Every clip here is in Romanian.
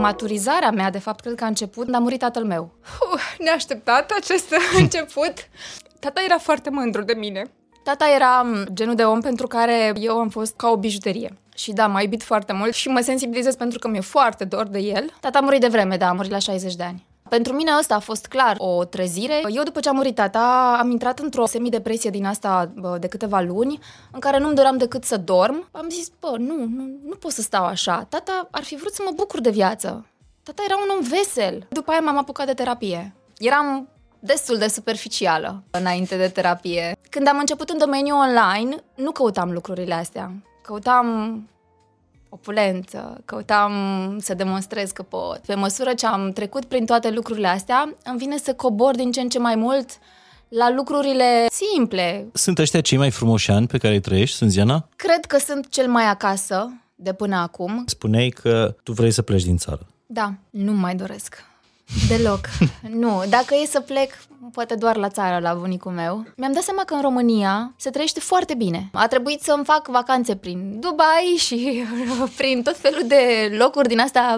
maturizarea mea, de fapt, cred că a început când a murit tatăl meu. Uh, neașteptat acest început. Tata era foarte mândru de mine. Tata era genul de om pentru care eu am fost ca o bijuterie. Și da, m-a iubit foarte mult și mă sensibilizez pentru că mi-e foarte dor de el. Tata a murit de vreme, da, a murit la 60 de ani. Pentru mine asta a fost clar o trezire. Eu după ce a murit tata am intrat într-o semidepresie din asta de câteva luni în care nu-mi doream decât să dorm. Am zis, bă, nu, nu, nu pot să stau așa. Tata ar fi vrut să mă bucur de viață. Tata era un om vesel. După aia m-am apucat de terapie. Eram destul de superficială înainte de terapie. Când am început în domeniul online, nu căutam lucrurile astea. Căutam opulență, căutam să demonstrez că pot. Pe măsură ce am trecut prin toate lucrurile astea, îmi vine să cobor din ce în ce mai mult la lucrurile simple. Sunt ăștia cei mai frumoși ani pe care îi trăiești, Sânziana? Cred că sunt cel mai acasă de până acum. Spuneai că tu vrei să pleci din țară. Da, nu mai doresc. Deloc. nu, dacă e să plec, poate doar la țară, la bunicul meu. Mi-am dat seama că în România se trăiește foarte bine. A trebuit să-mi fac vacanțe prin Dubai și prin tot felul de locuri din astea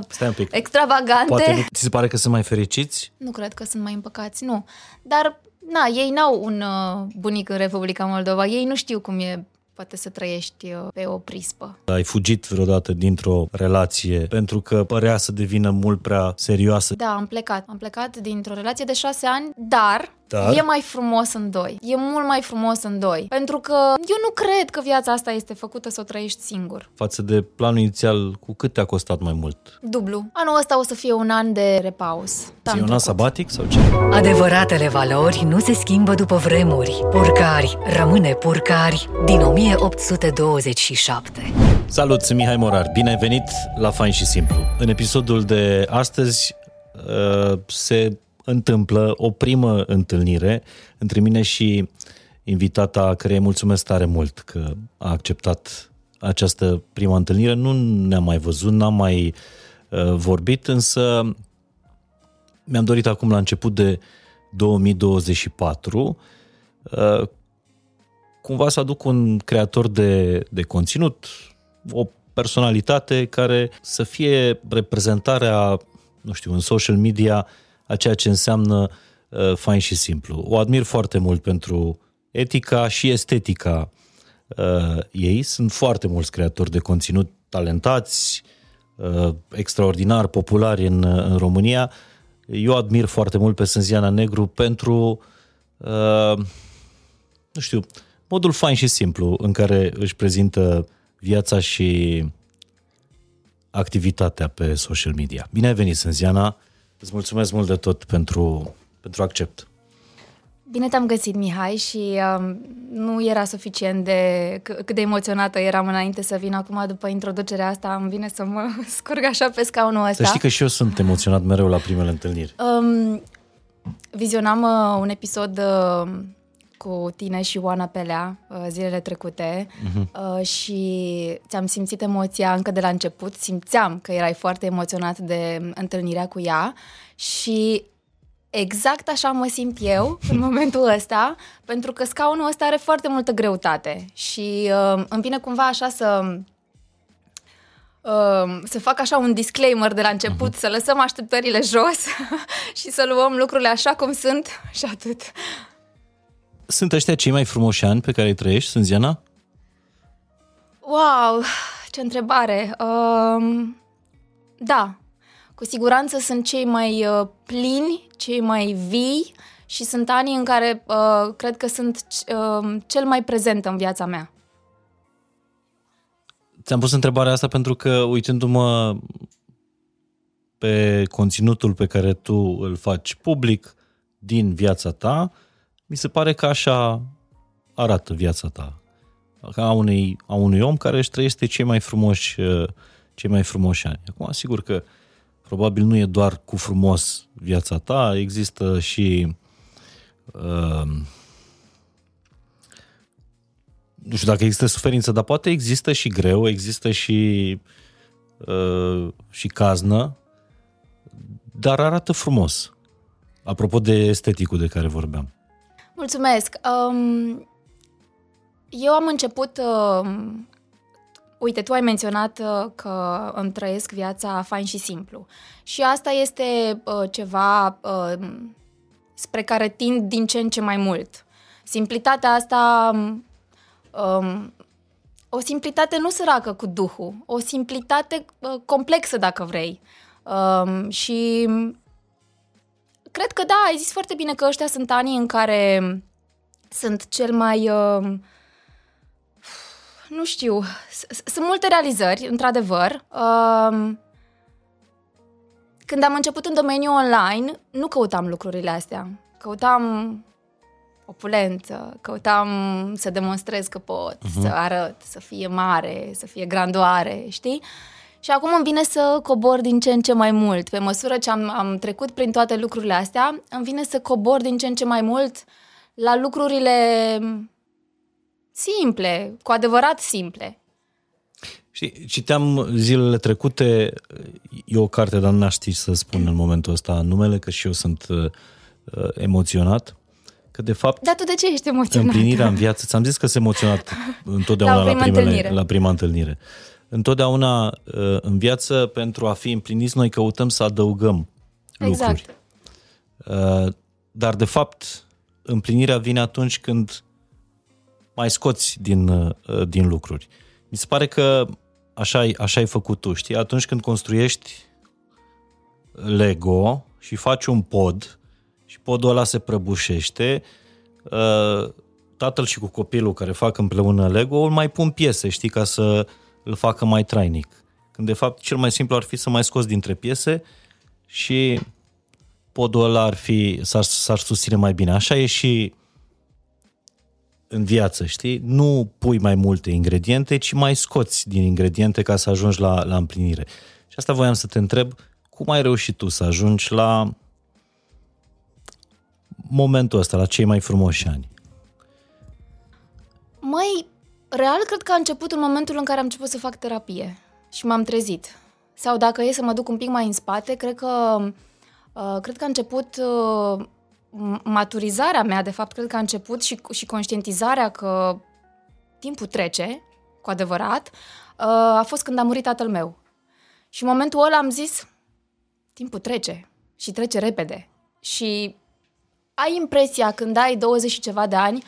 extravagante. Poate nu ți se pare că sunt mai fericiți? Nu cred că sunt mai împăcați, nu. Dar, na, ei n-au un uh, bunic în Republica Moldova. Ei nu știu cum e poate să trăiești uh, pe o prispă. Ai fugit vreodată dintr-o relație pentru că părea să devină mult prea serioasă? Da, am plecat. Am plecat dintr-o relație de șase ani, dar dar? E mai frumos în doi. E mult mai frumos în doi. Pentru că eu nu cred că viața asta este făcută să o trăiești singur. Față de planul inițial, cu cât te-a costat mai mult? Dublu. Anul ăsta o să fie un an de repaus. E un an sabatic sau ce? Adevăratele valori nu se schimbă după vremuri. Purcari rămâne purcari din 1827. Salut, sunt Mihai Morar. Bine ai venit la Fain și Simplu. În episodul de astăzi uh, se întâmplă o primă întâlnire între mine și invitata care îi mulțumesc tare mult că a acceptat această prima întâlnire. Nu ne-am mai văzut, n-am mai uh, vorbit, însă mi-am dorit acum la început de 2024 uh, cumva să aduc un creator de, de conținut, o personalitate care să fie reprezentarea, nu știu, în social media a ceea ce înseamnă uh, fain și simplu. O admir foarte mult pentru etica și estetica uh, ei. Sunt foarte mulți creatori de conținut talentați, uh, extraordinar populari în, în România. Eu admir foarte mult pe Sânziana Negru pentru, uh, nu știu, modul fain și simplu în care își prezintă viața și activitatea pe social media. Bine ai venit, Sânziana! Îți mulțumesc mult de tot pentru, pentru accept. Bine te-am găsit, Mihai, și um, nu era suficient de c- cât de emoționată eram înainte să vin acum după introducerea asta. Îmi vine să mă scurg așa pe scaunul ăsta. Să știi că și eu sunt emoționat mereu la primele întâlniri. Um, vizionam uh, un episod uh, cu tine și Oana Pelea uh, zilele trecute uh-huh. uh, și ți-am simțit emoția încă de la început, simțeam că erai foarte emoționat de întâlnirea cu ea și exact așa mă simt eu în momentul ăsta, pentru că scaunul ăsta are foarte multă greutate și uh, îmi vine cumva așa să uh, să fac așa un disclaimer de la început, uh-huh. să lăsăm așteptările jos și să luăm lucrurile așa cum sunt și atât. Sunt ăștia cei mai frumoși ani pe care îi trăiești, Sânziana? Wow, ce întrebare! Uh, da, cu siguranță sunt cei mai uh, plini, cei mai vii și sunt anii în care uh, cred că sunt uh, cel mai prezent în viața mea. Ți-am pus întrebarea asta pentru că, uitându-mă pe conținutul pe care tu îl faci public din viața ta, mi se pare că așa arată viața ta. Ca a unui, a unui om care își trăiește cei mai frumoși, uh, cei mai frumoși ani. Acum, sigur că probabil nu e doar cu frumos viața ta, există și uh, nu știu dacă există suferință, dar poate există și greu, există și uh, și caznă, dar arată frumos. Apropo de esteticul de care vorbeam. Mulțumesc! Um, eu am început uh, Uite, tu ai menționat uh, că îmi trăiesc viața fain și simplu. Și asta este uh, ceva uh, spre care tind din ce în ce mai mult. Simplitatea asta, um, o simplitate nu săracă cu duhul, o simplitate uh, complexă, dacă vrei. Um, și cred că da, ai zis foarte bine că ăștia sunt anii în care sunt cel mai... Uh, nu știu, sunt multe realizări, într-adevăr. Uh, când am început în domeniul online, nu căutam lucrurile astea. Căutam opulență, căutam să demonstrez că pot, uh-huh. să arăt, să fie mare, să fie grandoare, știi? Și acum îmi vine să cobor din ce în ce mai mult. Pe măsură ce am, am trecut prin toate lucrurile astea, îmi vine să cobor din ce în ce mai mult la lucrurile simple, cu adevărat simple. Și citeam zilele trecute, e o carte, dar n-aș ști să spun în momentul ăsta numele, că și eu sunt uh, emoționat. Că de fapt... Dar tu de ce ești emoționat? Împlinirea în viață, ți-am zis că sunt emoționat întotdeauna la, prima la, primele, întâlnire. la prima întâlnire. Întotdeauna uh, în viață, pentru a fi împliniți, noi căutăm să adăugăm exact. lucruri. Uh, dar de fapt, împlinirea vine atunci când mai scoți din, uh, din lucruri. Mi se pare că așa, ai, așa ai făcut tu, știi? Atunci când construiești Lego și faci un pod și podul ăla se prăbușește, uh, tatăl și cu copilul care fac împreună Lego îl mai pun piese, știi, ca să îl facă mai trainic. Când de fapt cel mai simplu ar fi să mai scoți dintre piese și podul ăla ar fi, s-ar, s-ar susține mai bine. Așa e și în viață, știi? Nu pui mai multe ingrediente, ci mai scoți din ingrediente ca să ajungi la, la împlinire. Și asta voiam să te întreb, cum ai reușit tu să ajungi la momentul ăsta, la cei mai frumoși ani? Mai real, cred că a început în momentul în care am început să fac terapie și m-am trezit. Sau dacă e să mă duc un pic mai în spate, cred că, uh, cred că a început uh, maturizarea mea, de fapt, cred că a început și, și conștientizarea că timpul trece, cu adevărat, uh, a fost când a murit tatăl meu. Și în momentul ăla am zis, timpul trece și trece repede. Și ai impresia când ai 20 și ceva de ani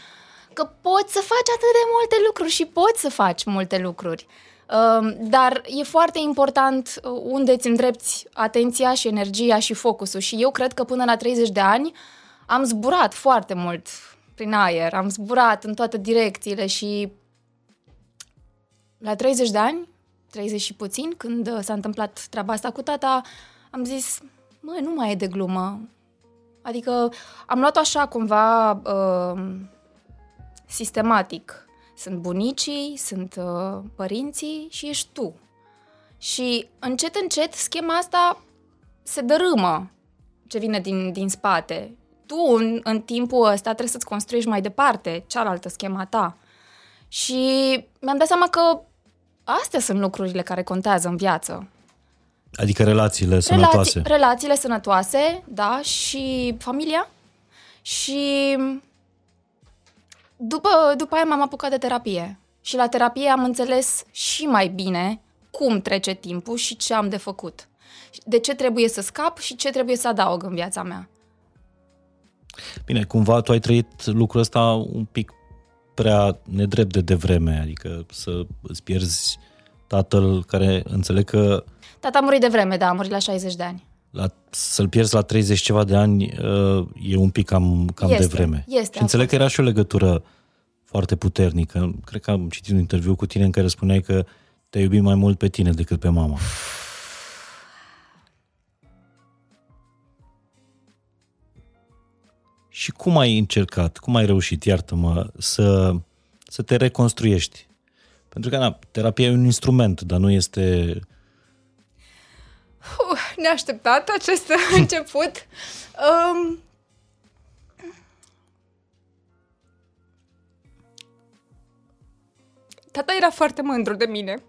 că poți să faci atât de multe lucruri și poți să faci multe lucruri. Uh, dar e foarte important uh, unde îți îndrepți atenția și energia și focusul. Și eu cred că până la 30 de ani am zburat foarte mult prin aer, am zburat în toate direcțiile și la 30 de ani, 30 și puțin, când uh, s-a întâmplat treaba asta cu tata, am zis, măi, nu mai e de glumă. Adică am luat așa cumva uh, sistematic. Sunt bunicii, sunt uh, părinții și ești tu. Și încet, încet, schema asta se dărâmă ce vine din, din spate tu în, în timpul ăsta trebuie să-ți construiești mai departe cealaltă schema ta. Și mi-am dat seama că astea sunt lucrurile care contează în viață. Adică relațiile sănătoase. Relații, relațiile sănătoase, da, și familia. Și după, după aia m-am apucat de terapie. Și la terapie am înțeles și mai bine cum trece timpul și ce am de făcut. De ce trebuie să scap și ce trebuie să adaug în viața mea. Bine, cumva tu ai trăit lucrul ăsta un pic prea nedrept de devreme, adică să îți pierzi tatăl care înțeleg că... Tata a murit de vreme, da, a murit la 60 de ani. La, să-l pierzi la 30 ceva de ani uh, e un pic cam, cam este, de vreme. Este, și înțeleg că era și o legătură foarte puternică. Cred că am citit un interviu cu tine în care spuneai că te iubi mai mult pe tine decât pe mama. Și cum ai încercat, cum ai reușit, iartă-mă, să, să te reconstruiești? Pentru că, na, terapia e un instrument, dar nu este... Uh, neașteptat acest început. Um... Tata era foarte mândru de mine.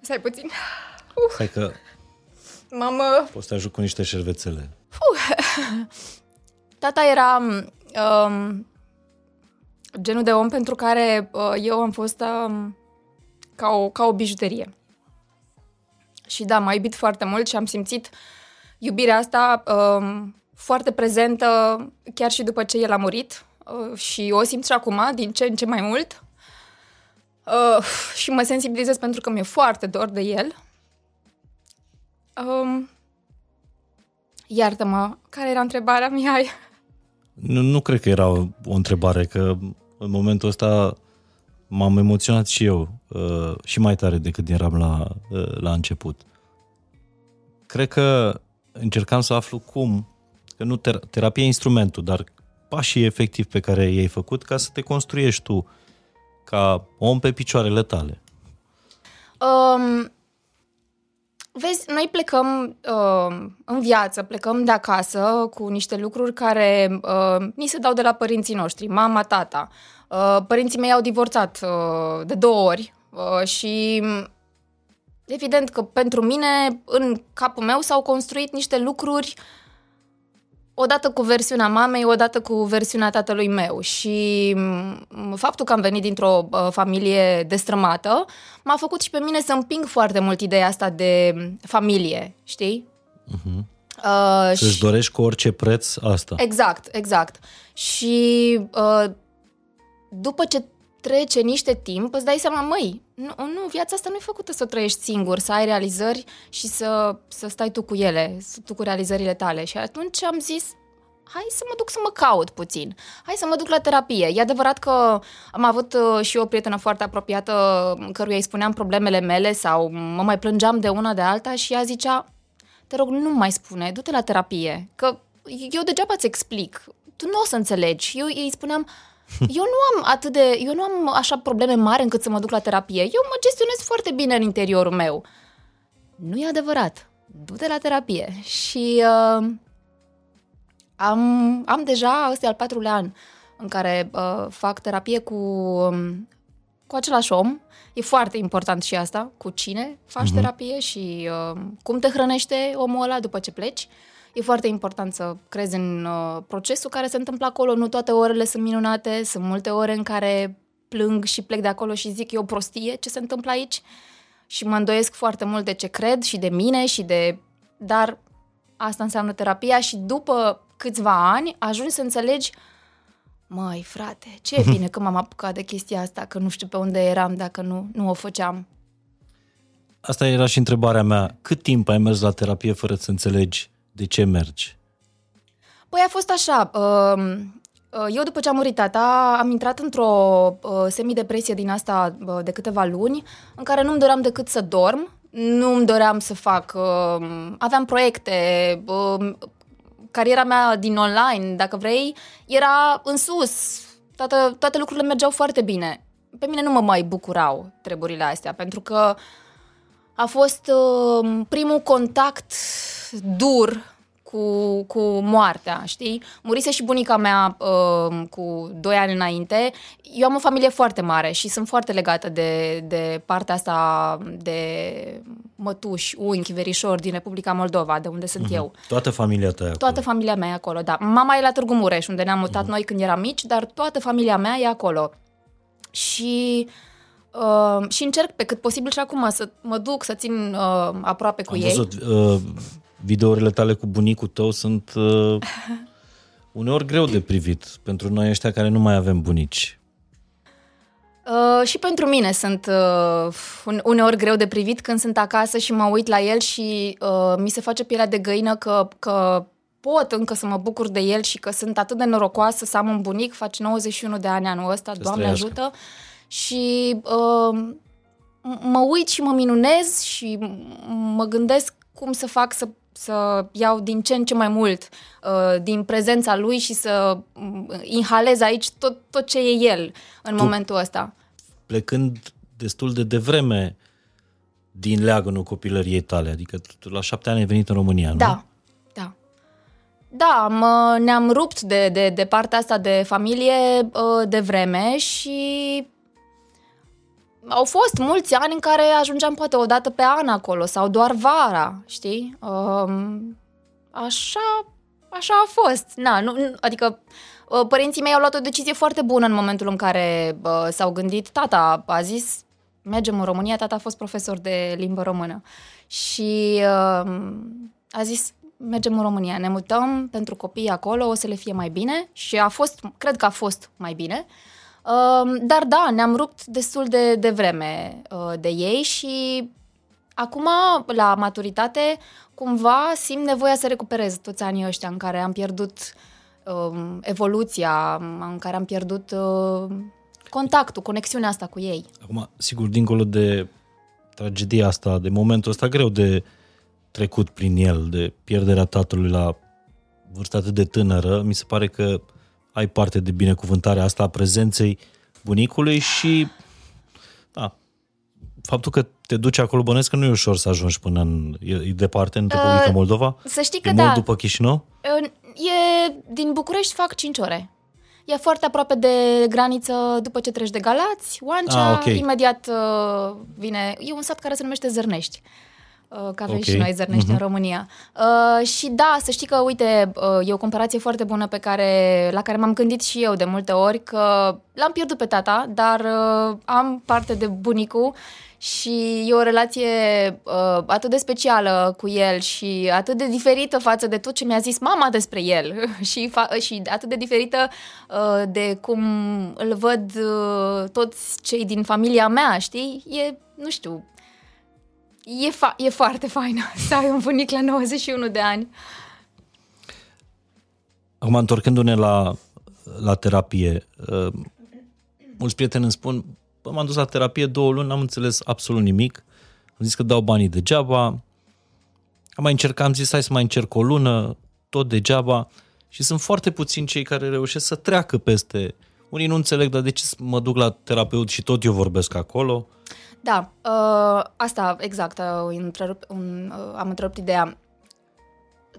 Stai puțin. Uh. Stai că Mamă... Poți să te ajut cu niște șervețele. Tata era um, genul de om pentru care uh, eu am fost uh, ca, o, ca o bijuterie. Și da, m-a iubit foarte mult și am simțit iubirea asta uh, foarte prezentă chiar și după ce el a murit uh, și o simt și acum din ce în ce mai mult. Uh, și mă sensibilizez pentru că mi-e foarte dor de el. Um, iartă-mă, care era întrebarea, Mihai? Nu, nu cred că era o, o întrebare, că în momentul ăsta m-am emoționat și eu, uh, și mai tare decât eram la, uh, la început. Cred că încercam să aflu cum, că nu ter- terapia e instrumentul, dar pașii efectiv pe care i-ai făcut ca să te construiești tu ca om pe picioarele tale. Um, vezi, noi plecăm uh, în viață, plecăm de acasă cu niște lucruri care uh, ni se dau de la părinții noștri, mama, tata. Uh, părinții mei au divorțat uh, de două ori uh, și evident că pentru mine, în capul meu, s-au construit niște lucruri odată cu versiunea mamei, odată cu versiunea tatălui meu și faptul că am venit dintr-o uh, familie destrămată m-a făcut și pe mine să împing foarte mult ideea asta de familie, știi? Uh-huh. Uh, Să-ți și... dorești cu orice preț asta. Exact, exact. Și uh, după ce trece niște timp, îți dai seama, măi, nu, nu, viața asta nu e făcută să trăiești singur, să ai realizări și să, să stai tu cu ele, tu cu realizările tale. Și atunci am zis, hai să mă duc să mă caut puțin, hai să mă duc la terapie. E adevărat că am avut uh, și o prietenă foarte apropiată căruia îi spuneam problemele mele sau mă mai plângeam de una de alta și ea zicea, te rog, nu mai spune, du-te la terapie, că eu degeaba îți explic, tu nu o să înțelegi. Eu îi spuneam, eu nu am atât de, eu nu am așa probleme mari încât să mă duc la terapie. Eu mă gestionez foarte bine în interiorul meu. Nu e adevărat. Du-te la terapie. Și uh, am, am deja, ăsta e al patrulea an în care uh, fac terapie cu, um, cu același om. E foarte important și asta, cu cine faci uh-huh. terapie și uh, cum te hrănește omul ăla după ce pleci. E foarte important să crezi în uh, procesul care se întâmplă acolo. Nu toate orele sunt minunate, sunt multe ore în care plâng și plec de acolo și zic e o prostie ce se întâmplă aici și mă îndoiesc foarte mult de ce cred și de mine și de... Dar asta înseamnă terapia și după câțiva ani ajungi să înțelegi Măi, frate, ce e bine că m-am apucat de chestia asta, că nu știu pe unde eram dacă nu, nu o făceam. Asta era și întrebarea mea. Cât timp ai mers la terapie fără să înțelegi de ce mergi? Păi a fost așa. Um, uh, eu după ce a murit tata am intrat într-o uh, semidepresie din asta uh, de câteva luni în care nu-mi doream decât să dorm, nu-mi doream să fac... Aveam proiecte, cariera mea din online, dacă vrei, era în sus. Toate, toate lucrurile mergeau foarte bine. Pe mine nu mă mai bucurau treburile astea, pentru că a fost uh, primul contact dur cu, cu moartea, știi? Murise și bunica mea uh, cu doi ani înainte. Eu am o familie foarte mare și sunt foarte legată de, de partea asta de mătuși, unchi, verișori din Republica Moldova, de unde sunt uh-huh. eu. Toată familia ta e acolo. Toată familia mea e acolo, da. Mama e la Târgu Mureș, unde ne-am mutat uh-huh. noi când eram mici, dar toată familia mea e acolo. Și Uh, și încerc pe cât posibil și acum să mă duc, să țin uh, aproape cu Am ei. Văzut, uh, videourile tale cu bunicul tău sunt uh, uneori greu de privit pentru noi ăștia care nu mai avem bunici. Uh, și pentru mine sunt uh, uneori greu de privit când sunt acasă și mă uit la el și uh, mi se face pielea de găină că, că pot încă să mă bucur de el și că sunt atât de norocoasă să am un bunic, face 91 de ani anul ăsta, Ce Doamne străiască. ajută. Și uh, mă uit și mă minunez și mă gândesc cum să fac să să iau din ce în ce mai mult uh, din prezența lui și să uh, inhalez aici tot, tot ce e el în tu, momentul ăsta. Plecând destul de devreme din leagănul copilăriei tale, adică tu la șapte ani ai venit în România, nu? Da, da. Da, mă, ne-am rupt de, de, de partea asta de familie uh, de vreme și au fost mulți ani în care ajungeam poate o dată pe an acolo sau doar vara, știi? Um, așa, așa a fost. Na, nu, adică Uh, Părinții mei au luat o decizie foarte bună în momentul în care uh, s-au gândit. Tata a zis, mergem în România, tata a fost profesor de limbă română. Și uh, a zis, mergem în România, ne mutăm pentru copii acolo, o să le fie mai bine. Și a fost, cred că a fost mai bine. Uh, dar da, ne-am rupt destul de, de vreme uh, de ei și acum, la maturitate, cumva simt nevoia să recuperez toți anii ăștia în care am pierdut uh, evoluția, în care am pierdut uh, contactul, conexiunea asta cu ei. Acum, sigur, dincolo de tragedia asta, de momentul ăsta greu de trecut prin el, de pierderea tatălui la vârstă atât de tânără, mi se pare că ai parte de binecuvântarea asta a prezenței bunicului și da, faptul că te duci acolo, bănesc că nu e ușor să ajungi până în... E, e departe, în Republica uh, Moldova? Să știi că e da. mult după Chișinău? Uh, E, din București fac 5 ore. E foarte aproape de graniță după ce treci de Galați, Oancea, Ah, ok. imediat uh, vine... E un sat care se numește Zărnești. Uh, că avem Ok. și noi Zărnești Mhm. în România. Uh, și da, să știi că, uite, uh, e o comparație foarte bună pe care, la care m-am gândit și eu de multe ori, că l-am pierdut pe tata, dar uh, am parte de bunicul și e o relație uh, atât de specială cu el și atât de diferită față de tot ce mi-a zis mama despre el și, fa- și atât de diferită uh, de cum îl văd uh, toți cei din familia mea, știi? E, nu știu, e, fa- e foarte faină să ai un bunic la 91 de ani. Acum, întorcându-ne la, la terapie, uh, mulți prieteni îmi spun, bă, m-am dus la terapie două luni, n-am înțeles absolut nimic, am zis că dau banii degeaba, am mai încercat, am zis hai să mai încerc o lună, tot degeaba și sunt foarte puțini cei care reușesc să treacă peste. Unii nu înțeleg, dar de ce să mă duc la terapeut și tot eu vorbesc acolo? Da, uh, asta, exact, uh, întrerup, un, uh, am întrerupt ideea.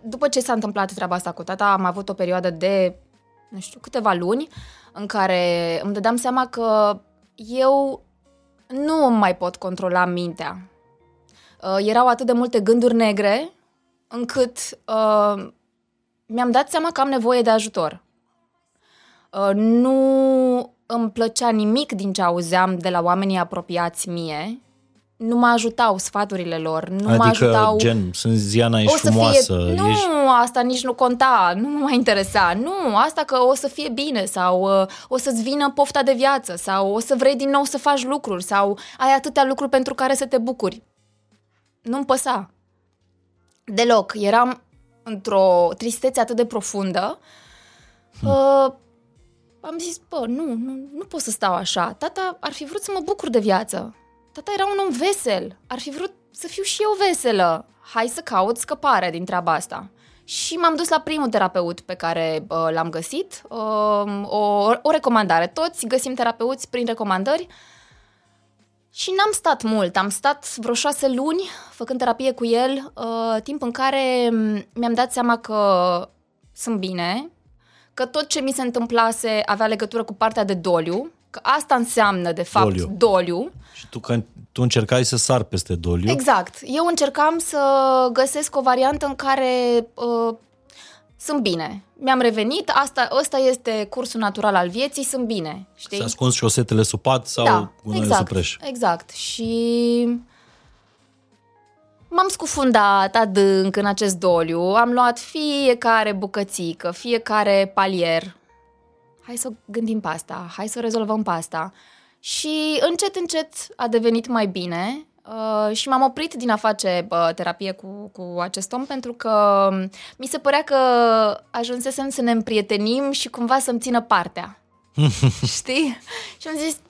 După ce s-a întâmplat treaba asta cu tata, am avut o perioadă de, nu știu, câteva luni în care îmi dădeam seama că eu nu îmi mai pot controla mintea. Uh, erau atât de multe gânduri negre încât uh, mi-am dat seama că am nevoie de ajutor. Uh, nu îmi plăcea nimic din ce auzeam de la oamenii apropiați mie. Nu mă ajutau sfaturile lor, nu mă adică, ajutau... gen, sunt Ziana, ești o să frumoasă, fie... Nu, ești... asta nici nu conta, nu mă mai interesa. Nu, asta că o să fie bine sau uh, o să-ți vină pofta de viață sau o să vrei din nou să faci lucruri sau ai atâtea lucruri pentru care să te bucuri. Nu-mi păsa. Deloc. Eram într-o tristețe atât de profundă. Uh, am zis, bă, nu, nu, nu pot să stau așa. Tata ar fi vrut să mă bucur de viață. Tata era un om vesel. Ar fi vrut să fiu și eu veselă. Hai să caut scăpare din treaba asta. Și m-am dus la primul terapeut pe care uh, l-am găsit. Uh, o, o recomandare. Toți găsim terapeuți prin recomandări. Și n-am stat mult, am stat vreo șase luni făcând terapie cu el, uh, timp în care mm, mi-am dat seama că sunt bine, că tot ce mi se întâmplase avea legătură cu partea de doliu, că asta înseamnă, de fapt, Doliu. doliu. doliu. Și tu, că, tu încercai să sar peste doliu. Exact. Eu încercam să găsesc o variantă în care uh, sunt bine. Mi-am revenit, asta, ăsta este cursul natural al vieții, sunt bine. Știi? Să ascunzi șosetele sub pat sau da, gunoiul exact, sub preș. exact. Și m-am scufundat adânc în acest doliu, am luat fiecare bucățică, fiecare palier. Hai să gândim pe asta, hai să rezolvăm pe asta. Și încet, încet a devenit mai bine uh, și m-am oprit din a face uh, terapie cu, cu acest om pentru că mi se părea că ajunsesem să ne împrietenim și cumva să-mi țină partea. Știi? Și am zis, eu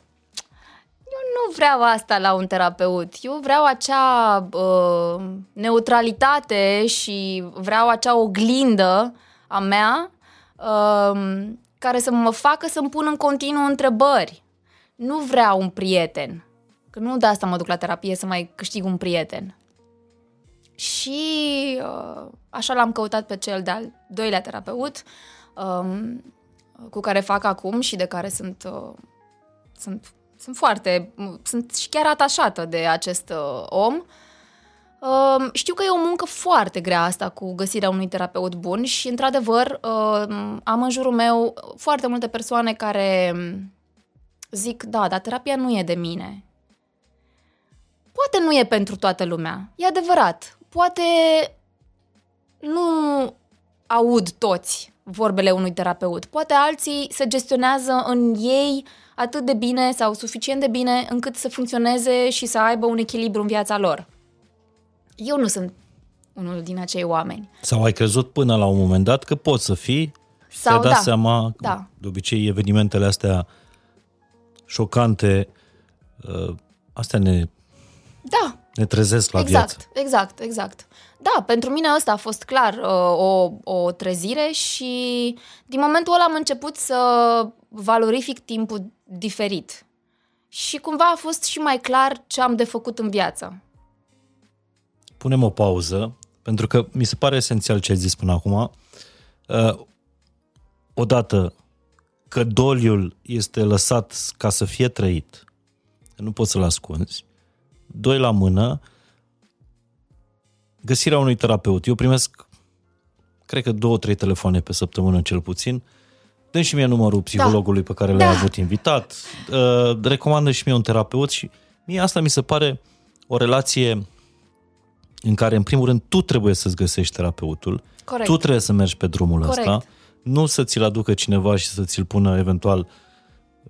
nu vreau asta la un terapeut. Eu vreau acea uh, neutralitate și vreau acea oglindă a mea uh, care să mă facă să-mi pun în continuu întrebări. Nu vreau un prieten. Că nu de asta mă duc la terapie să mai câștig un prieten. Și uh, așa l-am căutat pe cel de-al doilea terapeut um, cu care fac acum și de care sunt, uh, sunt, sunt foarte, sunt și chiar atașată de acest uh, om. Uh, știu că e o muncă foarte grea asta cu găsirea unui terapeut bun și, într-adevăr, uh, am în jurul meu foarte multe persoane care zic, da, dar terapia nu e de mine. Poate nu e pentru toată lumea, e adevărat. Poate nu aud toți vorbele unui terapeut. Poate alții se gestionează în ei atât de bine sau suficient de bine încât să funcționeze și să aibă un echilibru în viața lor. Eu nu sunt unul din acei oameni. Sau ai crezut până la un moment dat că poți să fii și Sau ți-ai dat da, seama, da. de obicei evenimentele astea șocante, uh, astea ne, Da, ne trezesc la exact, viață. exact, exact. Da, pentru mine ăsta a fost clar uh, o, o trezire și din momentul ăla am început să valorific timpul diferit. Și cumva a fost și mai clar ce am de făcut în viață. Punem o pauză, pentru că mi se pare esențial ce ai zis până acum. Uh, odată, că doliul este lăsat ca să fie trăit, nu poți să-l ascunzi. Doi la mână, găsirea unui terapeut. Eu primesc, cred că două, trei telefoane pe săptămână cel puțin. Dă și mie numărul psihologului pe care l-ai Da. avut invitat. Uh, recomandă și mie un terapeut și mie asta mi se pare o relație în care, în primul rând, tu trebuie să-ți găsești terapeutul. Corect. Tu trebuie să mergi pe drumul Corect. ăsta. Nu să ți-l aducă cineva și să ți-l pună eventual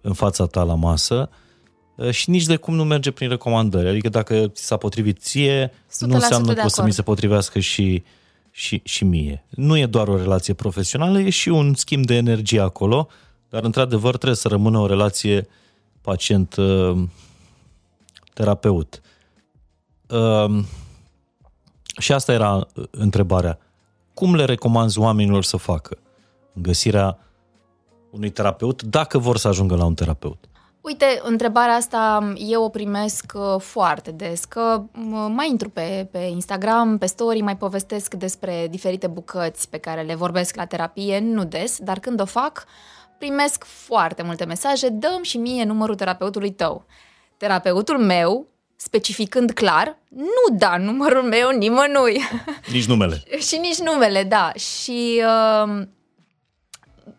în fața ta la masă uh, și nici de cum nu merge prin recomandări. Adică dacă ți s-a potrivit ție, 100% nu înseamnă de că o să acord. mi se potrivească și, și, și mie. Nu e doar o relație profesională, e și un schimb de energie acolo, dar într-adevăr trebuie să rămână o relație pacient-terapeut. Um, și asta era uh, întrebarea. Cum le recomanzi oamenilor să facă în găsirea unui terapeut dacă vor să ajungă la un terapeut? Uite, întrebarea asta eu o primesc uh, foarte des, că mă, mai intru pe, pe Instagram, pe story, mai povestesc despre diferite bucăți pe care le vorbesc la terapie, nu des, dar când o fac, primesc foarte multe mesaje, dăm și mie numărul terapeutului tău. Terapeutul meu, specificând clar, nu da numărul meu nimănui. Nici numele. și nici numele, da. Și uh,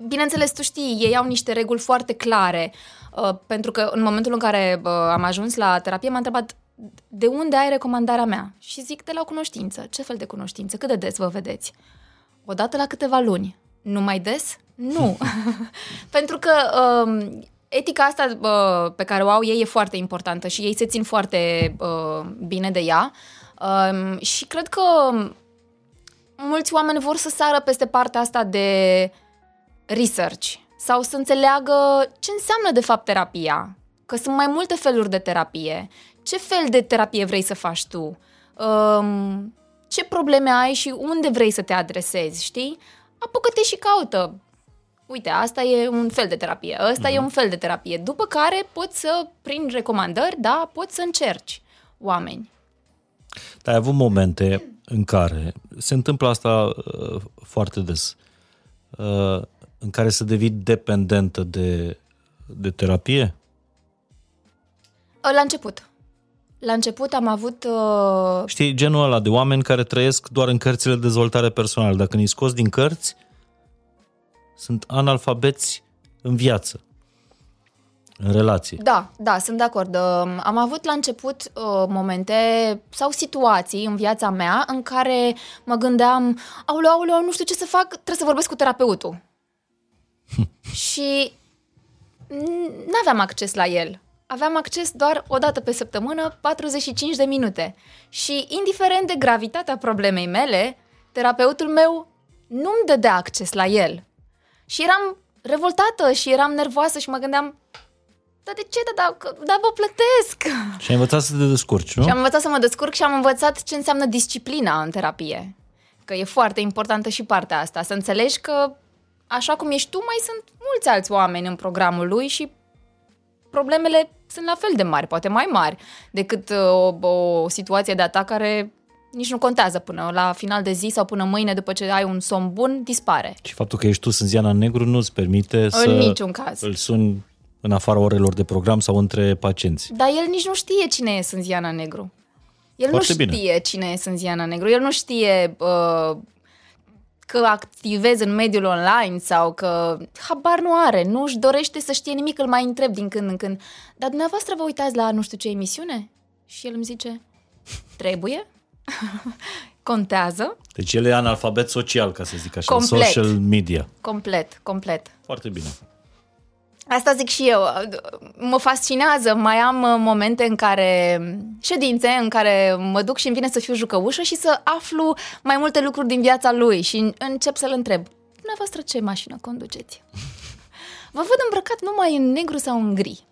bineînțeles, tu știi, ei au niște reguli foarte clare, uh, pentru că în momentul în care uh, am ajuns la terapie, m-a întrebat de unde ai recomandarea mea? Și zic de la o cunoștință. Ce fel de cunoștință? Cât de des vă vedeți? Odată la câteva luni. Nu mai des? Nu. pentru că uh, etica asta uh, pe care o au ei e foarte importantă și ei se țin foarte uh, bine de ea. Uh, și cred că mulți oameni vor să sară peste partea asta de research sau să înțeleagă ce înseamnă de fapt terapia, că sunt mai multe feluri de terapie, ce fel de terapie vrei să faci tu, um, ce probleme ai și unde vrei să te adresezi, știi? Apucă-te și caută. Uite, asta e un fel de terapie, ăsta mm-hmm. e un fel de terapie. După care poți să, prin recomandări, da, poți să încerci oameni. Dar ai avut momente în care se întâmplă asta uh, foarte des, uh, în care să devii dependentă de, de terapie? La început. La început am avut... Uh, Știi, genul ăla de oameni care trăiesc doar în cărțile de dezvoltare personală. Dacă îi scoți din cărți, sunt analfabeți în viață, în relație. Da, da, sunt de acord. Uh, Am avut la început uh, momente sau situații în viața mea în care mă gândeam, auleu, auleu, nu știu ce să fac, trebuie să vorbesc cu terapeutul. și nu aveam acces la el. Aveam acces doar o dată pe săptămână, 45 de minute. Și indiferent de gravitatea problemei mele, terapeutul meu nu-mi dădea acces la el. Și eram revoltată și eram nervoasă și mă gândeam, dar de ce? Dar, dar, dar vă plătesc! Și ai învățat să te descurci, nu? Și am învățat să mă descurc și am învățat ce înseamnă disciplina în terapie. Că e foarte importantă și partea asta, să înțelegi că așa cum ești tu, mai sunt mulți alți oameni în programul lui și problemele sunt la fel de mari, poate mai mari, decât uh, o, o situație de atac care nici nu contează până la final de zi sau până mâine după ce ai un somn bun, dispare. Și faptul că ești tu Sânziana Negru nu îți permite să niciun caz. îl suni în afara orelor de program sau între pacienți. Dar el nici nu știe cine e Sânziana Negru. El Foarte nu bine. știe cine e Sânziana Negru, el nu știe uh, că activez în mediul online sau că habar nu are, nu își dorește să știe nimic, îl mai întreb din când în când. Dar dumneavoastră vă uitați la nu știu ce emisiune? Și el îmi zice, trebuie, contează, Deci el e analfabet social, ca să zic așa, în Complet. social media. complet, complet. Foarte bine. Asta zic și eu. Mă fascinează. Mai am uh, momente în care, ședințe, în care mă duc și îmi vine să fiu jucăușă și să aflu mai multe lucruri din viața lui și încep să-l întreb. Dumneavoastră ce mașină conduceți? Vă văd îmbrăcat numai în negru sau în gri.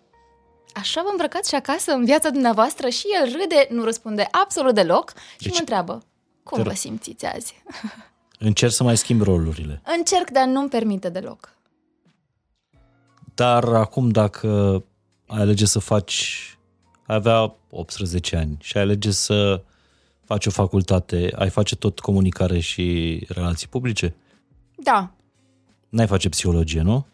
Așa vă îmbrăcați și acasă în viața dumneavoastră? Și el râde, nu răspunde absolut deloc și Deci- mă întreabă. Cum Te vă rog. simțiți azi? Încerc să mai schimb rolurile. Încerc, dar nu-mi permite deloc. Dar acum dacă ai alege să faci, ai avea 18 ani și ai alege să faci o facultate, ai face tot comunicare și relații publice? Da, N-ai face psihologie, nu?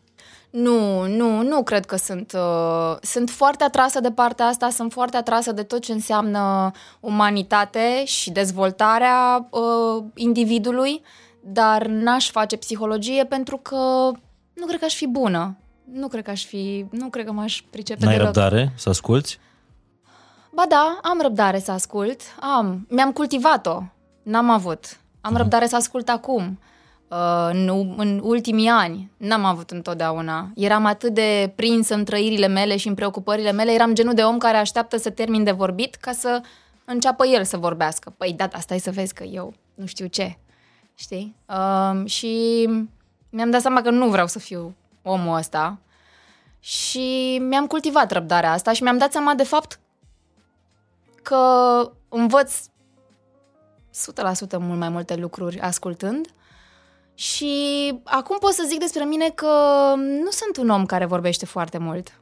Nu, nu, nu cred că sunt. Uh, sunt foarte atrasă de partea asta, sunt foarte atrasă de tot ce înseamnă umanitate și dezvoltarea uh, individului, dar n-aș face psihologie pentru că nu cred că aș fi bună. Nu cred că aș fi, nu cred că m-aș pricepe N-ai deloc. răbdare să asculți? Ba da, am răbdare să ascult, am. Mi-am cultivat-o, n-am avut. Am răbdare să ascult acum. Uh, în, în ultimii ani n-am avut întotdeauna. Eram atât de prins în trăirile mele și în preocupările mele, eram genul de om care așteaptă să termin de vorbit ca să înceapă el să vorbească. Păi da, asta e să vezi că eu nu știu ce. Știi? Uh, și mi-am dat seama că nu vreau să fiu omul ăsta. Și mi-am cultivat răbdarea asta și mi-am dat seama de fapt că învăț 100% mult mai multe lucruri ascultând și acum pot să zic despre mine că nu sunt un om care vorbește foarte mult.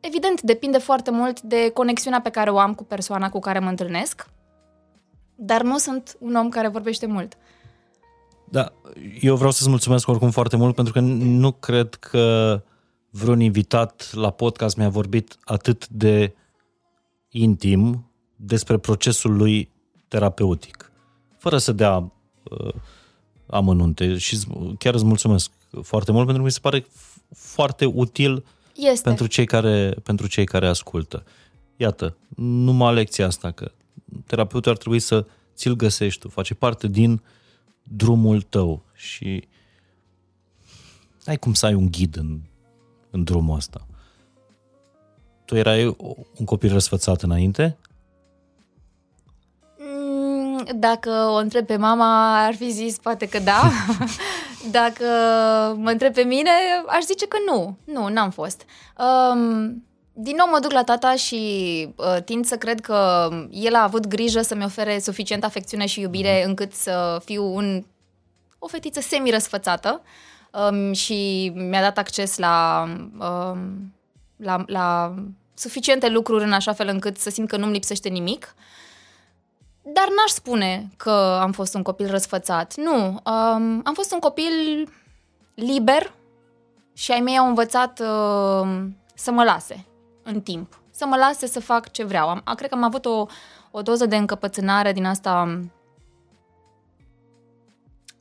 Evident, depinde foarte mult de conexiunea pe care o am cu persoana cu care mă întâlnesc, dar nu sunt un om care vorbește mult. Da, eu vreau să-ți mulțumesc oricum foarte mult pentru că nu cred că vreun invitat la podcast mi-a vorbit atât de intim despre procesul lui terapeutic, fără să dea uh, amănunte și îți- chiar îți mulțumesc foarte mult pentru că mi se pare f- foarte util Este. pentru cei care, pentru cei care ascultă. Iată, numai lecția asta, că terapeutul ar trebui să ți-l găsești tu, face parte din drumul tău și ai cum să ai un ghid în, în drumul ăsta. Tu erai un copil răsfățat înainte? Mm, Dacă o întreb pe mama, ar fi zis poate că da. Dacă mă întreb pe mine, aș zice că nu. Nu, n-am fost. Um, din nou mă duc la tata și uh, tind să cred că el a avut grijă să-mi ofere suficient afecțiune și iubire încât să fiu un, o fetiță semi-răsfățată um, și mi-a dat acces la, um, la, la suficiente lucruri în așa fel încât să simt că nu-mi lipsește nimic. Dar n-aș spune că am fost un copil răsfățat. Nu, um, am fost un copil liber și ai mei au învățat uh, să mă lase în timp. Să mă lase să fac ce vreau. Am, a, cred că am avut o, o doză de încăpățânare din asta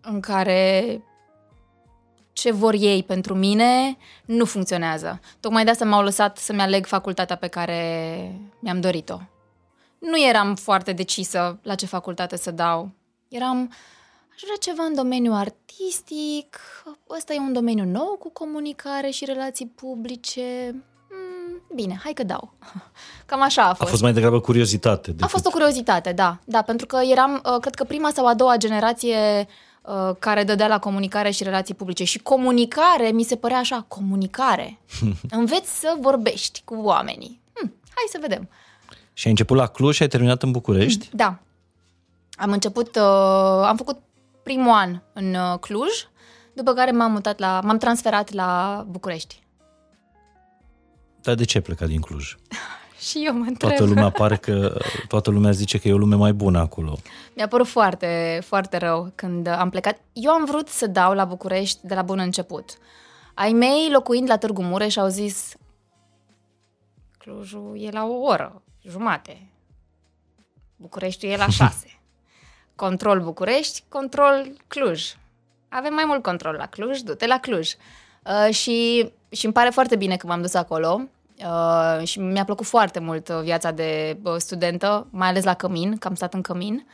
în care ce vor ei pentru mine nu funcționează. Tocmai de asta m-au lăsat să-mi aleg facultatea pe care mi-am dorit-o nu eram foarte decisă la ce facultate să dau. Eram, aș vrea ceva în domeniul artistic, ăsta e un domeniu nou cu comunicare și relații publice. Mm, bine, hai că dau. Cam așa a A fost. fost mai degrabă curiozitate. A decât- fost o curiozitate, da, da, pentru că eram, uh, cred că prima sau a doua generație uh, care dădea la comunicare și relații publice. Și comunicare mi se părea așa, comunicare. Înveți să vorbești cu oamenii. Hm, hai să vedem. Și ai început la Cluj și ai terminat în București? Da. Am început, uh, am făcut primul an în uh, Cluj, după care m-am mutat la, m-am transferat la București. Dar de ce ai plecat din Cluj? Și eu mă întreb. Toată lumea pare că, toată lumea zice că e o lume mai bună acolo. Mi-a părut foarte, foarte rău când am plecat. Eu am vrut să dau la București de la bun început. Ai mei, locuind la Târgu Mureș, au zis Clujul e la o oră, jumate. Bucureștiul e la 6. control București, control Cluj. Avem mai mult control la Cluj, du-te la Cluj. Uh, și, și îmi pare foarte bine că m-am dus acolo. Uh, și mi-a plăcut foarte mult uh, viața de uh, studentă, mai ales la cămin, că am stat în cămin.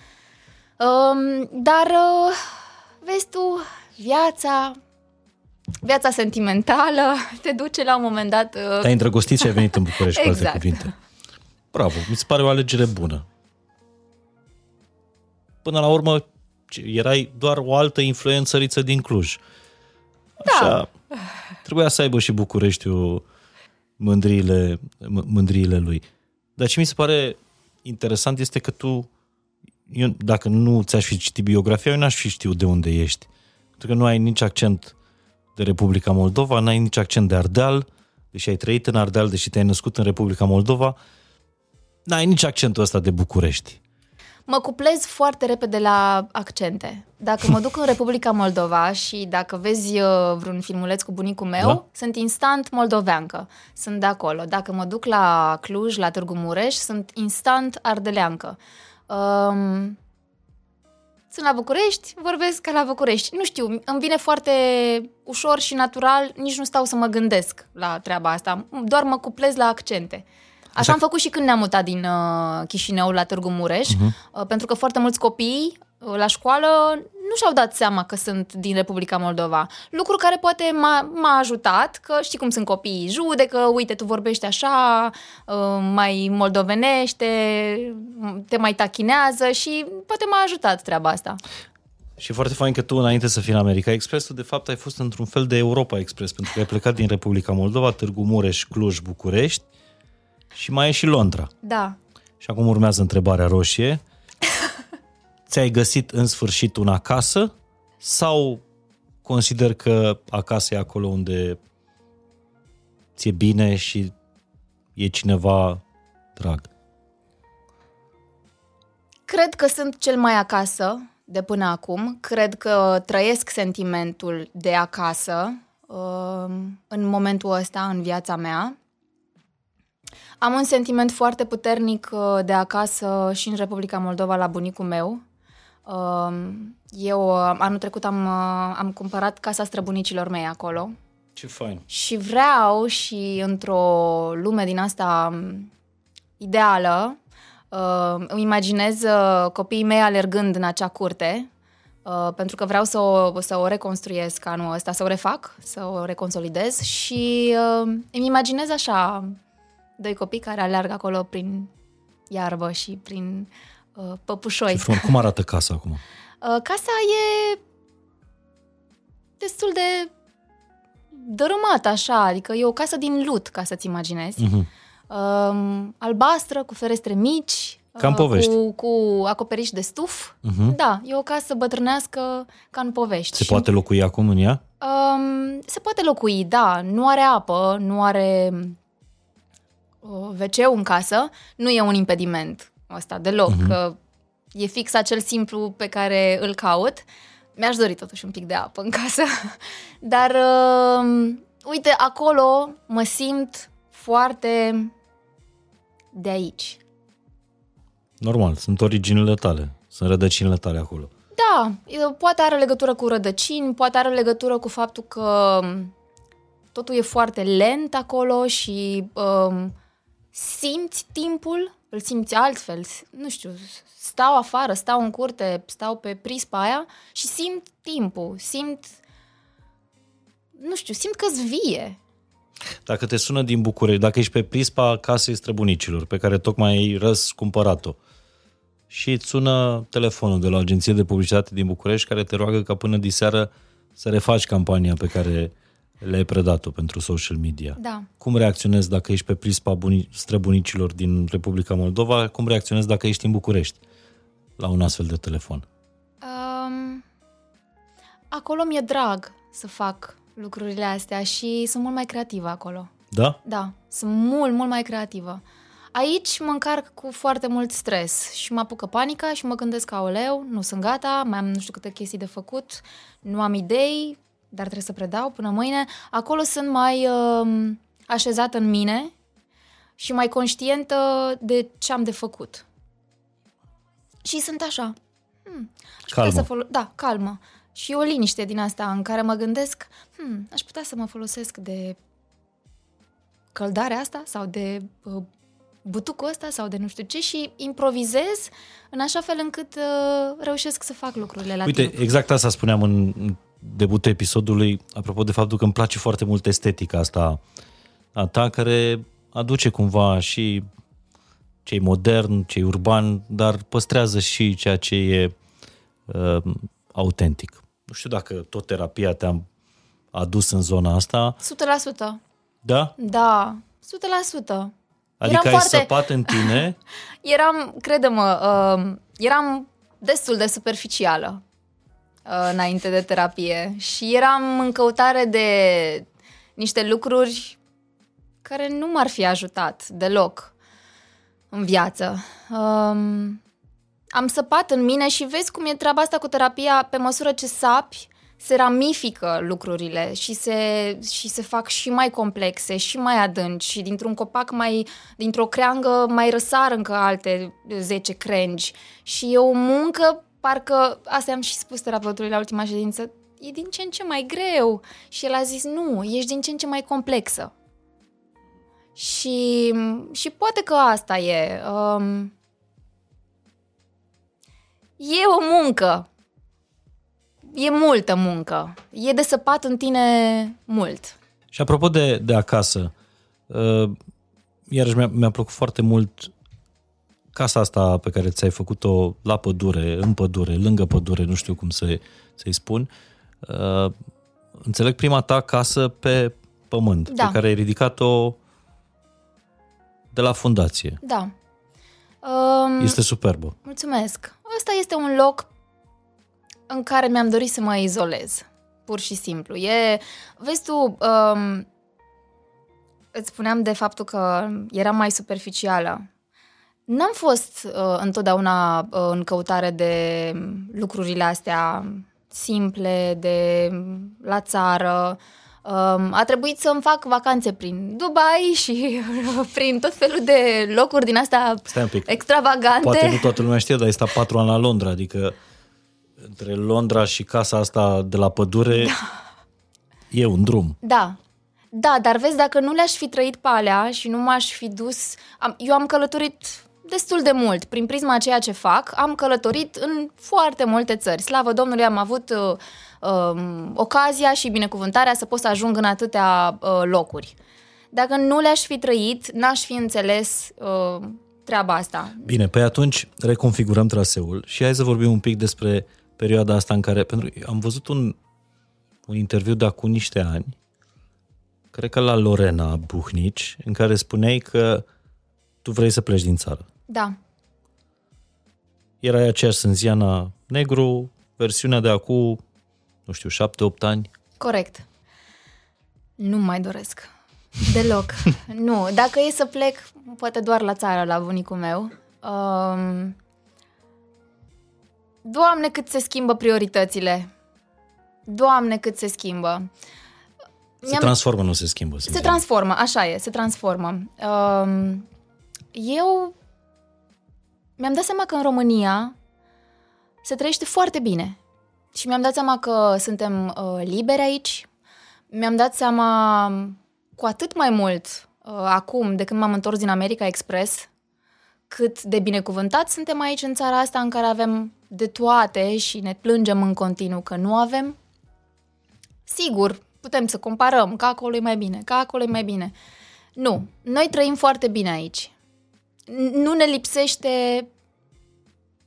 Uh, dar, uh, vezi tu, viața, viața sentimentală te duce la un moment dat... Uh, Te-ai îndrăgostit și ai venit în București, cu alte Exact. cuvinte. Bravo, mi se pare o alegere bună. Până la urmă, ce, erai doar o altă influențăriță din Cluj. Așa, da. trebuia să aibă și Bucureștiul mândriile, m- mândriile lui. Dar ce mi se pare interesant este că tu, eu, dacă nu ți-aș fi citit biografia, eu n-aș fi știut de unde ești. Pentru că nu ai nici accent de Republica Moldova, n-ai nici accent de Ardeal, deși ai trăit în Ardeal, deși te-ai născut în Republica Moldova, n-ai nici accentul ăsta de București. Mă cuplez foarte repede la accente. Dacă mă duc în Republica Moldova și dacă vezi uh, vreun filmuleț cu bunicul meu, Da. da? sunt instant moldoveancă. Sunt de acolo. Dacă mă duc la Cluj, la Târgu Mureș, sunt instant ardeleancă. Um, sunt la București, vorbesc ca la București. Nu știu, îmi vine foarte ușor și natural, nici nu stau să mă gândesc la treaba asta. Doar mă cuplez la accente. Așa, Așa am făcut și când ne-am mutat din uh, Chișinău la Târgu Mureș, uh-huh. uh, pentru că foarte mulți copii uh, la școală nu și-au dat seama că sunt din Republica Moldova. Lucru care poate m-a, m-a ajutat, că știi cum sunt copiii, judecă, uite, tu vorbești așa, uh, mai moldovenește, te mai tachinează și poate m-a ajutat treaba asta. Și e foarte fain că tu, înainte să fii în America Express, tu de fapt ai fost într-un fel de Europa Express, pentru că ai plecat din Republica Moldova, Târgu Mureș, Cluj, București și mai e și Londra. Da. Și acum urmează întrebarea roșie. Ți-ai găsit în sfârșit un acasă sau consider că acasă e acolo unde ți-e bine și e cineva drag? Cred că sunt cel mai acasă de până acum. Cred că trăiesc sentimentul de acasă uh, în momentul ăsta, în viața mea. Am un sentiment foarte puternic uh, de acasă și în Republica Moldova la bunicul meu. Uh, Eu uh, anul trecut am, uh, am cumpărat casa străbunicilor mei acolo Ce fain! și vreau și într-o lume din asta m, ideală, uh, îmi imaginez uh, copiii mei alergând în acea curte, uh, pentru că vreau să o, să o reconstruiesc anul ăsta, să o refac, să o reconsolidez și uh, îmi imaginez așa doi copii care aleargă acolo prin iarbă și prin uh, păpușoi. Ce frumos! Cum arată casa acum? Uh, casa e destul de dărâmată așa, adică e o casă din lut, ca să-ți imaginezi. Mhm. Um, albastră, cu ferestre mici, Ca în uh, povești. Cu, cu acoperiș de stuf. Mhm. Da, e o casă bătrânească ca în povești. Se Și, poate locui acum în ea? Um, se poate locui, da. Nu are apă, nu are uh, wc în casă. Nu e un impediment ăsta deloc. Mhm. Uh-huh. Că e fix acel simplu pe care îl caut. Mi-aș dori totuși un pic de apă în casă. Dar, uh, uite, acolo mă simt foarte de aici. Normal, sunt originile tale, sunt rădăcinile tale acolo. Da, e- poate are legătură cu rădăcini, poate are legătură cu faptul că totul e foarte lent acolo și um, simți timpul, îl simți altfel. Nu știu, stau afară, stau în curte, stau pe prispa aia și simt timpul, simt, nu știu, simt că-s vie. Dacă te sună din București, dacă ești pe prispa casei străbunicilor, pe care tocmai ai răscumpărat-o, și îți sună telefonul de la o agenție de publicitate din București care te roagă ca până diseară să refaci campania pe care le-ai predat-o pentru social media. Da. Cum reacționezi dacă ești pe prispa buni- străbunicilor din Republica Moldova? Cum reacționezi dacă ești în București la un astfel de telefon? Um, acolo mi-e drag să fac lucrurile astea și sunt mult mai creativă acolo. Da? Da, sunt mult, mult mai creativă. Aici mă încarc cu foarte mult stres și mă apucă panica și mă gândesc că, aoleu, nu sunt gata, mai am nu știu câte chestii de făcut, nu am idei, dar trebuie să predau până mâine. Acolo sunt mai uh, așezată în mine și mai conștientă de ce am de făcut. Și sunt așa. Hmm, aș Calmă. Putea să folo- da, calmă. Și o liniște din asta în care mă gândesc, hmm, aș putea să mă folosesc de căldarea asta sau de uh, butucul ăsta sau de nu știu ce și improvizez în așa fel încât uh, reușesc să fac lucrurile la Uite, timp. exact asta spuneam în în debutul episodului, apropo de faptul că îmi place foarte mult estetica asta a ta, care aduce cumva și cei modern, cei urban, dar păstrează și ceea ce e uh, autentic. Nu știu dacă tot terapia te-a adus în zona asta, 100%. da? Da, 100%. Adică ai foarte- săpat în tine Eram, crede-mă, uh, eram destul de superficială uh, înainte de terapie. Și eram în căutare de niște lucruri care nu m-ar fi ajutat deloc în viață. Um, am săpat în mine și vezi cum e treaba asta cu terapia. Pe măsură ce sapi, se ramifică lucrurile și se, și se fac și mai complexe și mai adânci și dintr-un copac mai, dintr-o creangă mai răsar încă alte 10 crengi. Și e o muncă, parcă, asta am și spus terapeutului la ultima ședință, e din ce în ce mai greu și el a zis nu, ești din ce în ce mai complexă. Și, și poate că asta e. Um, e o muncă. E multă muncă. E de săpat în tine mult. Și apropo de, de acasă, uh, iarăși mi-a, mi-a plăcut foarte mult casa asta pe care ți-ai făcut-o la pădure, în pădure, lângă pădure, nu știu cum să, să-i spun. Uh, înțeleg prima ta casă pe pământ, Da. pe care ai ridicat-o de la fundație. Da. Um, Este superbă. Mulțumesc. Ăsta este un loc în care mi-am dorit să mă izolez. Pur și simplu. E, vezi tu, um, îți spuneam de faptul că eram mai superficială. N-am fost uh, întotdeauna uh, în căutare de lucrurile astea simple, de la țară. Um, a trebuit să-mi fac vacanțe prin Dubai și prin tot felul de locuri din astea Stai un pic. extravagante. Poate nu toată lumea știe, dar ai stat patru ani la Londra, adică între Londra și casa asta de la pădure e un drum. Da. Da, dar vezi, dacă nu le-aș fi trăit pe alea și nu m-aș fi dus... Am, eu am călătorit destul de mult. Prin prisma a ceea ce fac, am călătorit în foarte multe țări. Slavă Domnului, am avut uh, uh, ocazia și binecuvântarea să pot să ajung în atâtea uh, locuri. Dacă nu le-aș fi trăit, n-aș fi înțeles uh, treaba asta. Bine, pe atunci reconfigurăm traseul și hai să vorbim un pic despre perioada asta în care, pentru că am văzut un, un interviu de acum niște ani, cred că la Lorena Buhnici, în care spuneai că tu vrei să pleci din țară. Da, Era aceeași Sânziana Negru, versiunea de acum, nu știu, șapte-opt ani. corect. Nu mai doresc. Deloc. nu. Dacă e să plec, poate doar la țară, la bunicul meu. Um, Doamne, cât se schimbă prioritățile. Doamne, cât se schimbă. Se Mi-am- transformă, nu se schimbă. Se Sânziana. transformă, așa e, se transformă. Um, eu mi-am dat seama că în România se trăiește foarte bine. Și mi-am dat seama că suntem uh, liberi aici. Mi-am dat seama cu atât mai mult uh, acum de când m-am întors din America Express cât de binecuvântați suntem aici în țara asta în care avem de toate și ne plângem în continuu că nu avem. Sigur, putem să comparăm, că acolo e mai bine, că acolo e mai bine. Nu, noi trăim foarte bine aici. N- Nu ne lipsește...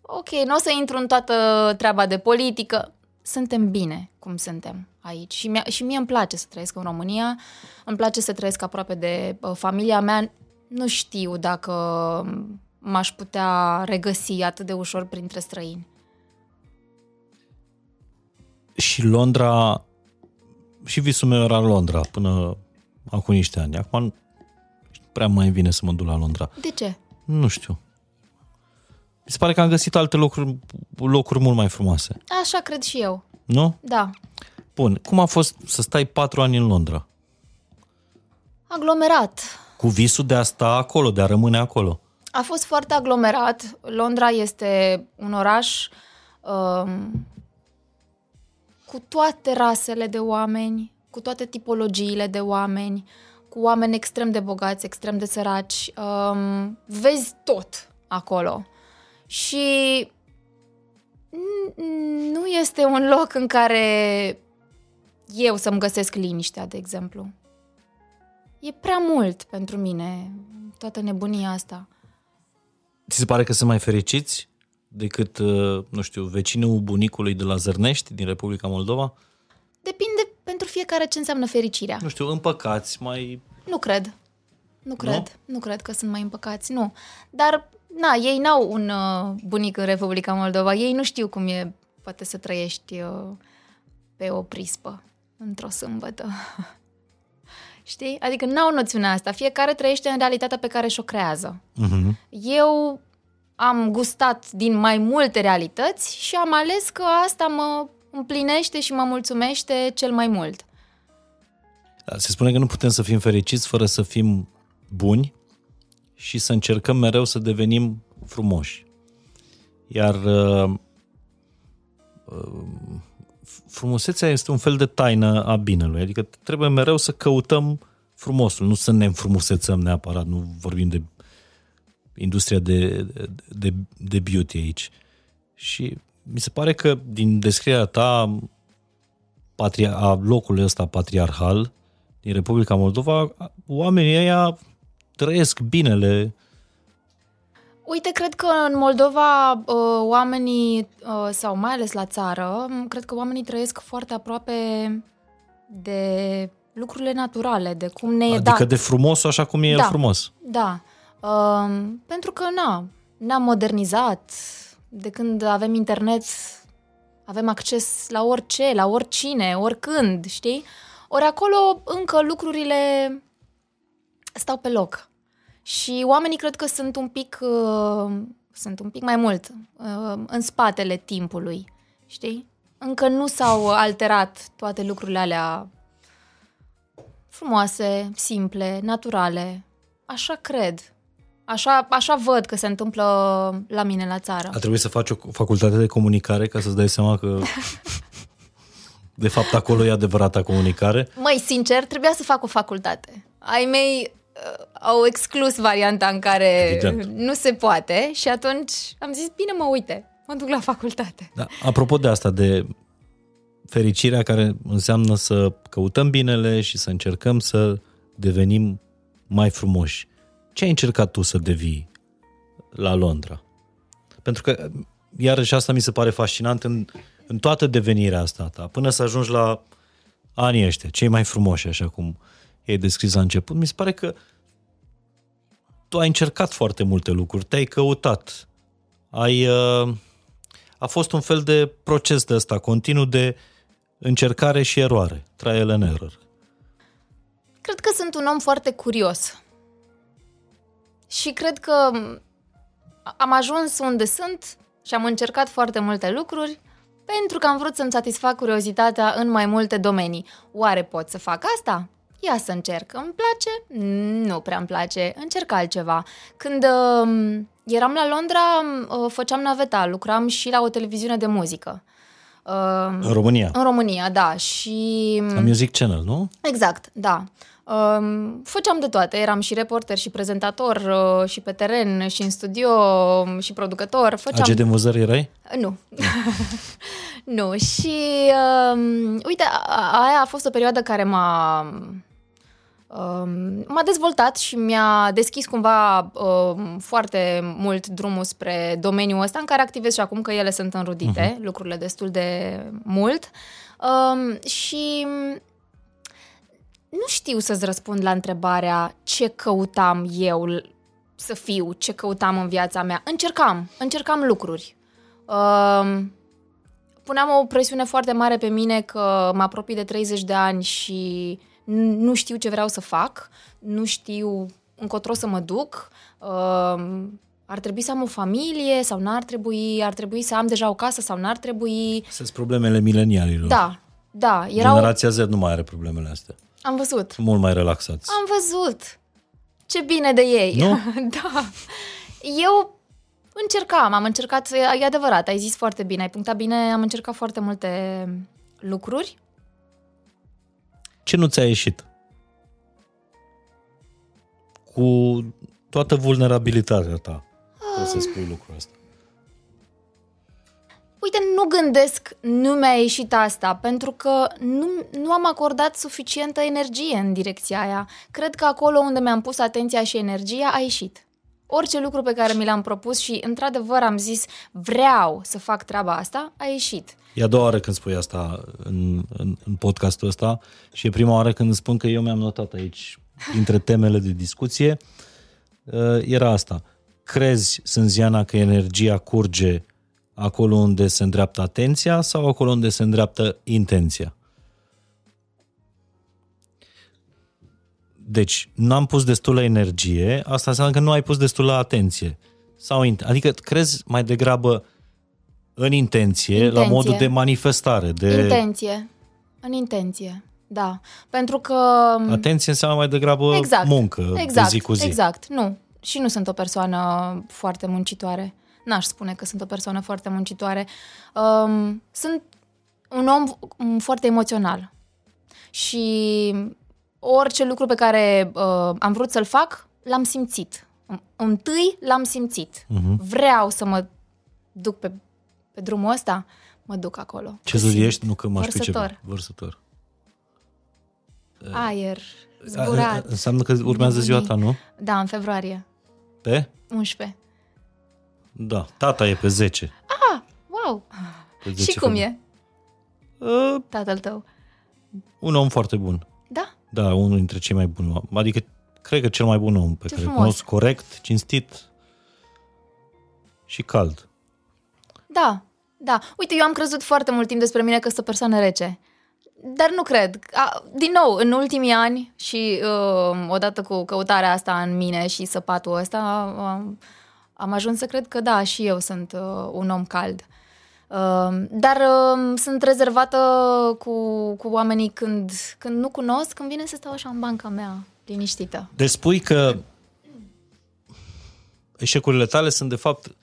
Ok, nu o să intru în toată treaba de politică. Suntem bine cum suntem aici. Și, mie, și mie îmi place să trăiesc în România, îmi place să trăiesc aproape de uh, familia mea. Nu știu dacă m-aș putea regăsi atât de ușor printre străini. Și Londra, și visul meu era Londra până acum niște ani. Acum nu prea mai vine să mă duc la Londra. De ce? Nu știu. Mi se pare că am găsit alte locuri, locuri mult mai frumoase. Așa cred și eu. Nu? Da. Bun. Cum a fost să stai patru ani în Londra? Aglomerat. Cu visul de a sta acolo, de a rămâne acolo. A fost foarte aglomerat. Londra este un oraș um, cu toate rasele de oameni, cu toate tipologiile de oameni, cu oameni extrem de bogați, extrem de săraci. Um, vezi tot acolo. Și nu este un loc în care eu să-mi găsesc liniștea, de exemplu. E prea mult pentru mine, toată nebunia asta. Ți se pare că sunt mai fericiți decât, uh, nu știu, vecinul bunicului de la Zărnești, din Republica Moldova? Depinde pentru fiecare ce înseamnă fericirea. Nu știu, împăcați, mai... Nu cred. Nu cred. Nu, nu cred că sunt mai împăcați, nu. Dar, na, ei n-au un uh, bunic în Republica Moldova. Ei nu știu cum e, poate să trăiești uh, pe o prispă într-o sâmbătă. Știi? Adică n-au noțiunea asta. Fiecare trăiește în realitatea pe care și-o creează. Uh-huh. Eu am gustat din mai multe realități și am ales că asta mă împlinește și mă mulțumește cel mai mult. Da, se spune că nu putem să fim fericiți fără să fim buni și să încercăm mereu să devenim frumoși. Iar uh, uh, frumusețea este un fel de taină a binelui, adică trebuie mereu să căutăm frumosul, nu să ne înfrumusețăm neapărat, nu vorbim de industria de, de, de beauty aici. Și mi se pare că din descrierea ta patria, a locului ăsta patriarhal din Republica Moldova, oamenii ăia trăiesc binele Uite, cred că în Moldova uh, oamenii, uh, sau mai ales la țară, cred că oamenii trăiesc foarte aproape de lucrurile naturale, de cum ne e adică dat. Adică de frumos așa cum e da, el frumos. Da. Uh, pentru că, na, ne-am modernizat. De când avem internet, avem acces la orice, la oricine, oricând, știi? Ori acolo încă lucrurile stau pe loc. Și oamenii cred că sunt un pic, uh, sunt un pic mai mult uh, în spatele timpului, știi? Încă nu s-au alterat toate lucrurile alea frumoase, simple, naturale. Așa cred. Așa, așa văd că se întâmplă la mine la țară. A trebuit să faci o facultate de comunicare ca să-ți dai seama că de fapt acolo e adevărata comunicare? Măi, sincer, trebuia să fac o facultate. Ai mei uh, au exclus varianta în care Evident. nu se poate și atunci am zis, bine mă, uite, mă duc la facultate. Da, apropo de asta, de fericirea care înseamnă să căutăm binele și să încercăm să devenim mai frumoși. Ce ai încercat tu să devii la Londra? Pentru că, iarăși, asta mi se pare fascinant în, în toată devenirea asta ta, până să ajungi la anii ăștia, cei mai frumoși, așa cum ai descris la început, mi se pare că tu ai încercat foarte multe lucruri, te-ai căutat, ai, uh, a fost un fel de proces de ăsta continuu de încercare și eroare, trial and error. Cred că sunt un om foarte curios. Și cred că am ajuns unde sunt și am încercat foarte multe lucruri pentru că am vrut să-mi satisfac curiozitatea în mai multe domenii. Oare pot să fac asta? Ia să încerc. Îmi place? Nu prea îmi place. Încerc altceva. Când uh, eram la Londra, uh, făceam naveta, lucram și la o televiziune de muzică. Uh, în România? În România, da. Și... La Music Channel, nu? Exact, da. Uh, făceam de toate, eram și reporter și prezentator uh, și pe teren și în studio um, și producător. Făceam... Agent de vânzări erai? Nu. nu. Și uh, uite, aia a fost o perioadă care m-a m-a dezvoltat și mi-a deschis cumva uh, foarte mult drumul spre domeniul ăsta în care activez și acum că ele sunt înrudite, uh-huh. lucrurile destul de mult. Uh, și nu știu să-ți răspund la întrebarea ce căutam eu să fiu, ce căutam în viața mea. Încercam, încercam lucruri. Uh, puneam o presiune foarte mare pe mine că mă apropii de 30 de ani și nu știu ce vreau să fac, nu știu încotro să mă duc, uh, ar trebui să am o familie sau n-ar trebui, ar trebui să am deja o casă sau n-ar trebui. Sunt problemele milenialilor. Da, da. Erau... Generația Z nu mai are problemele astea. Am văzut. Mult mai relaxați. Am văzut. Ce bine de ei. Nu? da. Eu încercam, am încercat, e adevărat, ai zis foarte bine, ai punctat bine, am încercat foarte multe lucruri. Ce nu ți-a ieșit? Cu toată vulnerabilitatea ta, poți să spui lucrul ăsta. Uite, nu gândesc, nu mi-a ieșit asta, pentru că nu, nu am acordat suficientă energie în direcția aia. Cred că acolo unde mi-am pus atenția și energia a ieșit. Orice lucru pe care mi l-am propus și, într-adevăr, am zis vreau să fac treaba asta, a ieșit. E a doua oară când spui asta în, în, în podcastul ăsta și e prima oară când spun că eu mi-am notat aici, dintre temele de discuție, uh, era asta. Crezi, Sânziana, că energia curge acolo unde se îndreaptă atenția sau acolo unde se îndreaptă intenția? Deci, n-am pus destulă energie, asta înseamnă că nu ai pus destulă atenție. Sau, adică crezi mai degrabă în intenție, intenție, la modul de manifestare. De... Intenție. În intenție, da. Pentru că... Atenție înseamnă mai degrabă exact, muncă exact, de zi cu zi. Exact, nu. Și nu sunt o persoană foarte muncitoare. N-aș spune că sunt o persoană foarte muncitoare. Um, sunt un om foarte emoțional. Și orice lucru pe care uh, am vrut să-l fac, l-am simțit. Întâi l-am simțit. Uh-huh. Vreau să mă duc pe, pe drumul ăsta, mă duc acolo. Ce zi ești? Nu că m-aș Vărsător. Vărsător. Aer, zburat. Înseamnă că urmează ziua ta, nu? Da, în februarie. Pe? 11. Da, tata e pe 10. Ah, wow! Pe 10 Și cum februarie. e? Uh, Tatăl tău. Un om foarte bun. Da? Da, unul dintre cei mai buni. Adică, cred că cel mai bun om pe Ce care îl cunosc, corect, cinstit și cald. Da, da. Uite, eu am crezut foarte mult timp despre mine că sunt o persoană rece. Dar nu cred. A, din nou, în ultimii ani și uh, odată cu căutarea asta în mine și săpatul ăsta, uh, am ajuns să cred că da, și eu sunt uh, un om cald. Uh, dar uh, sunt rezervată cu, cu oamenii când, când nu cunosc, când vine să stau așa în banca mea, liniștită. Deci spui că eșecurile tale sunt de fapt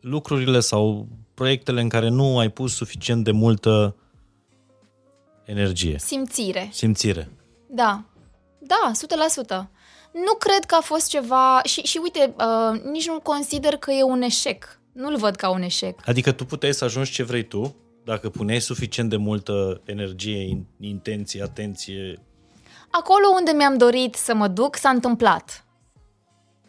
lucrurile sau proiectele în care nu ai pus suficient de multă energie. Simțire. Simțire. Da. Da, 100%. Nu cred că a fost ceva... Și, și uite, uh, nici nu consider că e un eșec. Nu-l văd ca un eșec. Adică tu puteai să ajungi ce vrei tu, dacă puneai suficient de multă energie, intenție, atenție. Acolo unde mi-am dorit să mă duc, s-a întâmplat.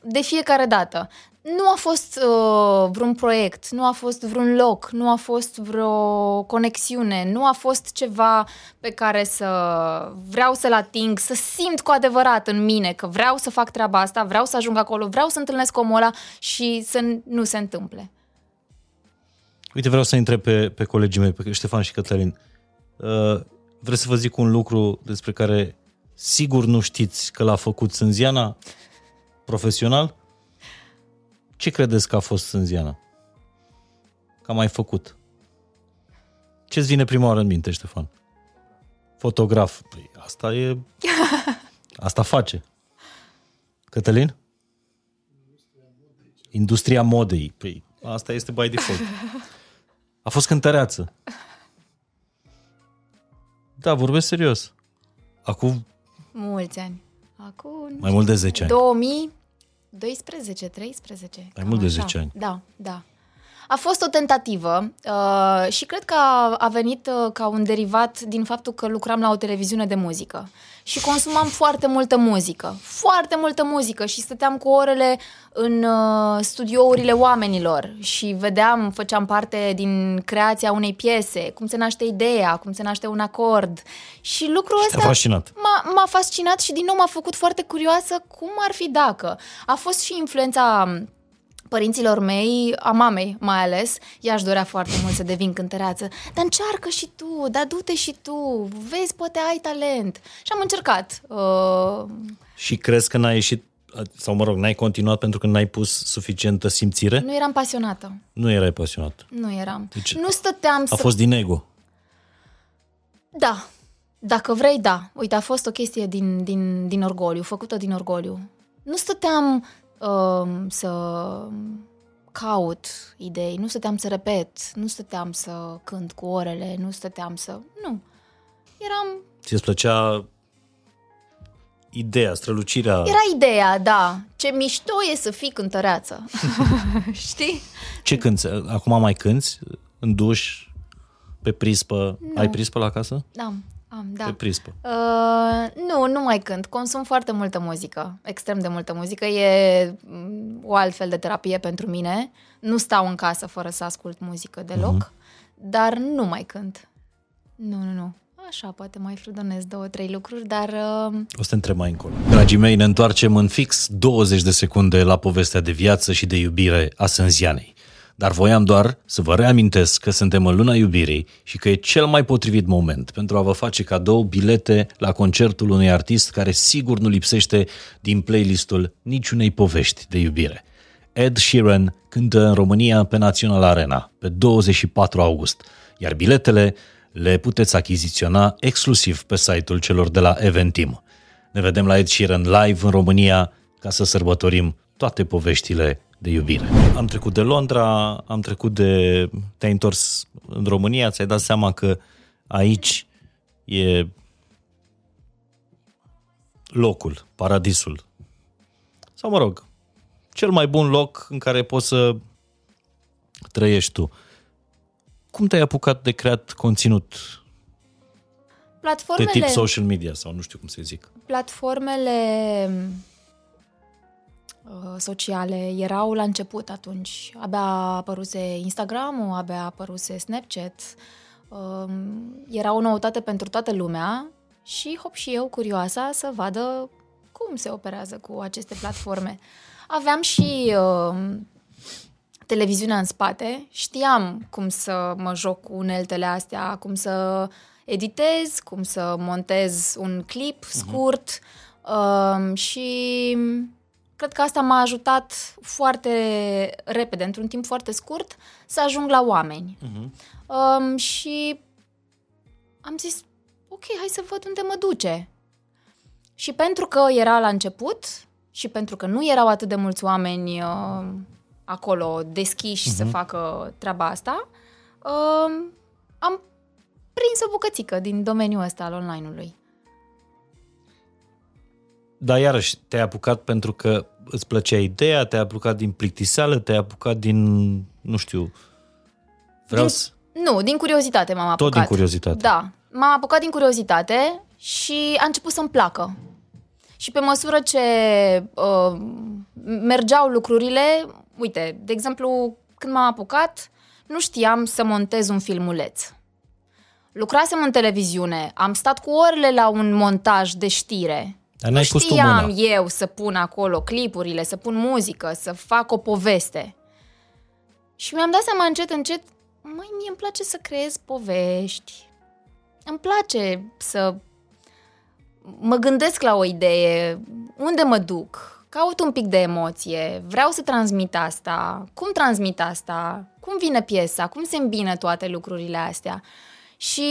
De fiecare dată nu a fost uh, vreun proiect, nu a fost vreun loc, nu a fost vreo conexiune, nu a fost ceva pe care să vreau să-l ating, să simt cu adevărat în mine că vreau să fac treaba asta, vreau să ajung acolo, vreau să întâlnesc omul ăla și să nu se întâmple. Uite, vreau să întreb pe, pe colegii mei, pe Ștefan și Cătălin. Uh, vreți să vă zic un lucru despre care sigur nu știți că l-a făcut Sânziana profesional? Ce credeți că a fost Sânziana? Că a mai făcut? Ce-ți vine prima oară în minte, Ștefan? Fotograf. Păi, asta e... Asta face. Cătălin? Industria modei. Păi, asta este by default. A fost cântăreață. Da, vorbesc serios. Acum... Mulți ani. Acum... Mai mult de 10 ani. 2000... 12, 13. Mai mult de 10 ani. Da, da. A fost o tentativă uh, și cred că a, a venit uh, ca un derivat din faptul că lucram la o televiziune de muzică și consumam foarte multă muzică, foarte multă muzică și stăteam cu orele în uh, studiourile oamenilor și vedeam, făceam parte din creația unei piese, cum se naște ideea, cum se naște un acord și lucrul și ăsta fascinat. M-a, m-a fascinat și din nou m-a făcut foarte curioasă cum ar fi dacă. A fost și influența părinților mei, a mamei mai ales, ea își dorea foarte mult să devin cântăreață, dar încearcă și tu, dar du-te și tu, vezi, poate ai talent. Și am încercat. Uh... Și crezi că n-ai ieșit, sau mă rog, n-ai continuat pentru că n-ai pus suficientă simțire? Nu eram pasionată. Nu erai pasionată. Nu eram. Deci nu stăteam a să... A fost din ego. Da. Dacă vrei, da. Uite, a fost o chestie din, din, din orgoliu, făcută din orgoliu. Nu stăteam um, să caut idei, nu stăteam să repet, nu stăteam să cânt cu orele, nu stăteam să... Nu. Eram... Ți-ți plăcea ideea, strălucirea... Era ideea, da. Ce mișto e să fii cântăreață. Știi? Ce cânti? Acum mai cânti? În duș? Pe prispă? Nu. Ai prispă la casă? Da, am, da. Pe prispă. Uh, nu, nu mai cânt. Consum foarte multă muzică, extrem de multă muzică. E mm, o altfel de terapie pentru mine. Nu stau în casă fără să ascult muzică deloc, uh-huh. dar nu mai cânt. Nu, nu, nu. Așa, poate mai fredonez două, trei lucruri, dar... Uh... O să te întreb mai încolo. Dragii mei, ne întoarcem în fix 20 de secunde la povestea de viață și de iubire a Sânzianei. Dar voiam doar să vă reamintesc că suntem în luna iubirii și că e cel mai potrivit moment pentru a vă face cadou bilete la concertul unui artist care sigur nu lipsește din playlistul niciunei povești de iubire. Ed Sheeran cântă în România pe Național Arena pe 24 august, iar biletele le puteți achiziționa exclusiv pe site-ul celor de la Eventim. Ne vedem la Ed Sheeran live în România ca să sărbătorim toate poveștile de iubire. Am trecut de Londra, am trecut de... te-ai întors în România, ți-ai dat seama că aici e locul, paradisul. Sau mă rog, cel mai bun loc în care poți să trăiești tu. Cum te-ai apucat de creat conținut de Platformele, tip social media sau nu știu cum să zic? platformele uh, sociale erau la început atunci. Abia apăruse Instagram-ul, abia apăruse Snapchat. Um, Era o noutate pentru toată lumea și hop și eu curioasa să vadă cum se operează cu aceste platforme. Aveam și uh, televiziunea în spate, știam cum să mă joc cu uneltele astea, cum să editez, cum să montez un clip scurt uh, și cred că asta m-a ajutat foarte repede, într-un timp foarte scurt, să ajung la oameni. Um, și am zis, ok, hai să văd unde mă duce. Și pentru că era la început și pentru că nu erau atât de mulți oameni uh, acolo deschiși uh-huh. să facă treaba asta, uh, am prins o bucățică din domeniul ăsta al online-ului. Dar iarăși, te-ai apucat pentru că îți plăcea ideea, te-ai apucat din plictiseală, te-ai apucat din, nu știu, vreau Din- să... Nu, din curiozitate m-am apucat. din curiozitate. Da, m-am apucat din curiozitate și a început să-mi placă. Și pe măsură ce uh, mergeau lucrurile, uite, de exemplu, când m-am apucat, nu știam să montez un filmuleț. Lucrasem în televiziune, am stat cu orele la un montaj de știre. Dar n-ai nu pus tu știam mâna. eu să pun acolo clipurile, să pun muzică, să fac o poveste. Și mi-am dat seama încet, încet, măi, mie îmi place să creez povești. Îmi place să mă gândesc la o idee, unde mă duc, caut un pic de emoție, vreau să transmit asta, cum transmit asta, cum vine piesa, cum se îmbină toate lucrurile astea. Și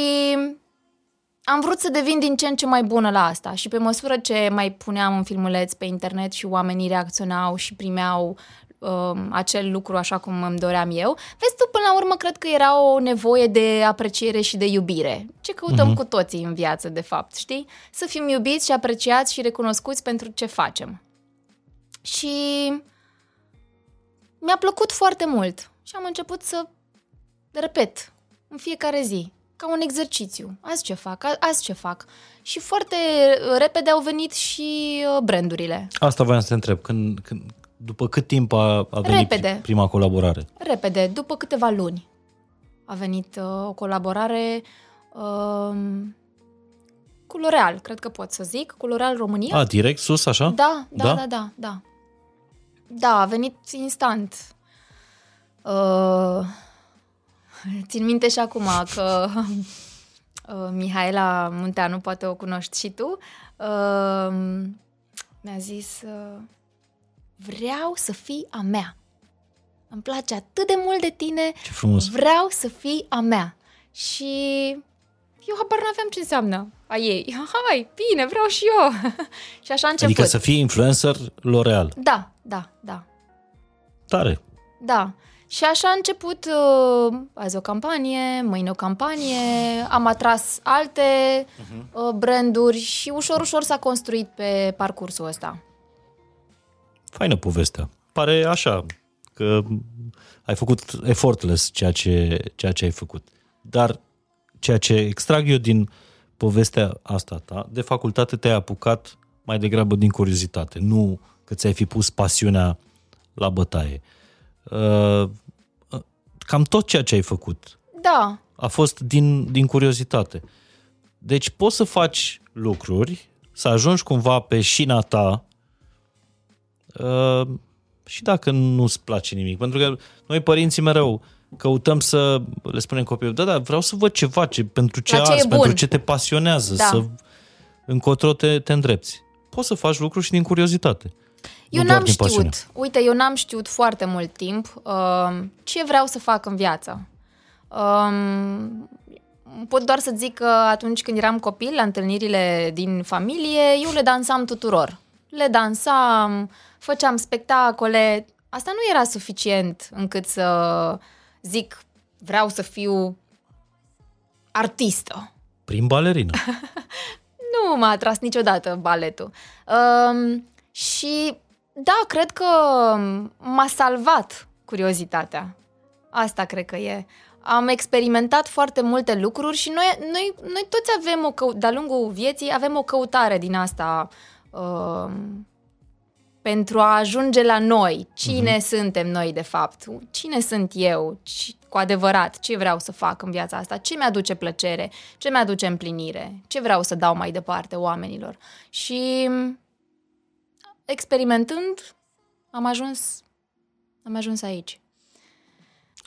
am vrut să devin din ce în ce mai bună la asta și pe măsură ce mai puneam un filmuleț pe internet și oamenii reacționau și primeau um, acel lucru așa cum îmi doream eu, vezi tu, până la urmă, cred că era o nevoie de apreciere și de iubire. Ce căutăm uh-huh. cu toții în viață, de fapt, știi? Să fim iubiți și apreciați și recunoscuți pentru ce facem. Și mi-a plăcut foarte mult și am început să repet în fiecare zi, ca un exercițiu. Azi ce fac, a- azi ce fac. Și foarte repede au venit și uh, brandurile. Asta voiam să te întreb. Când, când, după cât timp a, a venit Repede. prima colaborare? Repede, după câteva luni, a venit uh, o colaborare uh, cu L'Oreal, cred că pot să zic, cu L'Oreal România. A, direct, sus, așa? Da, da, Da? da, da, da. Da, a venit instant. Uh, țin minte și acum că uh, Mihaela Munteanu, poate o cunoști și tu, uh, mi-a zis uh, vreau să fii a mea. Îmi place atât de mult de tine, Ce frumos. vreau să fii a mea. Și Eu habar n-aveam ce înseamnă a ei. Hai, bine, vreau și eu. și așa a început. Adică să fii influencer L'Oreal. Da, da, da. Tare. Da. Și așa a început uh, azi o campanie, mâine o campanie, am atras alte uh, branduri și ușor, ușor s-a construit pe parcursul ăsta. Faină povestea. Pare așa că ai făcut effortless ceea ce, ceea ce ai făcut. Dar ceea ce extrag eu din povestea asta ta, de facultate te-ai apucat mai degrabă din curiozitate, nu că ți-ai fi pus pasiunea la bătaie. Uh, uh, Cam tot ceea ce ai făcut Da, a fost din, din curiozitate. Deci poți să faci lucruri, să ajungi cumva pe șina ta uh, și dacă nu-ți place nimic. Pentru că noi părinții mereu căutăm să le spunem copiilor, da, da, vreau să văd ceva, ce, pentru ce La ce e arzi, bun. pentru ce te pasionează, Da. să încotro te, te îndrepți. Poți să faci lucruri și din curiozitate. Eu nu doar n-am din știut, pasiune. uite, eu n-am știut foarte mult timp uh, ce vreau să fac în viață. Um, pot doar să zic că atunci când eram copil, la întâlnirile din familie, eu le dansam tuturor. Le dansam, făceam spectacole. Asta nu era suficient încât să zic vreau să fiu artistă. Prin balerină. Nu m-a atras niciodată baletul. Um, și da, cred că m-a salvat curiozitatea. Asta cred că e. Am experimentat foarte multe lucruri și noi, noi, noi toți avem o cău- de-a lungul vieții avem o căutare din asta um, pentru a ajunge la noi. Cine uh-huh. suntem noi, de fapt? Cine sunt eu? Ci- Cu adevărat, ce vreau să fac în viața asta? Ce mi-aduce plăcere? Ce mi-aduce împlinire? Ce vreau să dau mai departe oamenilor? Și experimentând, am ajuns, am ajuns aici.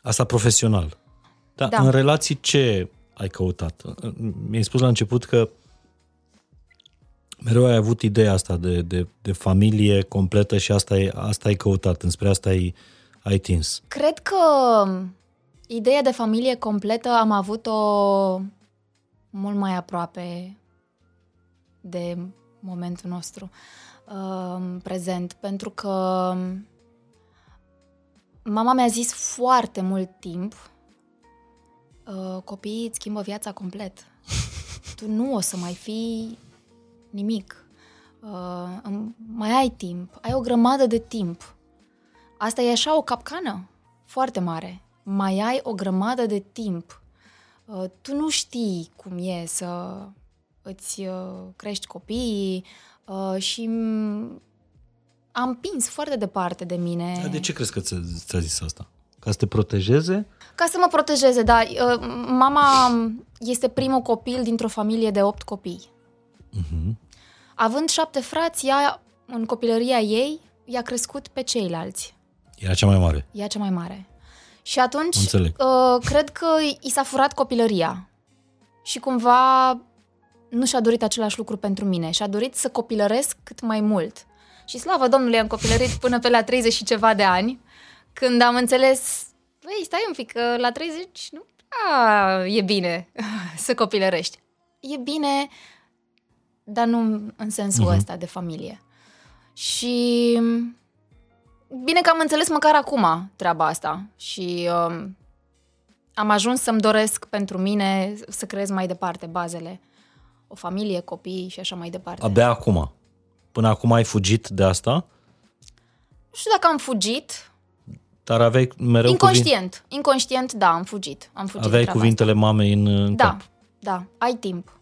Asta profesional. Da, Da. În relații ce ai căutat? Mi-ai spus la început că mereu ai avut ideea asta de, de, de familie completă și asta, e, asta ai căutat, înspre asta ai, ai tins. Cred că ideea de familie completă am avut-o mult mai aproape de momentul nostru uh, prezent, pentru că mama mi-a zis foarte mult timp uh, copiii îți schimbă viața complet. Tu nu o să mai fii nimic. Uh, îm- mai ai timp, ai o grămadă de timp. Asta e așa o capcană foarte mare. Mai ai o grămadă de timp. Uh, Tu nu știi cum e să îți uh, crești copiii uh, și m- am împins foarte departe de mine. Dar De ce crezi că ți- ți-a zis asta? Ca să te protejeze? Ca să mă protejeze, da. Uh, Mama este primul copil dintr-o familie de opt copii. Având șapte frați, ea, în copilăria ei, i-a crescut pe ceilalți. Era cea mai mare. Ea cea mai mare. Și atunci, Înțeleg. uh, cred că i s-a furat copilăria. Și cumva nu și-a dorit același lucru pentru mine. Și-a dorit să copilăresc cât mai mult. Și slavă Domnului, am copilărit până pe la 30 și ceva de ani, când am înțeles, băi, stai un pic, că la 30 nu a, e bine să copilărești. E bine, dar nu în sensul uh-huh. ăsta de familie. Și bine că am înțeles măcar acum treaba asta și um, am ajuns să-mi doresc pentru mine să creez mai departe bazele. O familie, copii și așa mai departe. Abia acum. Până acum ai fugit de asta, Nu știu dacă am fugit. dar aveai mereu Inconștient. Inconștient, da, am fugit. Am fugit Cuvinte, aveai de treaba cuvintele mamei în, în Da, cap. da, ai timp.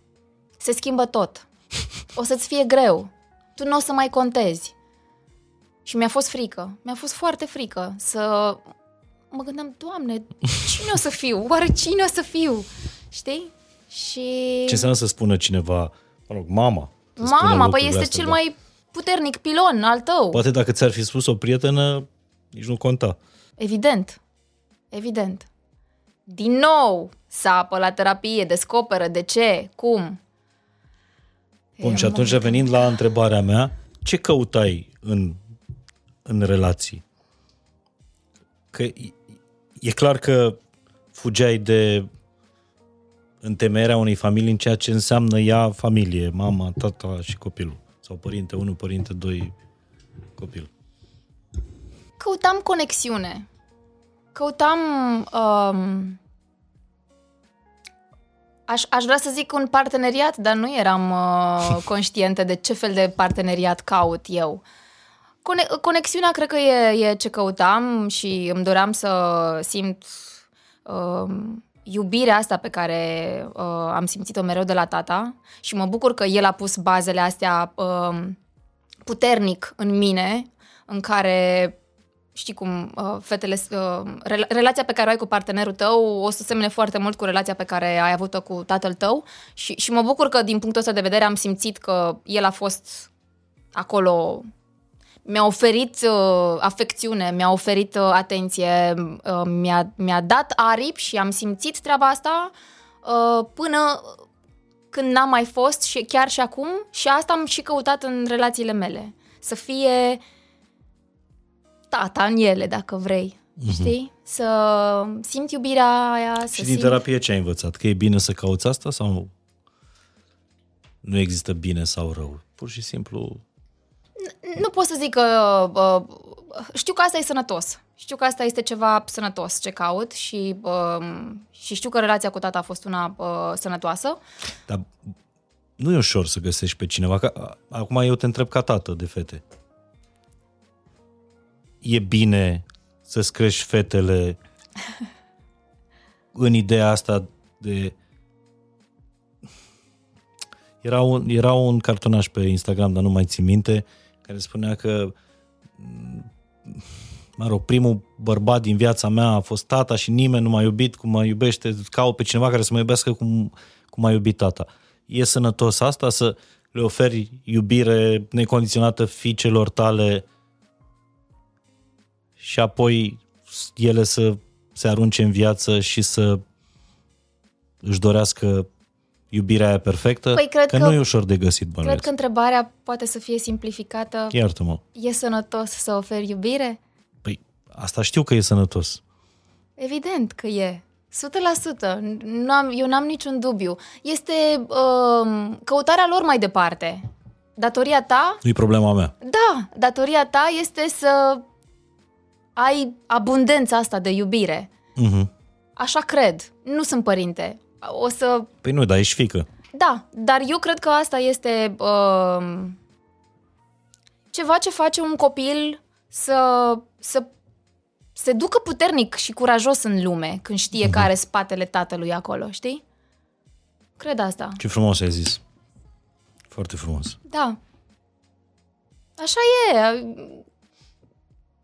Se schimbă tot. O să-ți fie greu. Tu nu o să mai contezi. Și mi-a fost frică. Mi-a fost foarte frică să... Mă gândeam, Doamne, cine o să fiu? Oare cine o să fiu? Știi? Și... Ce înseamnă să spună cineva, mă rog, mama. să spună Mama, păi lucrurile este astea, cel da. mai puternic pilon al tău. Poate dacă ți-ar fi spus o prietenă, nici nu conta. Evident. Evident. Din nou, sapă la terapie, descoperă de ce, cum. Bun, E și un atunci moment. revenind la întrebarea mea, ce căutai în, în relații? Că e, e clar că fugeai de întemeierea unei familii în ceea ce înseamnă ea familie, mama, tata și copilul. Sau părinte 1, părinte 2, copil. Căutam conexiune. Căutam... Um, aș, aș vrea să zic un parteneriat, dar nu eram uh, conștientă de ce fel de parteneriat caut eu. Cone- conexiunea cred că e, e ce căutam și îmi doream să simt uh, iubirea asta pe care uh, am simțit-o mereu de la tata și mă bucur că el a pus bazele astea uh, puternic în mine, în care știi cum, uh, fetele, uh, relația pe care o ai cu partenerul tău o să semne foarte mult cu relația pe care ai avut-o cu tatăl tău și, și mă bucur că din punctul ăsta de vedere am simțit că el a fost acolo mi-a oferit uh, afecțiune, mi-a oferit uh, atenție, uh, mi-a, mi-a dat aripi și am simțit treaba asta uh, până când n-am mai fost și chiar și acum și asta am și căutat în relațiile mele. Să fie tata în ele, dacă vrei. Mm-hmm. Știi? Să simt iubirea aia. Și să din simt... terapie ce ai învățat? Că e bine să cauți asta sau nu există bine sau rău? Pur și simplu nu pot să zic că... Uh, știu că asta e sănătos. Știu că asta este ceva sănătos ce caut și, uh, și știu că relația cu tata a fost una uh, sănătoasă. Dar nu e ușor să găsești pe cineva. Că, acum eu te întreb ca tată de fete. E bine să-ți crești fetele în ideea asta de... Era un, era un cartonaș pe Instagram, dar nu mai țin minte, uh, care spunea că mă rog, primul bărbat din viața mea a fost tata și nimeni nu m-a iubit cum mă iubește, caut pe cineva care să mă iubească cum, cum m-a iubit tata. E sănătos asta să le oferi iubire necondiționată fiicelor tale și apoi ele să se arunce în viață și să își dorească iubirea aia perfectă, păi cred că, că nu e ușor de găsit bănuiesc. Cred că întrebarea poate să fie simplificată. Iartă-mă. E sănătos să oferi iubire? Păi asta știu că e sănătos. Evident că e. 100%. N-am, eu n-am niciun dubiu. Este uh, căutarea lor mai departe. Datoria ta... Nu-i problema mea. Da, datoria ta este să ai abundența asta de iubire. Uh-huh. Așa cred. Nu sunt părinte o să... Păi nu, dar ești fică. Da, dar eu cred că asta este uh, ceva ce face un copil să, să se ducă puternic și curajos în lume când știe uh-huh. care spatele tatălui acolo, știi? Cred asta. Ce frumos ai zis. Foarte frumos. Da. Așa e.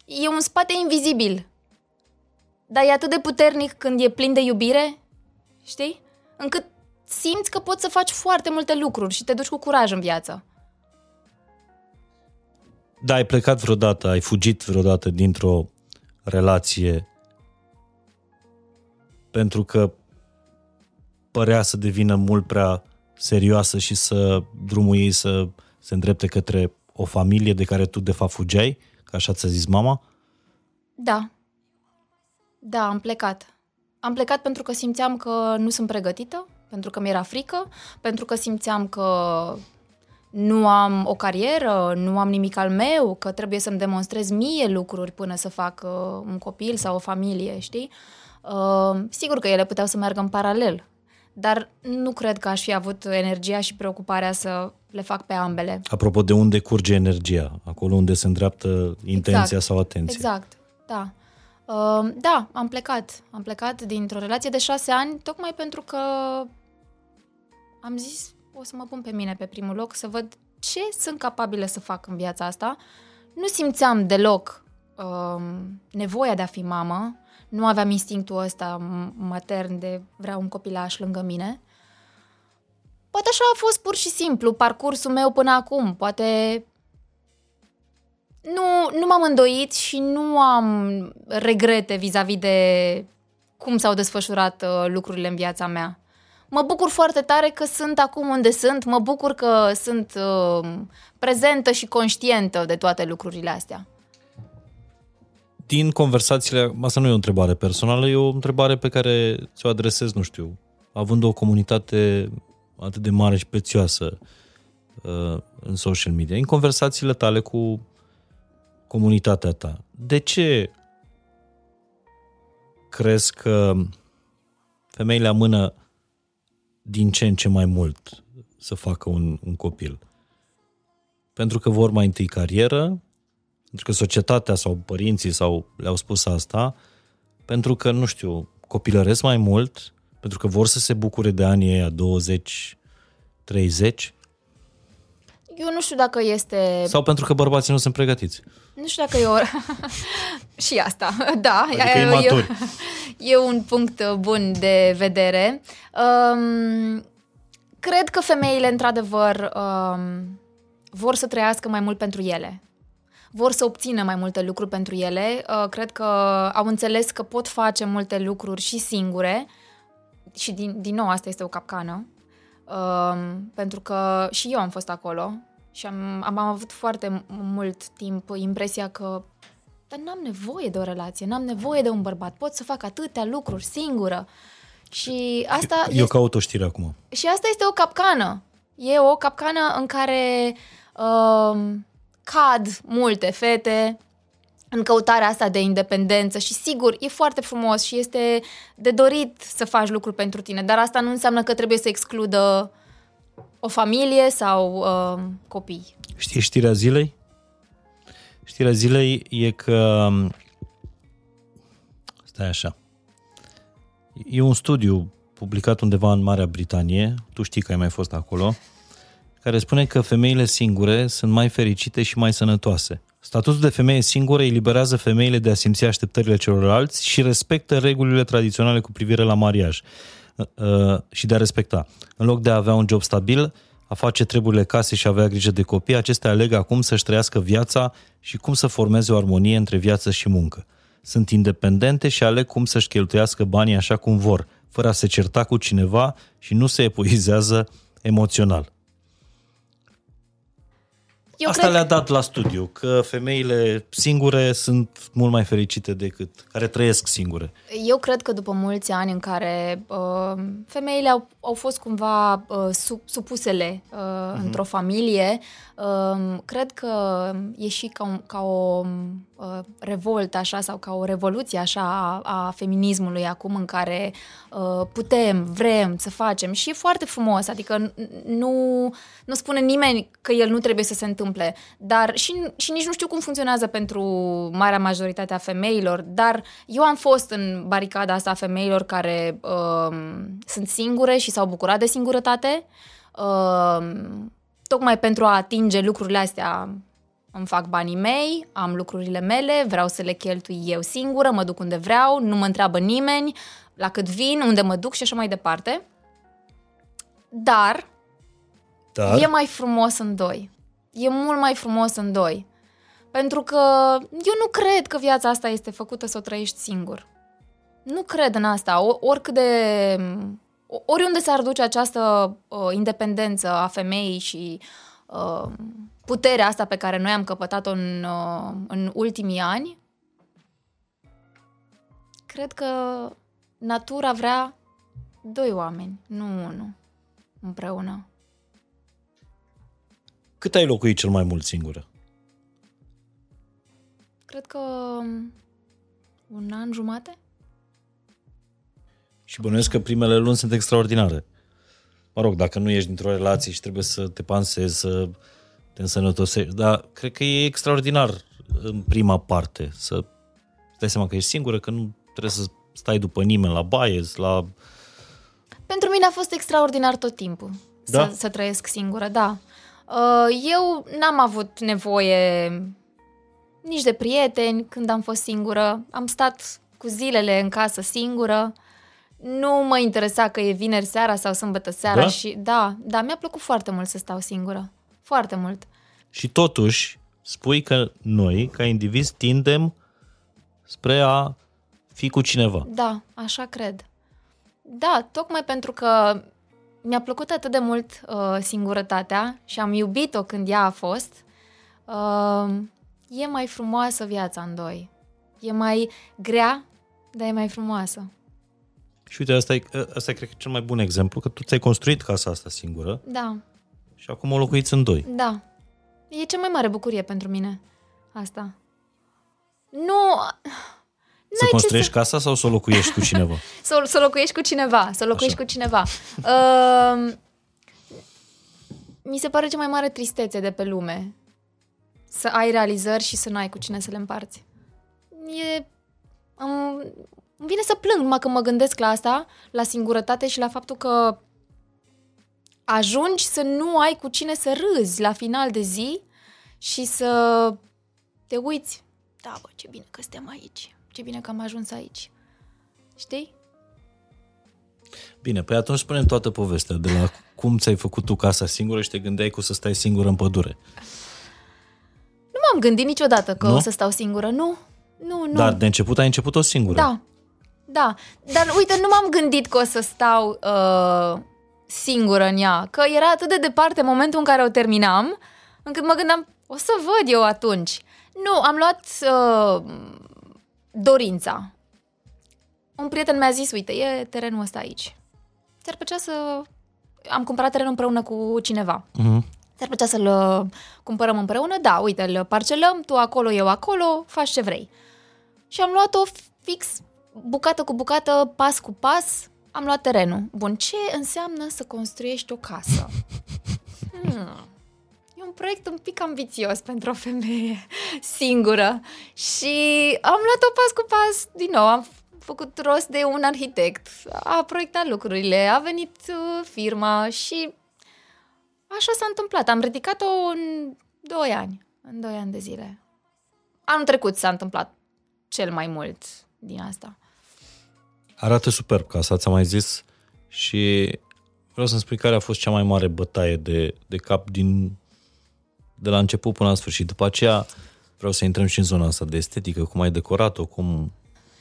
E un spate invizibil. Dar e atât de puternic când e plin de iubire, știi? Încât simți că poți să faci foarte multe lucruri și te duci cu curaj în viață. Da, ai plecat vreodată, ai fugit vreodată dintr-o relație pentru că părea să devină mult prea serioasă și să drumul ei să se îndrepte către o familie de care tu de fapt fugeai, ca așa ți-a zis mama? Da. Da, am plecat. Am plecat pentru că simțeam că nu sunt pregătită, pentru că mi-era frică, pentru că simțeam că nu am o carieră, nu am nimic al meu, că trebuie să-mi demonstrez mie lucruri până să fac uh, un copil sau o familie, știi? Uh, sigur că ele puteau să meargă în paralel, dar nu cred că aș fi avut energia și preocuparea să le fac pe ambele. Apropo de unde curge energia, acolo unde se îndreaptă intenția exact. sau atenția. Exact, da. Uh, da, am plecat. Am plecat dintr-o relație de șase ani, tocmai pentru că am zis, o să mă pun pe mine pe primul loc, să văd ce sunt capabilă să fac în viața asta. Nu simțeam deloc uh, nevoia de a fi mamă, nu aveam instinctul ăsta matern de vreau un copilaș lângă mine. Poate așa a fost pur și simplu parcursul meu până acum. Poate nu, nu m-am îndoit și nu am regrete vis-a-vis de cum s-au desfășurat uh, lucrurile în viața mea. Mă bucur foarte tare că sunt acum unde sunt, mă bucur că sunt uh, prezentă și conștientă de toate lucrurile astea. Din conversațiile, asta nu e o întrebare personală, e o întrebare pe care ți-o adresez, nu știu, având o comunitate atât de mare și prețioasă uh, în social media, în conversațiile tale cu comunitatea ta, de ce crezi că femeile amână din ce în ce mai mult să facă un, un copil? Pentru că vor mai întâi carieră, pentru că societatea sau părinții sau le-au spus asta, pentru că, nu știu, copilăresc mai mult, pentru că vor să se bucure de anii aia 20, 30? Eu nu știu dacă este... Sau pentru că bărbații nu sunt pregătiți? Nu știu dacă e o... și asta, da. Adică e, e un punct bun de vedere. Um, cred că femeile, într-adevăr, um, vor să trăiască mai mult pentru ele. Vor să obțină mai multe lucruri pentru ele. Uh, cred că au înțeles că pot face multe lucruri și singure. Și din, din nou, asta este o capcană. Um, pentru că și eu am fost acolo și am, am avut foarte mult timp impresia că dar n-am nevoie de o relație, n-am nevoie de un bărbat, pot să fac atâtea lucruri singură. Și asta Eu este... caut o știre acum. Și asta este o capcană. E o capcană în care uh, cad multe fete în căutarea asta de independență și sigur, e foarte frumos și este de dorit să faci lucruri pentru tine, dar asta nu înseamnă că trebuie să excludă o familie sau uh, copii. Știi știrea zilei? Știrea zilei e că stai așa e un studiu publicat undeva în Marea Britanie, tu știi că ai mai fost acolo, care spune că femeile singure sunt mai fericite și mai sănătoase. Statutul de femeie singură eliberează femeile de a simți așteptările celorlalți și respectă regulile tradiționale cu privire la mariaj uh, uh, și de a respecta. În loc de a avea un job stabil, a face treburile casei și a avea grijă de copii, acestea aleg acum să-și trăiască viața și cum să formeze o armonie între viață și muncă. Sunt independente și aleg cum să-și cheltuiască banii așa cum vor, fără a se certa cu cineva și nu se epuizează emoțional. Eu Asta cred... le-a dat la studiu, că femeile singure sunt mult mai fericite decât care trăiesc singure. Eu cred că după mulți ani în care uh, femeile au, au fost cumva uh, su, supusele uh, uh-huh. într-o familie, uh, cred că e și ca, un, ca o uh, revoltă așa sau ca o revoluție așa a, a feminismului acum în care uh, putem, vrem să facem și e foarte frumos, adică nu, nu spune nimeni că el nu trebuie să se întâmple, dar și, și nici nu știu cum funcționează pentru marea majoritate a femeilor, dar eu am fost în baricada asta a femeilor care uh, sunt singure și s-au bucurat de singurătate, uh, tocmai pentru a atinge lucrurile astea îmi fac banii mei, am lucrurile mele, vreau să le cheltui eu singură, mă duc unde vreau, nu mă întreabă nimeni, la cât vin, unde mă duc și așa mai departe. Dar, Dar? e mai frumos în doi. E mult mai frumos în doi. Pentru că eu nu cred că viața asta este făcută să o trăiești singur. Nu cred în asta. O, oricât de... Oriunde s-ar duce această uh, independență a femeii și uh, puterea asta pe care noi am căpătat-o în, uh, în ultimii ani, cred că natura vrea doi oameni, nu unul, împreună. Cât ai locuit cel mai mult singură? Cred că un an jumate. Și bănuiesc că primele luni sunt extraordinare. Mă rog, dacă nu ești dintr-o relație și trebuie să te pansezi, să te însănătosești, dar cred că e extraordinar în prima parte să dai seama că ești singură, că nu trebuie să stai după nimeni la baie, la... Pentru mine a fost extraordinar tot timpul da? să, să trăiesc singură, da. Uh, eu n-am avut nevoie nici de prieteni când am fost singură. Am stat cu zilele în casă singură. Nu mă interesa că e vineri seara sau sâmbătă seara da? și da, da, mi-a plăcut foarte mult să stau singură. Foarte mult. Și totuși, spui că noi, ca indivizi, tindem spre a fi cu cineva. Da, așa cred. Da, tocmai pentru că mi-a plăcut atât de mult uh, singurătatea și am iubit-o când ea a fost, uh, e mai frumoasă viața în doi. E mai grea, dar e mai frumoasă. Și uite, asta e, asta e cred că cel mai bun exemplu, că tu ți-ai construit casa asta singură Da, și acum o locuiți în doi. da. E cea mai mare bucurie pentru mine. Asta. Nu... Să N-ai ce construiești casa sau să o locuiești cu cineva? Să, să locuiești cu cineva, să locuiești cu cineva. Uh, mi se pare cea mai mare tristețe de pe lume. Să ai realizări și să n-ai cu cine să le împarți. E... Am, îmi vine să plâng numai când mă gândesc la asta, la singurătate și la faptul că ajungi să nu ai cu cine să râzi la final de zi și să te uiți. Da, bă, ce bine că suntem aici. Ce bine că am ajuns aici. Știi? Bine, păi atunci spunem toată povestea, de la cum ți-ai făcut tu casa singură și te gândeai că o să stai singură în pădure. Nu m-am gândit niciodată că Nu? o să stau singură. Nu, nu, nu. Dar de început ai început-o singură. Da, da. Dar uite, nu m-am gândit că o să stau uh, singură în ea. Că era atât de departe momentul în care o terminam, încât mă gândeam, o să văd eu atunci. Nu, am luat uh, dorința. Un prieten mi-a zis, uite, e terenul ăsta aici. Ți-ar plăcea să... Am cumpărat terenul împreună cu cineva. Mhm. Ți-ar plăcea să-l uh, cumpărăm împreună? Da, uite, îl parcelăm, tu acolo, eu acolo, faci ce vrei. Și am luat-o fix, bucată cu bucată, pas cu pas, am luat terenul. Bun, ce înseamnă să construiești o casă? Hmm. E un proiect un pic ambițios pentru o femeie singură și am luat-o pas cu pas, din nou, am făcut rost de un arhitect, a proiectat lucrurile, a venit uh, firma și Așa s-a întâmplat. Am ridicat-o în 2 ani. În 2 ani de zile. Anul trecut s-a întâmplat cel mai mult din asta. Arată superb casa, ți-am mai zis și vreau să-mi spui care a fost cea mai mare bătaie de, de cap din, de la început până la sfârșit. După aceea vreau să intrăm și în zona asta de estetică, cum ai decorat-o, cum...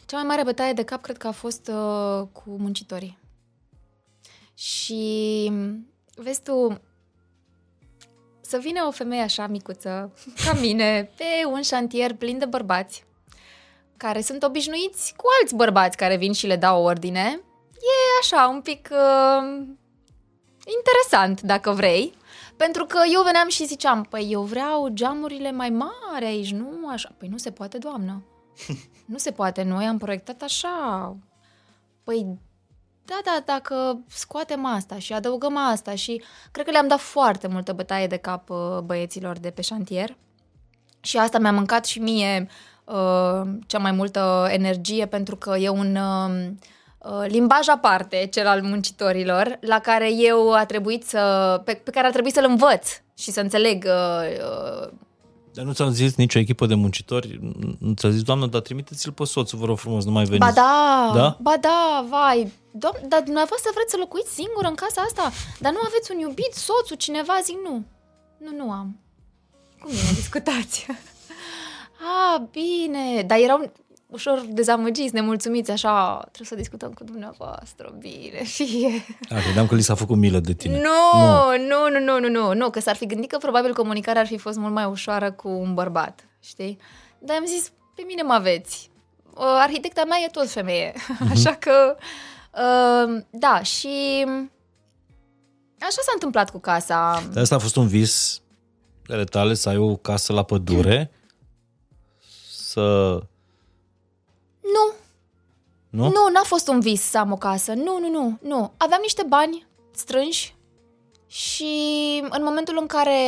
Cea mai mare bătaie de cap cred că a fost uh, cu muncitorii. Și vezi tu, să vină o femeie așa micuță, ca mine, pe un șantier plin de bărbați, care sunt obișnuiți cu alți bărbați care vin și le dau ordine, e așa, un pic uh, interesant, dacă vrei. Pentru că eu veneam și ziceam, păi eu vreau geamurile mai mari aici, nu așa. Păi nu se poate, doamnă. Nu se poate, noi am proiectat așa. Păi, da, da, dacă scoatem asta și adăugăm asta și cred că le-am dat foarte multă bătaie de cap uh, băieților de pe șantier și asta mi-a mâncat și mie uh, cea mai multă energie pentru că e un uh, uh, limbaj aparte, cel al muncitorilor, la care eu a trebuit să, pe, pe care a trebuit să-l învăț și să înțeleg uh, uh, Dar nu ți-am zis nicio echipă de muncitori? Nu ți-a zis, doamnă, dar trimiteți-l pe soțul, vă rog frumos, nu mai veniți. Ba da, Da? ba da, vai. Doam- dar dumneavoastră vreți să locuiți singur în casa asta? Dar nu aveți un iubit, soțul, cineva? Zic, nu. Nu, nu am. Cum bine discutați? ah, bine. Dar erau ușor dezamăgiți, nemulțumiți, așa, trebuie să discutăm cu dumneavoastră, bine, fie. A, credeam că li s-a făcut milă de tine. Nu, nu, nu, nu, nu, nu, nu, că s-ar fi gândit că probabil comunicarea ar fi fost mult mai ușoară cu un bărbat, știi? Dar am zis, pe mine mă aveți. Uh, Arhitecta mea e tot femeie, așa că, uh, da, și așa s-a întâmplat cu casa. Dar asta a fost un vis ale tale să ai o casă la pădure, să... Nu, Nu? nu, n-a fost un vis să am o casă, nu, nu, nu, nu. Aveam niște bani strânși și în momentul în care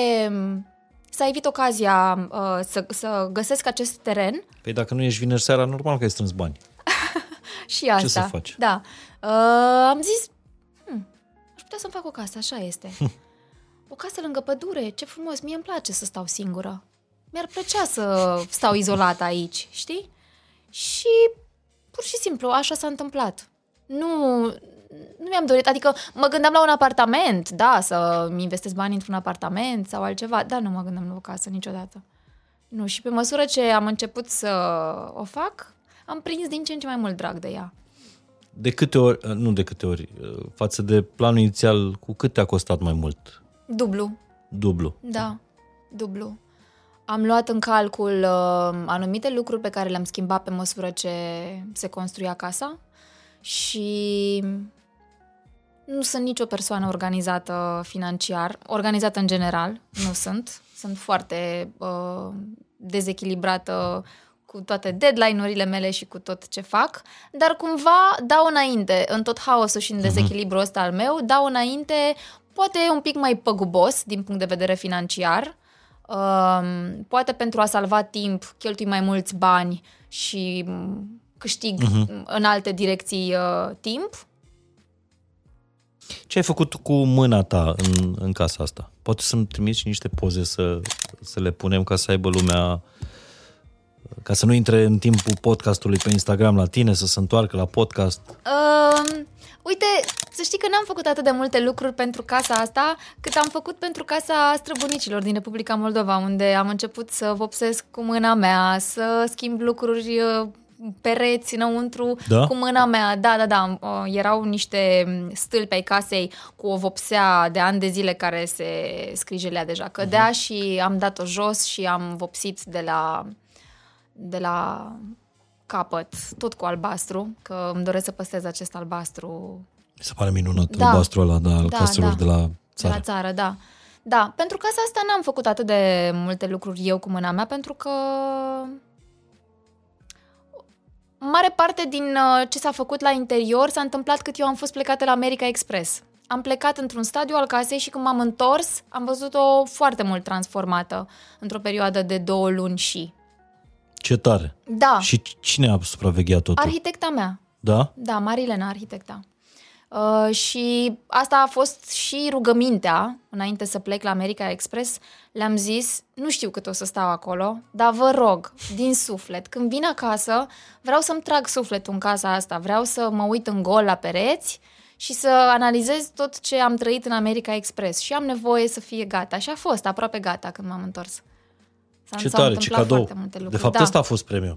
s-a evit ocazia uh, să, să găsesc acest teren, Păi dacă nu ești vineri seara, normal că ai strâns bani. Și asta. să faci? Da. Uh, am zis, hm, aș putea să-mi fac o casă, așa este. o casă lângă pădure, ce frumos, mie îmi place să stau singură. Mi-ar plăcea să stau izolată aici, știi? Și pur și simplu așa s-a întâmplat. Nu, nu mi-am dorit, adică mă gândeam la un apartament, da, să-mi investesc bani într-un apartament sau altceva, dar nu mă gândeam la o casă niciodată. Nu, și pe măsură ce am început să o fac, am prins din ce în ce mai mult drag de ea. De câte ori, nu de câte ori, față de planul inițial, cu cât te-a costat mai mult? Dublu, Dublu. da, dublu. Am luat în calcul uh, anumite lucruri pe care le-am schimbat pe măsură ce se construia casa și nu sunt nicio persoană organizată financiar, organizată în general, nu sunt. Sunt foarte uh, dezechilibrată cu toate deadline-urile mele și cu tot ce fac, dar cumva dau înainte, în tot haosul și în dezechilibrul ăsta al meu, dau înainte, poate un pic mai păgubos din punct de vedere financiar, um, poate pentru a salva timp cheltui mai mulți bani și mm, câștig uh-huh. în alte direcții uh, timp. Ce ai făcut cu mâna ta în, în casa asta? Poate să-mi trimiți și niște poze să, să le punem ca să aibă lumea ca să nu intre în timpul podcastului pe Instagram la tine, să se întoarcă la podcast? Uh, uite, să știi că n-am făcut atât de multe lucruri pentru casa asta, cât am făcut pentru casa străbunicilor din Republica Moldova, unde am început să vopsesc cu mâna mea, să schimb lucruri uh, pereți înăuntru Da? cu mâna mea. Da, da, da. Uh, Erau niște stâlpi ai casei cu o vopsea de ani de zile care se scrijelea deja. Cădea și am dat-o jos și am vopsit de la, de la capăt, tot cu albastru, că îmi doresc să păstrez acest albastru Mi se pare minunat Da. da. albastrul ăla da, al Da, caselor da. de la de țară. la țară, da. Da, pentru casa asta n-am făcut atât de multe lucruri eu cu mâna mea, pentru că mare parte din uh, ce s-a făcut la interior s-a întâmplat cât eu am fost plecată la America Express. Am plecat într-un stadiu al casei și când m-am întors, am văzut-o foarte mult transformată într-o perioadă de două luni și... Ce tare! Da, Și cine a supravegheat totul? arhitecta mea. Da? Da, Marilena, arhitecta. Uh, și asta a fost și rugămintea, înainte să plec la America Express, le-am zis, nu știu cât o să stau acolo, dar vă rog, din suflet, când vin acasă, vreau să-mi trag sufletul în casa asta, vreau să mă uit în gol la pereți și să analizez tot ce am trăit în America Express și am nevoie să fie gata. Și a fost aproape gata când m-am întors. S-a, Ce s-au tare, ce întâmplat cadou! foarte multe lucruri. De fapt, da. ăsta a fost premiul.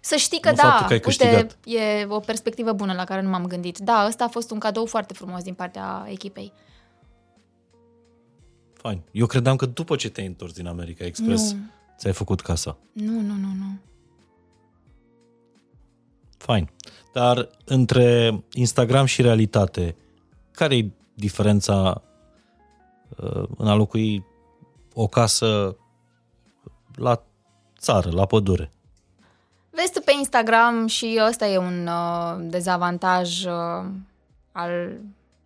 Să știi că Nu da, faptul că ai uite, câștigat. e o perspectivă bună la care nu m-am gândit. Da, ăsta a fost un cadou foarte frumos din partea echipei. Fain. Eu credeam că după ce te-ai întors din America Express, Nu. ți-ai făcut casa. Nu, nu, nu, nu. Fain. Dar între Instagram și realitate, care e diferența uh, în a locui o casă la țară, la pădure? Vezi tu pe Instagram și ăsta e un uh, dezavantaj uh, al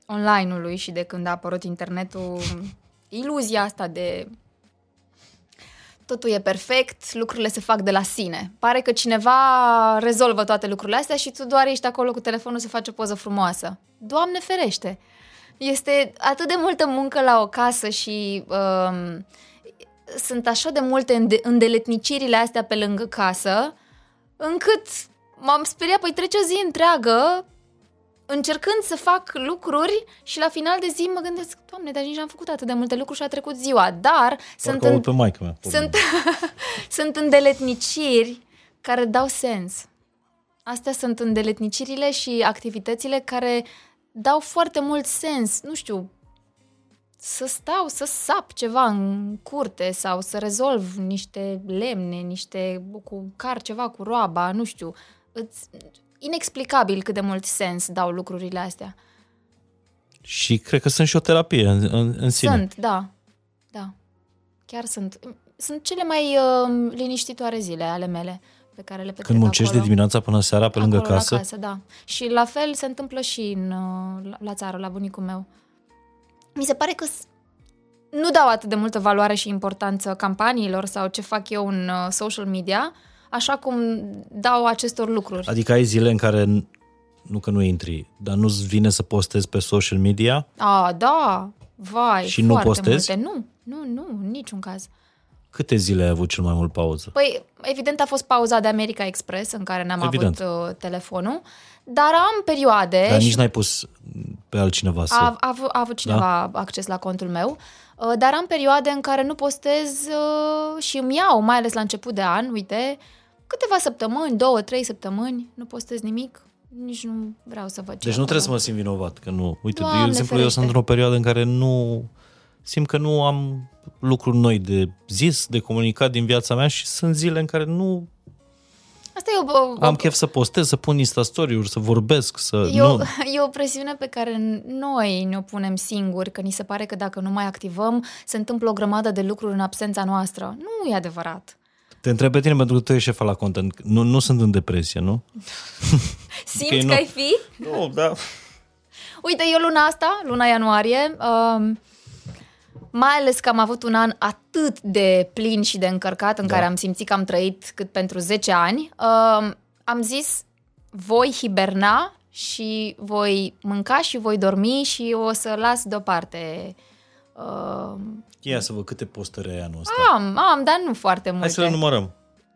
online-ului și de când a apărut internetul, iluzia asta de totul e perfect, lucrurile se fac de la sine. Pare că cineva rezolvă toate lucrurile astea și tu doar ești acolo cu telefonul să faci o poză frumoasă. Doamne ferește! Este atât de multă muncă la o casă și um, sunt așa de multe înde- îndeletnicirile astea pe lângă casă, încât m-am speriat, păi trece o zi întreagă încercând să fac lucruri și la final de zi mă gândesc, doamne, dar nici n-am făcut atât de multe lucruri și a trecut ziua, dar sunt, Parcă în, aud pe maică mea. sunt, sunt îndeletniciri care dau sens. Astea sunt îndeletnicirile și activitățile care dau foarte mult sens. Nu știu, să stau, să sap ceva în curte sau să rezolv niște lemne, niște cu car ceva cu roaba, nu știu. Îți, inexplicabil cât de mult sens dau lucrurile astea. Și cred că sunt și o terapie în, în, în sine. Sunt, da. Da. Chiar sunt. Sunt cele mai uh, liniștitoare zile ale mele pe care le petrec Când muncești acolo. de dimineața până seara pe lângă acolo, casă, La casă, da. Și la fel se întâmplă și în, uh, la, la țară, la bunicul meu. Mi se pare că s- nu dau atât de multă valoare și importanță campaniilor sau ce fac eu în uh, social media, așa cum dau acestor lucruri. adică ai zile în care, n- nu că nu intri, dar nu-ți vine să postezi pe social media, A, da, vai, Și nu foarte postezi? Multe. Nu, nu, nu, în niciun caz. câte zile ai avut cel mai mult pauză? Păi, evident a fost pauza de America Express în care n-am Evident. avut uh, telefonul, dar am perioade Dar și nici n-ai pus pe altcineva să... a, a, avut- a avut cineva da? acces la contul meu, uh, dar am perioade în care nu postez uh, și îmi iau, mai ales la început de an, uite, câteva săptămâni, două, trei săptămâni, nu postez nimic, nici nu vreau să văd ce Deci e nu acolo. trebuie să mă simt vinovat, că nu. Uite, Doamne de exemplu, eu ferește. sunt într-o perioadă în care nu simt că nu am lucruri noi de zis, de comunicat din viața mea și sunt zile în care nu Asta e o, o, Am chef să postez, să pun Insta story-uri, să vorbesc, să... e, o, Nu, e o presiune pe care noi ne-o punem singuri, că ni se pare că dacă nu mai activăm, se întâmplă o grămadă de lucruri în absența noastră. Nu e adevărat. te întreb pe tine pentru că tu ești șefa la content. Nu, nu sunt în depresie, nu? Simți nu. că ai fi? Nu, da. Uite, eu luna asta, luna ianuarie, um, mai ales că am avut un an atât de plin și de încărcat în Da. care am simțit că am trăit cât pentru 10 ani, um, am zis voi hiberna și voi mânca și voi dormi și o să las deoparte. Um, Ia să văd câte postări ai anul ăsta. am, am, dar nu foarte multe. Hai să le numărăm.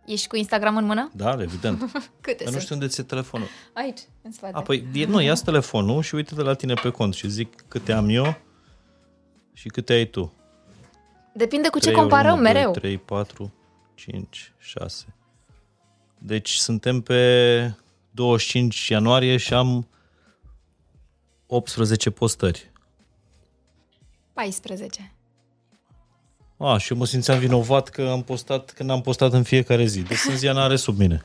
Ești cu Instagram în mână? Da, evident. Câte Dar nu sunt? știu unde ți-e telefonul. Aici, în spate. A, păi, e, nu, ia telefonul și uite de la tine pe cont și zic câte am eu și câte ai tu. Depinde cu ce 3 ori comparăm 1, 2, mereu. 3, 4, 5, 6. Deci suntem pe 25 ianuarie și am 18 postări. 14. A, și eu mă simțeam vinovat că am postat, că n-am postat în fiecare zi. Deci sunt Ziana are sub mine.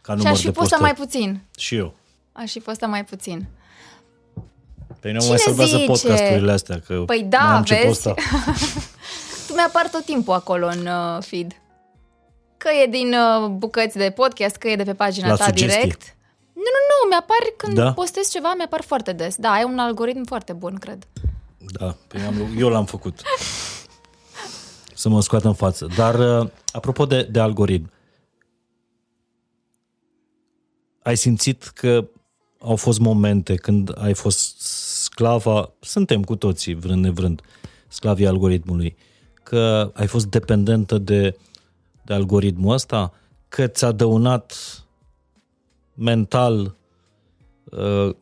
Ca Și număr aș fi de postat postări. mai puțin. Și eu. Aș fi postat mai puțin. Pe mine Cine mai salvează zice? podcasturile astea, că Păi da, n-am ce vezi? posta. Tu mi-apar tot timpul acolo în uh, feed. Că e din uh, bucăți de podcast, că e de pe pagina La ta sugestii. direct. Nu, nu, nu, mi-apar când Da? postez ceva, mi-apar foarte des. Da, ai un algoritm foarte bun, cred. Da, pe mine am, eu l-am făcut. Să mă scoată în față. Dar, uh, apropo de, de algoritm, ai simțit că au fost momente când ai fost sclava, suntem cu toții, vrând nevrând, sclavii algoritmului, că ai fost dependentă de, de algoritmul ăsta, că ți-a dăunat mental uh,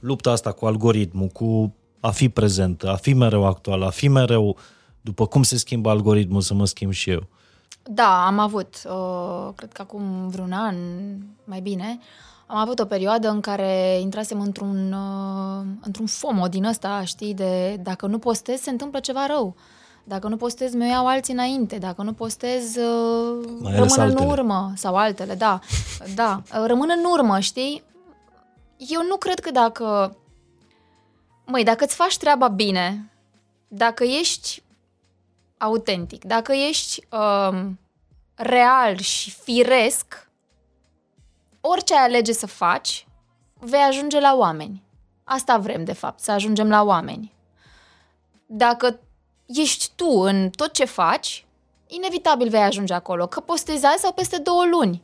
lupta asta cu algoritmul, cu a fi prezentă, a fi mereu actuală, a fi mereu după cum se schimbă algoritmul să mă schimb și eu. Da, am avut, uh, cred că acum vreun an, mai bine, am avut o perioadă în care intrasem într-un, uh, într-un FOMO din ăsta, știi, de dacă nu postez, se întâmplă ceva rău. Dacă nu postez, mi iau alții înainte. Dacă nu postez, uh, Mai ales rămân în altele. urmă. Sau altele, da. da. Uh, Rămân în urmă, știi? Eu nu cred că dacă... Măi, dacă îți faci treaba bine, dacă ești autentic, dacă ești um, real și firesc, orice ai alege să faci, vei ajunge la oameni. Asta vrem, de fapt, să ajungem la oameni. Dacă ești tu în tot ce faci, inevitabil vei ajunge acolo, că postezi azi sau peste două luni.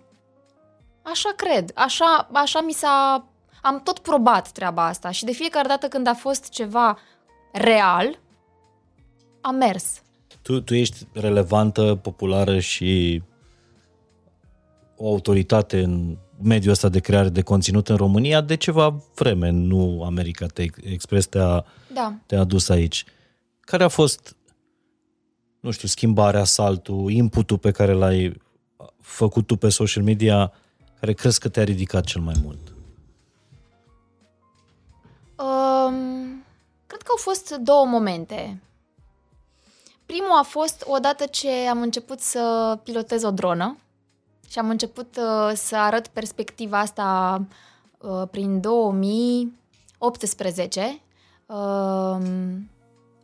Așa cred, așa, așa mi s-a... Am tot probat treaba asta și de fiecare dată când a fost ceva real, a mers. Tu, tu ești relevantă, populară și o autoritate în mediul ăsta de creare de conținut în România de ceva vreme, nu America te Express te-a, Da. te-a adus aici. Care a fost, nu știu, schimbarea, saltul, inputul pe care l-ai făcut tu pe social media, care crezi că te-a ridicat cel mai mult? Um, cred că au fost două momente. Primul a fost odată ce am început să pilotez o dronă și am început uh, să arăt perspectiva asta uh, prin 2018. Uh,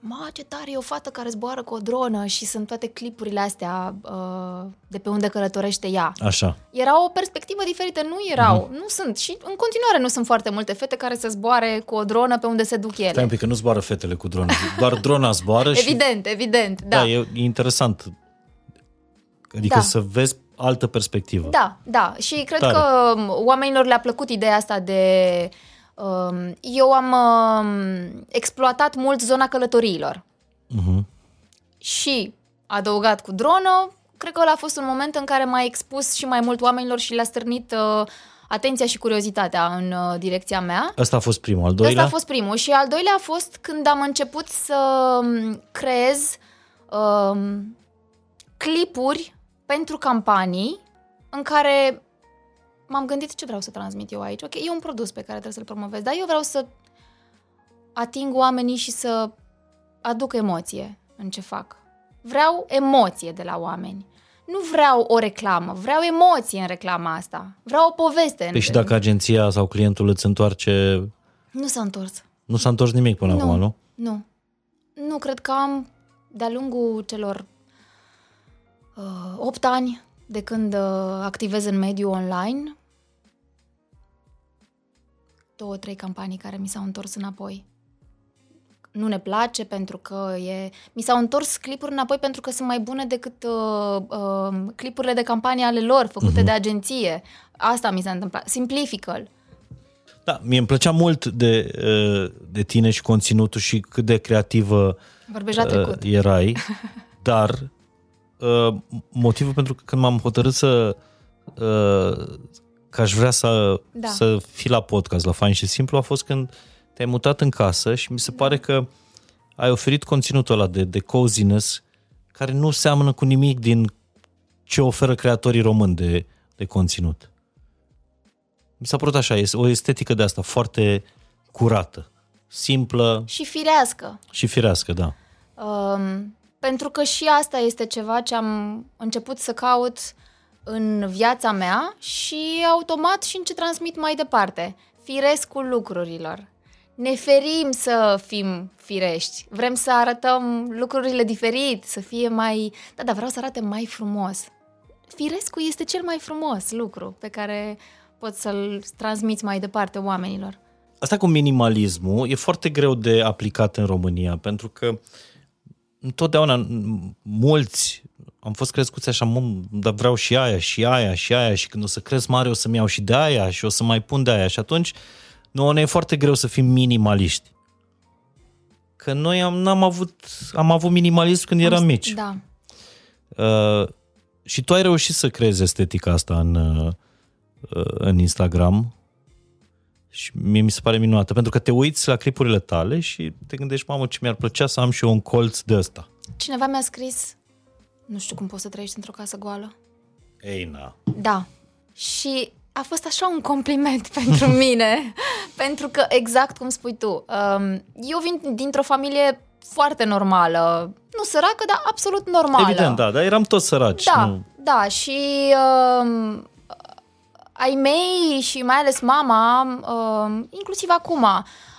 Ma, ce tare e o fată care zboară cu o dronă și sunt toate clipurile astea uh, de pe unde călătorește ea. Așa. Era o perspectivă diferită, nu erau, nu sunt și în continuare nu sunt foarte multe fete care să zboare cu o dronă pe unde se duc ele. Stai un pic, că nu zboară fetele cu drona. Doar drona zboară și... Evident, evident, Da, da. e, e interesant. Adică Da. să vezi altă perspectivă. Da, da. Și cred Tare. că um, oamenilor le-a plăcut ideea asta de... Um, eu am um, exploatat mult zona călătoriilor. Uh-huh. Și adăugat cu dronă, cred că ăla a fost un moment în care m-a expus și mai mult oamenilor și le-a stârnit uh, atenția și curiozitatea în uh, direcția mea. Asta a fost primul. Al Ăsta doilea? a fost primul. Și al doilea a fost când am început să um, creez um, clipuri pentru campanii în care m-am gândit ce vreau să transmit eu aici. Ok, e un produs pe care trebuie să-l promovez, dar eu vreau să ating oamenii și să aduc emoție în ce fac. Vreau emoție de la oameni. nu vreau o reclamă, vreau emoție în reclama asta. Vreau o poveste. Păi și dacă agenția sau clientul îți întoarce... Nu s-a întors. Nu s-a întors nimic până Nu. acum, nu? Nu. Nu, cred că am, de-a lungul celor uh, 8 ani de când uh, activez în mediul online, două, trei campanii care mi s-au întors înapoi. Nu ne place pentru că e... Mi s-au întors clipuri înapoi pentru că sunt mai bune decât uh, uh, clipurile de campanie ale lor, făcute uh-huh. de agenție. Asta mi s-a întâmplat. Simplifică-l. Da, mie îmi plăcea mult de, uh, de tine și conținutul și cât de creativă Vorbești la uh, trecut. erai, dar uh, motivul pentru că când m-am hotărât să uh, că aș vrea să, Da. să fii la podcast, la Fain și Simplu, a fost când te-ai mutat în casă și mi se pare că ai oferit conținutul ăla de, de coziness care nu seamănă cu nimic din ce oferă creatorii români de, de conținut. Mi s-a părut așa, este o estetică de asta foarte curată, simplă Și firească. și firească, da. Um, pentru că și asta este ceva ce am început să caut în viața mea și automat și în ce transmit mai departe. Firescul lucrurilor. Ne ferim să fim firești. Vrem să arătăm lucrurile diferit, să fie mai... Da, dar vreau să arate mai frumos. Firescul este cel mai frumos lucru pe care poți să-l transmiți mai departe oamenilor. Asta cu minimalismul e foarte greu de aplicat în România, pentru că întotdeauna m- mulți am fost crescuți așa, mă, dar vreau și aia, și aia, și aia, și când o să cresc mare o să-mi iau și de aia și o să mai pun de aia. Și atunci nouă ne e foarte greu să fim minimaliști. Că noi am, n-am avut, am avut minimalism când eram mici. Da. Uh, și tu ai reușit să creezi estetica asta în, uh, în Instagram și mie mi se pare minunată, pentru că te uiți la clipurile tale și te gândești, mamă, ce mi-ar plăcea să am și eu un colț de ăsta. Cineva mi-a scris, nu știu cum poți să trăiești într-o casă goală. Ei, na. Da. Și a fost așa un compliment pentru mine, pentru că exact cum spui tu, um, eu vin dintr-o familie foarte normală, nu săracă, dar absolut normală. Evident, da, dar eram toți săraci. Da, Nu? da, și um, ai mei și mai ales mama, um, inclusiv acum,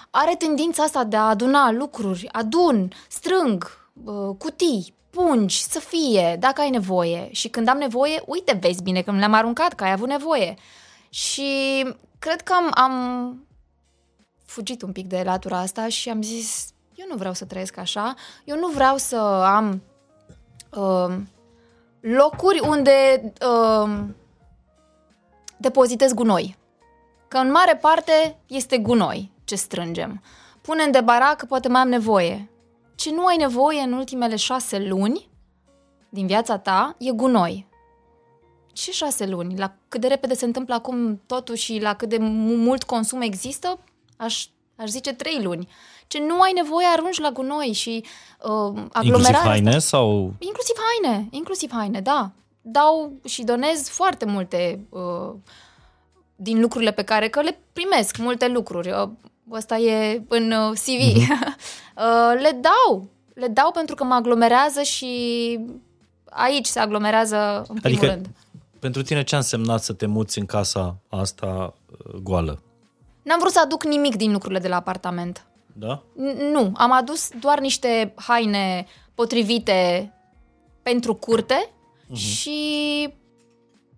are tendința asta de a aduna lucruri, adun, strâng, uh, cutii, pungi, să fie, dacă ai nevoie. Și când am nevoie, uite, vezi bine că mi le-am aruncat, că ai avut nevoie. Și cred că am, am fugit un pic de latura asta și am zis, eu nu vreau să trăiesc așa, eu nu vreau să am uh, locuri unde uh, depozitez gunoi. Că în mare parte este gunoi ce strângem. Punem de barac, poate mai am nevoie. Ce nu ai nevoie în ultimele șase luni din viața ta e gunoi. Ce șase luni? La cât de repede se întâmplă acum totul și la cât de mu- mult consum există, aș, aș zice trei luni. Ce nu ai nevoie arunci la gunoi și uh, aglomerarea Inclusiv asta- haine sau... Inclusiv haine, inclusiv haine, da. Dau și donez foarte multe uh, din lucrurile pe care, că le primesc multe lucruri. Uh, ăsta e în uh, CV. uh, le dau. Le dau pentru că mă aglomerează și aici se aglomerează în primul Adică rând. pentru tine ce a însemnat să te muți în casa asta uh, goală? N-am vrut să aduc nimic din lucrurile de la apartament. Da? N- Nu, am adus doar niște haine potrivite pentru curte uh-huh. și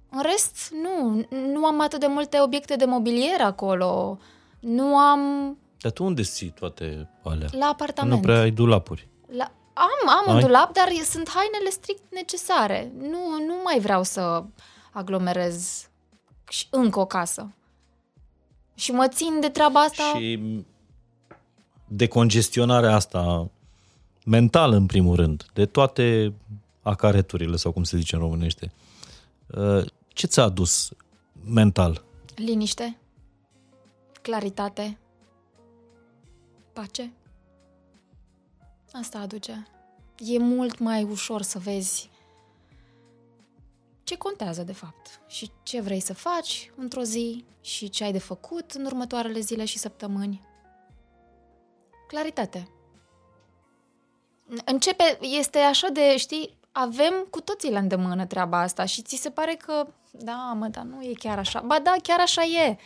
în rest nu, nu am atât de multe obiecte de mobilier acolo. Nu am Dar tu unde ții toate alea? la apartament. Nu prea ai dulapuri. La, am, am un Ai? dulap, dar sunt hainele strict necesare. Nu, nu mai vreau să aglomerez și încă o casă. Și mă țin de treaba asta. Și decongestionarea asta mentală, în primul rând, de toate acareturile, sau cum se zice în românește. Uh, Ce ți-a adus mental? Liniște, claritate, pace. Asta aduce. E mult mai ușor să vezi ce contează de fapt și ce vrei să faci într-o zi și ce ai de făcut în următoarele zile și săptămâni. Claritate. Începe, este așa de, știi, avem cu toții la îndemână treaba asta și ți se pare că, da, mă, dar nu e chiar așa. Ba da, chiar așa e.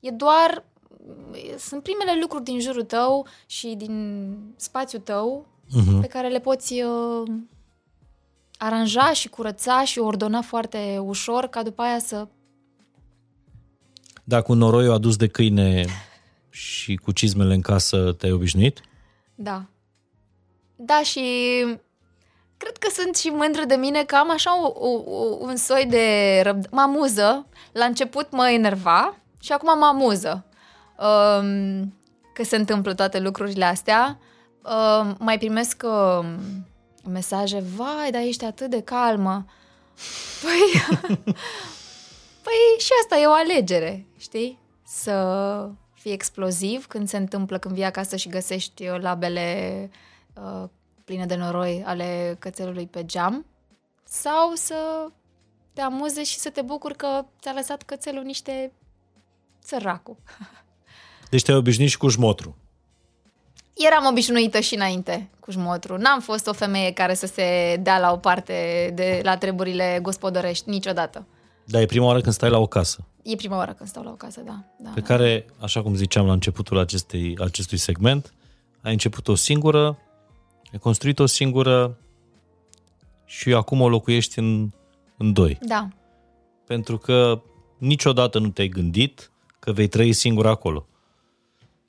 E doar, sunt primele lucruri din jurul tău și din spațiul tău Mhm. pe care le poți uh, aranja și curăța și ordona foarte ușor ca după aia să... Dacă un noroiu adus de câine și cu cizmele în casă te-ai obișnuit? Da. Da, și cred că sunt și mândră de mine că am așa o, o, un soi de răbd... Mă amuză. La început mă enerva și acum mă amuză. Um, că se întâmplă toate lucrurile astea. Um, mai primesc um, mesaje, vai, dar ești atât de calmă. Păi, păi și asta e o alegere, știi? Să fii exploziv când se întâmplă, când vii acasă și găsești uh, labele uh, pline de noroi ale cățelului pe geam sau să te amuze și să te bucuri că ți-a lăsat cățelul niște săracul. Deci te-ai obișnuit și cu jmotru. Eram obișnuită și înainte cu jmotru. N-am fost o femeie care să se dea la o parte de la treburile gospodărești niciodată. Dar e prima oară când stai la o casă, E prima oară când stau la o casă, da. da pe da. care, așa cum ziceam la începutul acestei, acestui segment, ai început o singură, ai construit o singură și acum o locuiești în, în doi. Da, Pentru că niciodată nu te-ai gândit că vei trăi singur acolo.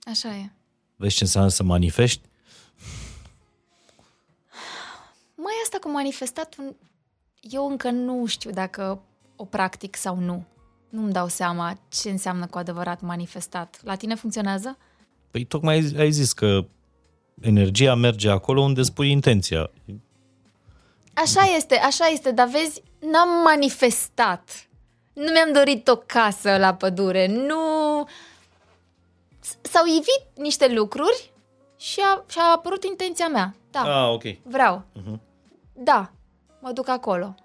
așa e. Vezi ce înseamnă să manifesti? Mai asta cu manifestat, eu încă nu știu dacă o practic sau nu. Nu-mi dau seama ce înseamnă cu adevărat manifestat. La tine funcționează? Păi tocmai ai- ai zis că energia merge acolo unde spui intenția. Așa este, așa este, dar vezi, n-am manifestat. Nu mi-am dorit o casă la pădure, nu... S- S-au ivit niște lucruri și a, și a apărut intenția mea. Da, Ah, ok. vreau. Da, mă duc acolo.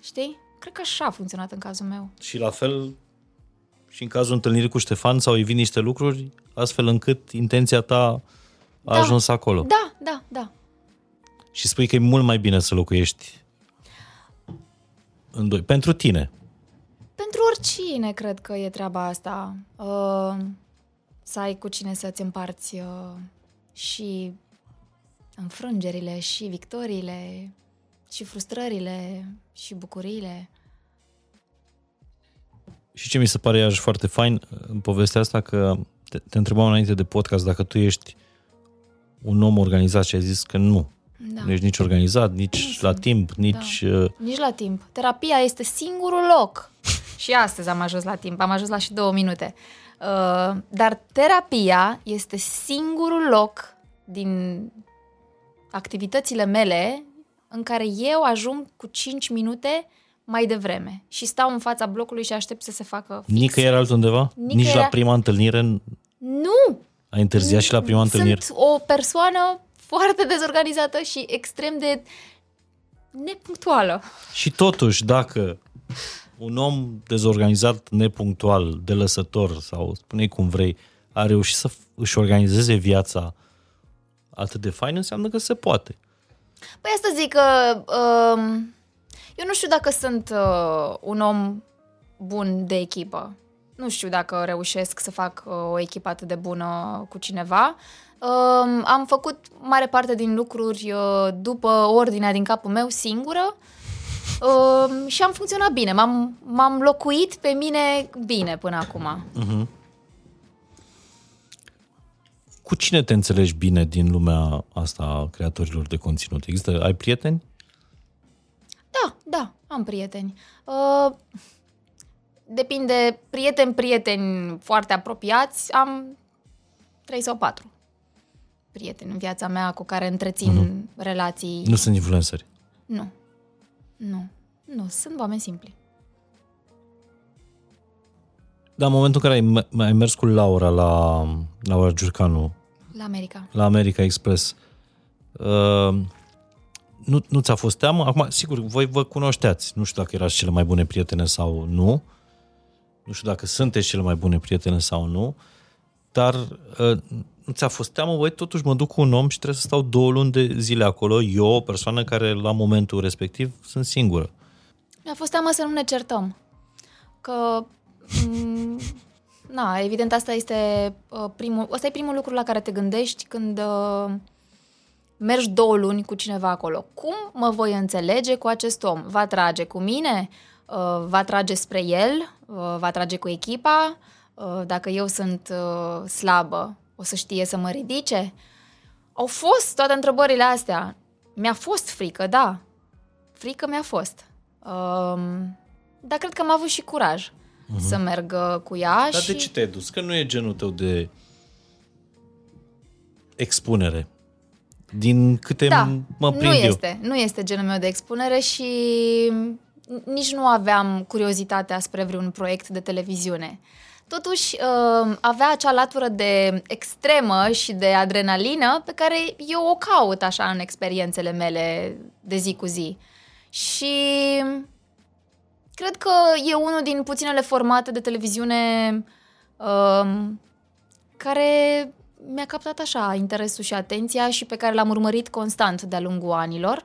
Știi? Cred că așa a funcționat în cazul meu. Și la fel și în cazul întâlnirii cu Ștefan s-au evit niște lucruri astfel încât intenția ta a Da. ajuns acolo. Da, da, da. Și spui că e mult mai bine să locuiești în doi. Pentru tine. Pentru oricine cred că e treaba asta. Uh, să ai cu cine să-ți împarți uh, și înfrângerile, și victoriile, și frustrările, și bucuriile. Și ce mi se pare iarăși foarte fain în povestea asta, că te, te întrebam înainte de podcast dacă tu ești un om organizat și ai zis că nu. Da. Nu ești nici organizat, nici Nu la sunt. timp, nici... Uh, Nici la timp. Terapia este singurul loc. și astăzi am ajuns la timp, am ajuns la și două minute. Uh, dar terapia este singurul loc din activitățile mele în care eu ajung cu 5 minute mai devreme și stau în fața blocului și aștept să se facă fix. nicăieri altundeva? Nicăieri- Nici la prima întâlnire? Nu! Ai întârziat și la prima întâlnire? Sunt o persoană foarte dezorganizată și extrem de nepunctuală. Și totuși, dacă un om dezorganizat, nepunctual, delăsător sau spune cum vrei, a reușit să f- își organizeze viața atât de fain, înseamnă că se poate. Păi asta zic că um, eu nu știu dacă sunt uh, un om bun de echipă. Nu știu dacă reușesc să fac uh, o echipă atât de bună cu cineva. Um, am făcut mare parte din lucruri uh, după ordinea din capul meu singură um, și am funcționat bine. M-am, m-am locuit pe mine bine până acum. Cu cine te înțelegi bine din lumea asta a creatorilor de conținut? Există, ai prieteni? Da, da, am prieteni. Uh, depinde, prieteni, prieteni foarte apropiați, am trei sau patru prieteni în viața mea cu care întrețin uh-huh. relații. Nu sunt influenceri. Nu. Nu. Nu, sunt oameni simpli. Dar în momentul în care ai, me- ai mers cu Laura la Laura Giurcanu, La America. la America Express, uh, nu, nu ți-a fost teamă? Acum, sigur, voi vă cunoșteați. Nu știu dacă erați cele mai bune prietene sau nu. Nu știu dacă sunteți cele mai bune prietene sau nu. dar uh, nu ți-a fost teamă, băi, totuși mă duc cu un om și trebuie să stau două luni de zile acolo, eu, o persoană care la momentul respectiv sunt singură. Mi-a fost teamă să nu ne certăm. Că, m- na, evident asta este uh, primul, asta e primul lucru la care te gândești când uh, mergi două luni cu cineva acolo. Cum mă voi înțelege cu acest om? Va trage cu mine? Uh, va trage spre el? Uh, va trage cu echipa? Uh, dacă eu sunt uh, slabă, o să știe să mă ridice? Au fost toate întrebările astea. Mi-a fost frică, da. Frică mi-a fost. Um, dar cred că am avut și curaj uh-huh. să merg uh, cu ea. Dar și... de ce te-ai dus? Că nu e genul tău de expunere. Din câte da, mă nu prind eu. este, nu este genul meu de expunere și nici nu aveam curiozitatea spre vreun proiect de televiziune. Totuși, uh, avea acea latură de extremă și de adrenalină pe care eu o caut așa în experiențele mele de zi cu zi. Și cred că e unul din puținele formate de televiziune uh, care mi-a captat așa interesul și atenția și pe care l-am urmărit constant de-a lungul anilor.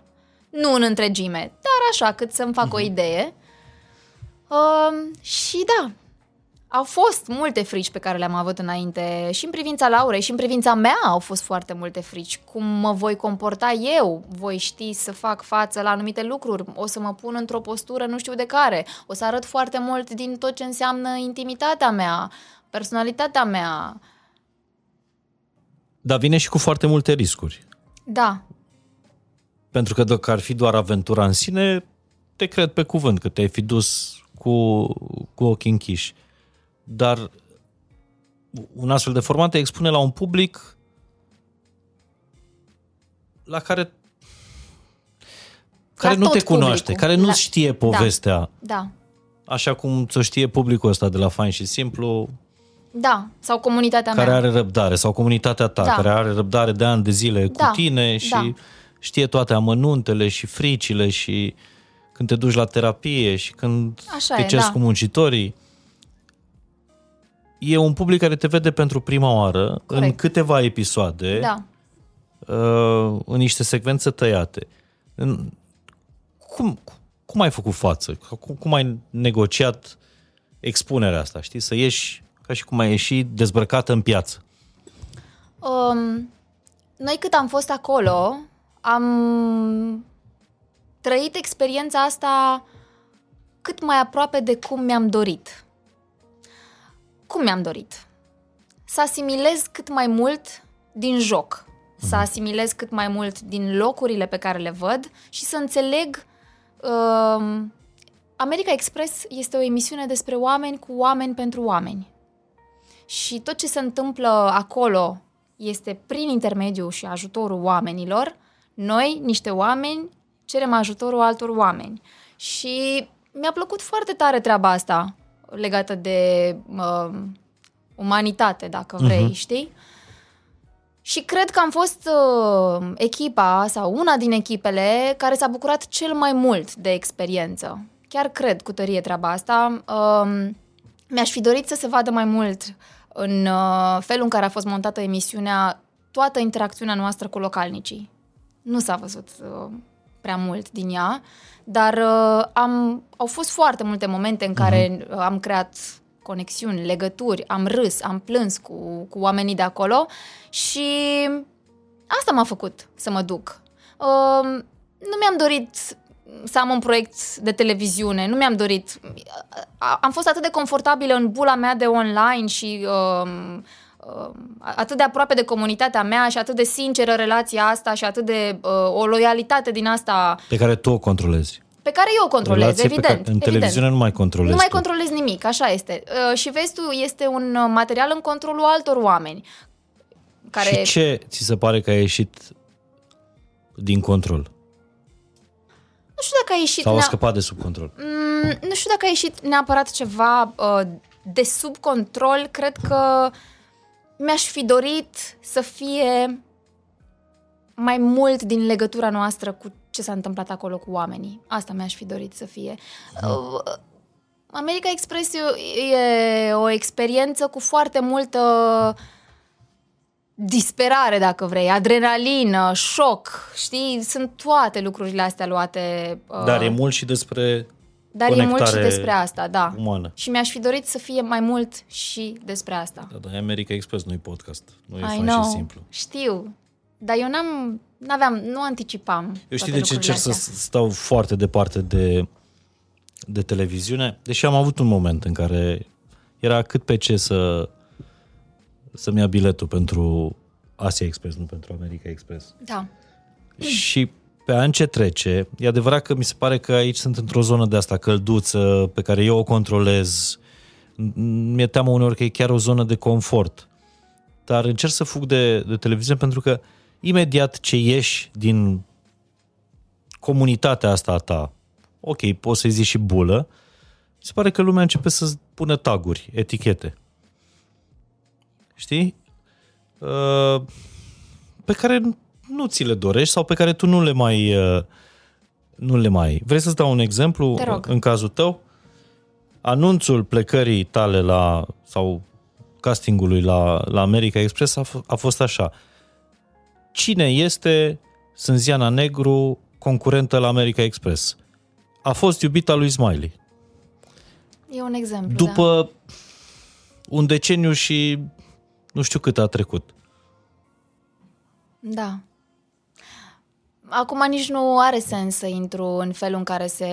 Nu în întregime, dar așa cât să-mi fac uh-huh. o idee. Uh, și da, au fost multe frici pe care le-am avut înainte și în privința Laurei și în privința mea au fost foarte multe frici. Cum mă voi comporta eu? Voi ști să fac față la anumite lucruri? O să mă pun într-o postură nu știu de care? O să arăt foarte mult din tot ce înseamnă intimitatea mea, personalitatea mea. Dar vine și cu foarte multe riscuri. Da. Pentru că dacă ar fi doar aventura în sine, te cred pe cuvânt că te-ai fi dus cu, cu ochii închiși dar un astfel de format te expune la un public la care care la nu te cunoaște, publicul. care nu la... știe povestea. Da. da. Așa cum ți-o știe publicul ăsta de la Fain și Simplu. Da, sau comunitatea care mea. are răbdare, sau comunitatea ta, da. care are răbdare de ani de zile da. cu tine și da. Știe toate amănuntele și fricile și când te duci la terapie și când Așa te e, ceri da. cu muncitorii e un public care te vede pentru prima oară Corect. în câteva episoade, da. uh, în niște secvențe tăiate. În, cum, cum ai făcut față? Cum, cum ai negociat expunerea asta, știi? Să ieși ca și cum ai ieși dezbrăcată în piață. Um, noi cât am fost acolo, am trăit experiența asta cât mai aproape de cum mi-am dorit. Cum mi-am dorit? Să asimilez cât mai mult din joc, să asimilez cât mai mult din locurile pe care le văd și să înțeleg. Uh, America Express este o emisiune despre oameni cu oameni pentru oameni. Și tot ce se întâmplă acolo este prin intermediul și ajutorul oamenilor. Noi, niște oameni, cerem ajutorul altor oameni. Și mi-a plăcut foarte tare treaba asta legată de uh, umanitate, dacă vrei, uh-huh. știi? Și cred că am fost uh, echipa sau una din echipele care s-a bucurat cel mai mult de experiență. Chiar cred cu tărie treaba asta. Uh, mi-aș fi dorit să se vadă mai mult în uh, felul în care a fost montată emisiunea toată interacțiunea noastră cu localnicii. Nu s-a văzut uh, prea mult din ea, dar uh, am, au fost foarte multe momente în care uh-huh. am creat conexiuni, legături, am râs, am plâns cu, cu oamenii de acolo și asta m-a făcut să mă duc. Uh, nu mi-am dorit să am un proiect de televiziune, nu mi-am dorit. Am fost atât de confortabilă în bula mea de online și uh, uh, atât de aproape de comunitatea mea și atât de sinceră relația asta și atât de uh, o loialitate din asta. Pe care tu o controlezi. Pe care eu o controlez, Relație evident. Pe care, în evident. televiziune nu mai controlezi Nu mai tu. controlez nimic, așa este. Uh, și vezi tu, este un uh, material în controlul altor oameni. Care... Și ce ți se pare că a ieșit din control? Nu știu dacă a ieșit... Sau a nea- scăpat de sub control? Mm, nu știu dacă a ieșit neapărat ceva uh, de sub control. Cred că mi-aș fi dorit să fie mai mult din legătura noastră cu ce s-a întâmplat acolo cu oamenii. Asta mi-aș fi dorit să fie. Uh, America Express e, e o experiență cu foarte multă disperare, dacă vrei, adrenalină, șoc, știi? Sunt toate lucrurile astea luate. uh, Dar e mult și despre dar e mult și conectare despre asta, da. umană. Și mi-aș fi dorit să fie mai mult și despre asta. Da, dar e America Express, nu-i podcast. Nu e I fain know, și simplu. știu. Dar eu n-am, n-aveam, nu anticipam Eu știi toate de ce lucrurile încerc să astea. stau foarte departe de, de televiziune? Deși am avut un moment în care era cât pe ce să, să-mi ia biletul pentru Asia Express, nu pentru America Express. Da. Și pe an ce trece, e adevărat că mi se pare că aici sunt într-o zonă de asta călduță, pe care eu o controlez. Mi-e teamă uneori că e chiar o zonă de confort. Dar încerc să fug de, de televiziune pentru că imediat ce ieși din comunitatea asta a ta, ok, poți să-i zici și bulă, mi se pare că lumea începe să pună taguri, etichete. Știi? Uh, pe care nu ți le dorești sau pe care tu nu le mai uh, nu le mai ai. Vrei să-ți dau un exemplu Te rog. în cazul tău? Anunțul plecării tale la sau castingului la, la America Express a, f- a fost așa. Cine este Sânziana Negru, concurentă la America Express? A fost iubita lui Smiley. E un exemplu, da. După un deceniu și nu știu cât a trecut. Da. Acum nici nu are sens să intru în felul în care se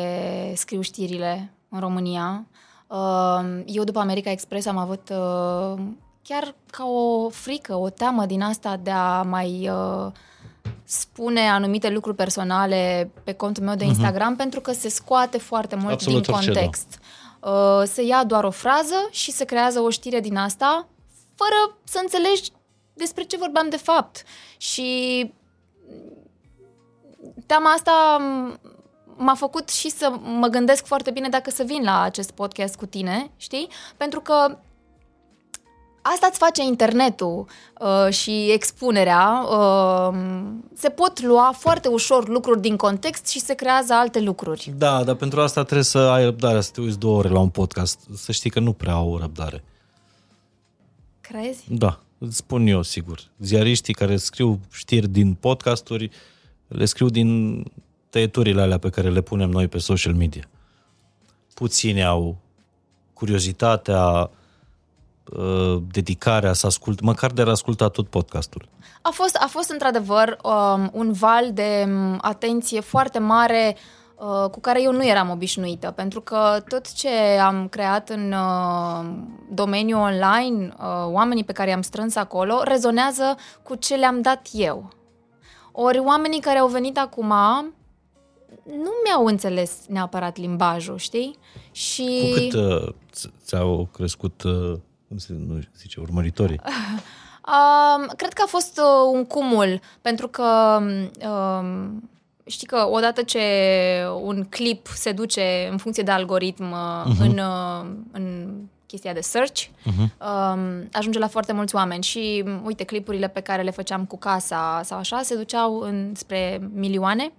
scriu știrile în România. Uh, Eu după America Express am avut uh, chiar ca o frică, o teamă din asta de a mai uh, spune anumite lucruri personale pe contul meu de Instagram pentru că se scoate foarte mult Mhm. Absolut din orice, da. context. Uh, Se ia doar o frază și se creează o știre din asta fără să înțelegi despre ce vorbeam de fapt. Și teama asta m- m-a făcut și să mă gândesc foarte bine dacă să vin la acest podcast cu tine, știi? Pentru că asta îți face internetul uh, și expunerea. Uh, se pot lua foarte ușor lucruri din context și se creează alte lucruri. Da, dar pentru asta trebuie să ai răbdare, să te uiți două ore la un podcast. Să știi că nu prea au răbdare. Crezi? Da, îți spun eu, sigur. Ziariștii care scriu știri din podcasturi, le scriu din tăieturile alea pe care le punem noi pe social media. Puțini au curiozitatea, uh, dedicarea să ascult, măcar de a asculta tot podcastul. A fost, a fost într-adevăr um, un val de um, atenție foarte mare uh, cu care eu nu eram obișnuită, pentru că tot ce am creat în uh, domeniul online, uh, oamenii pe care i-am strâns acolo, rezonează cu ce le-am dat eu. Ori oamenii care au venit acum nu mi-au înțeles neapărat limbajul, știi? Și... Cu cât uh, ți- ți-au crescut, uh, cum se nu zice, urmăritorii? Um, cred că a fost uh, un cumul, pentru că um, știi că odată ce un clip se duce în funcție de algoritm uh, uh-huh. în, uh, în chestia de search, uh-huh. um, ajunge la foarte mulți oameni și, uite, clipurile pe care le făceam cu casa sau așa se duceau în, spre milioane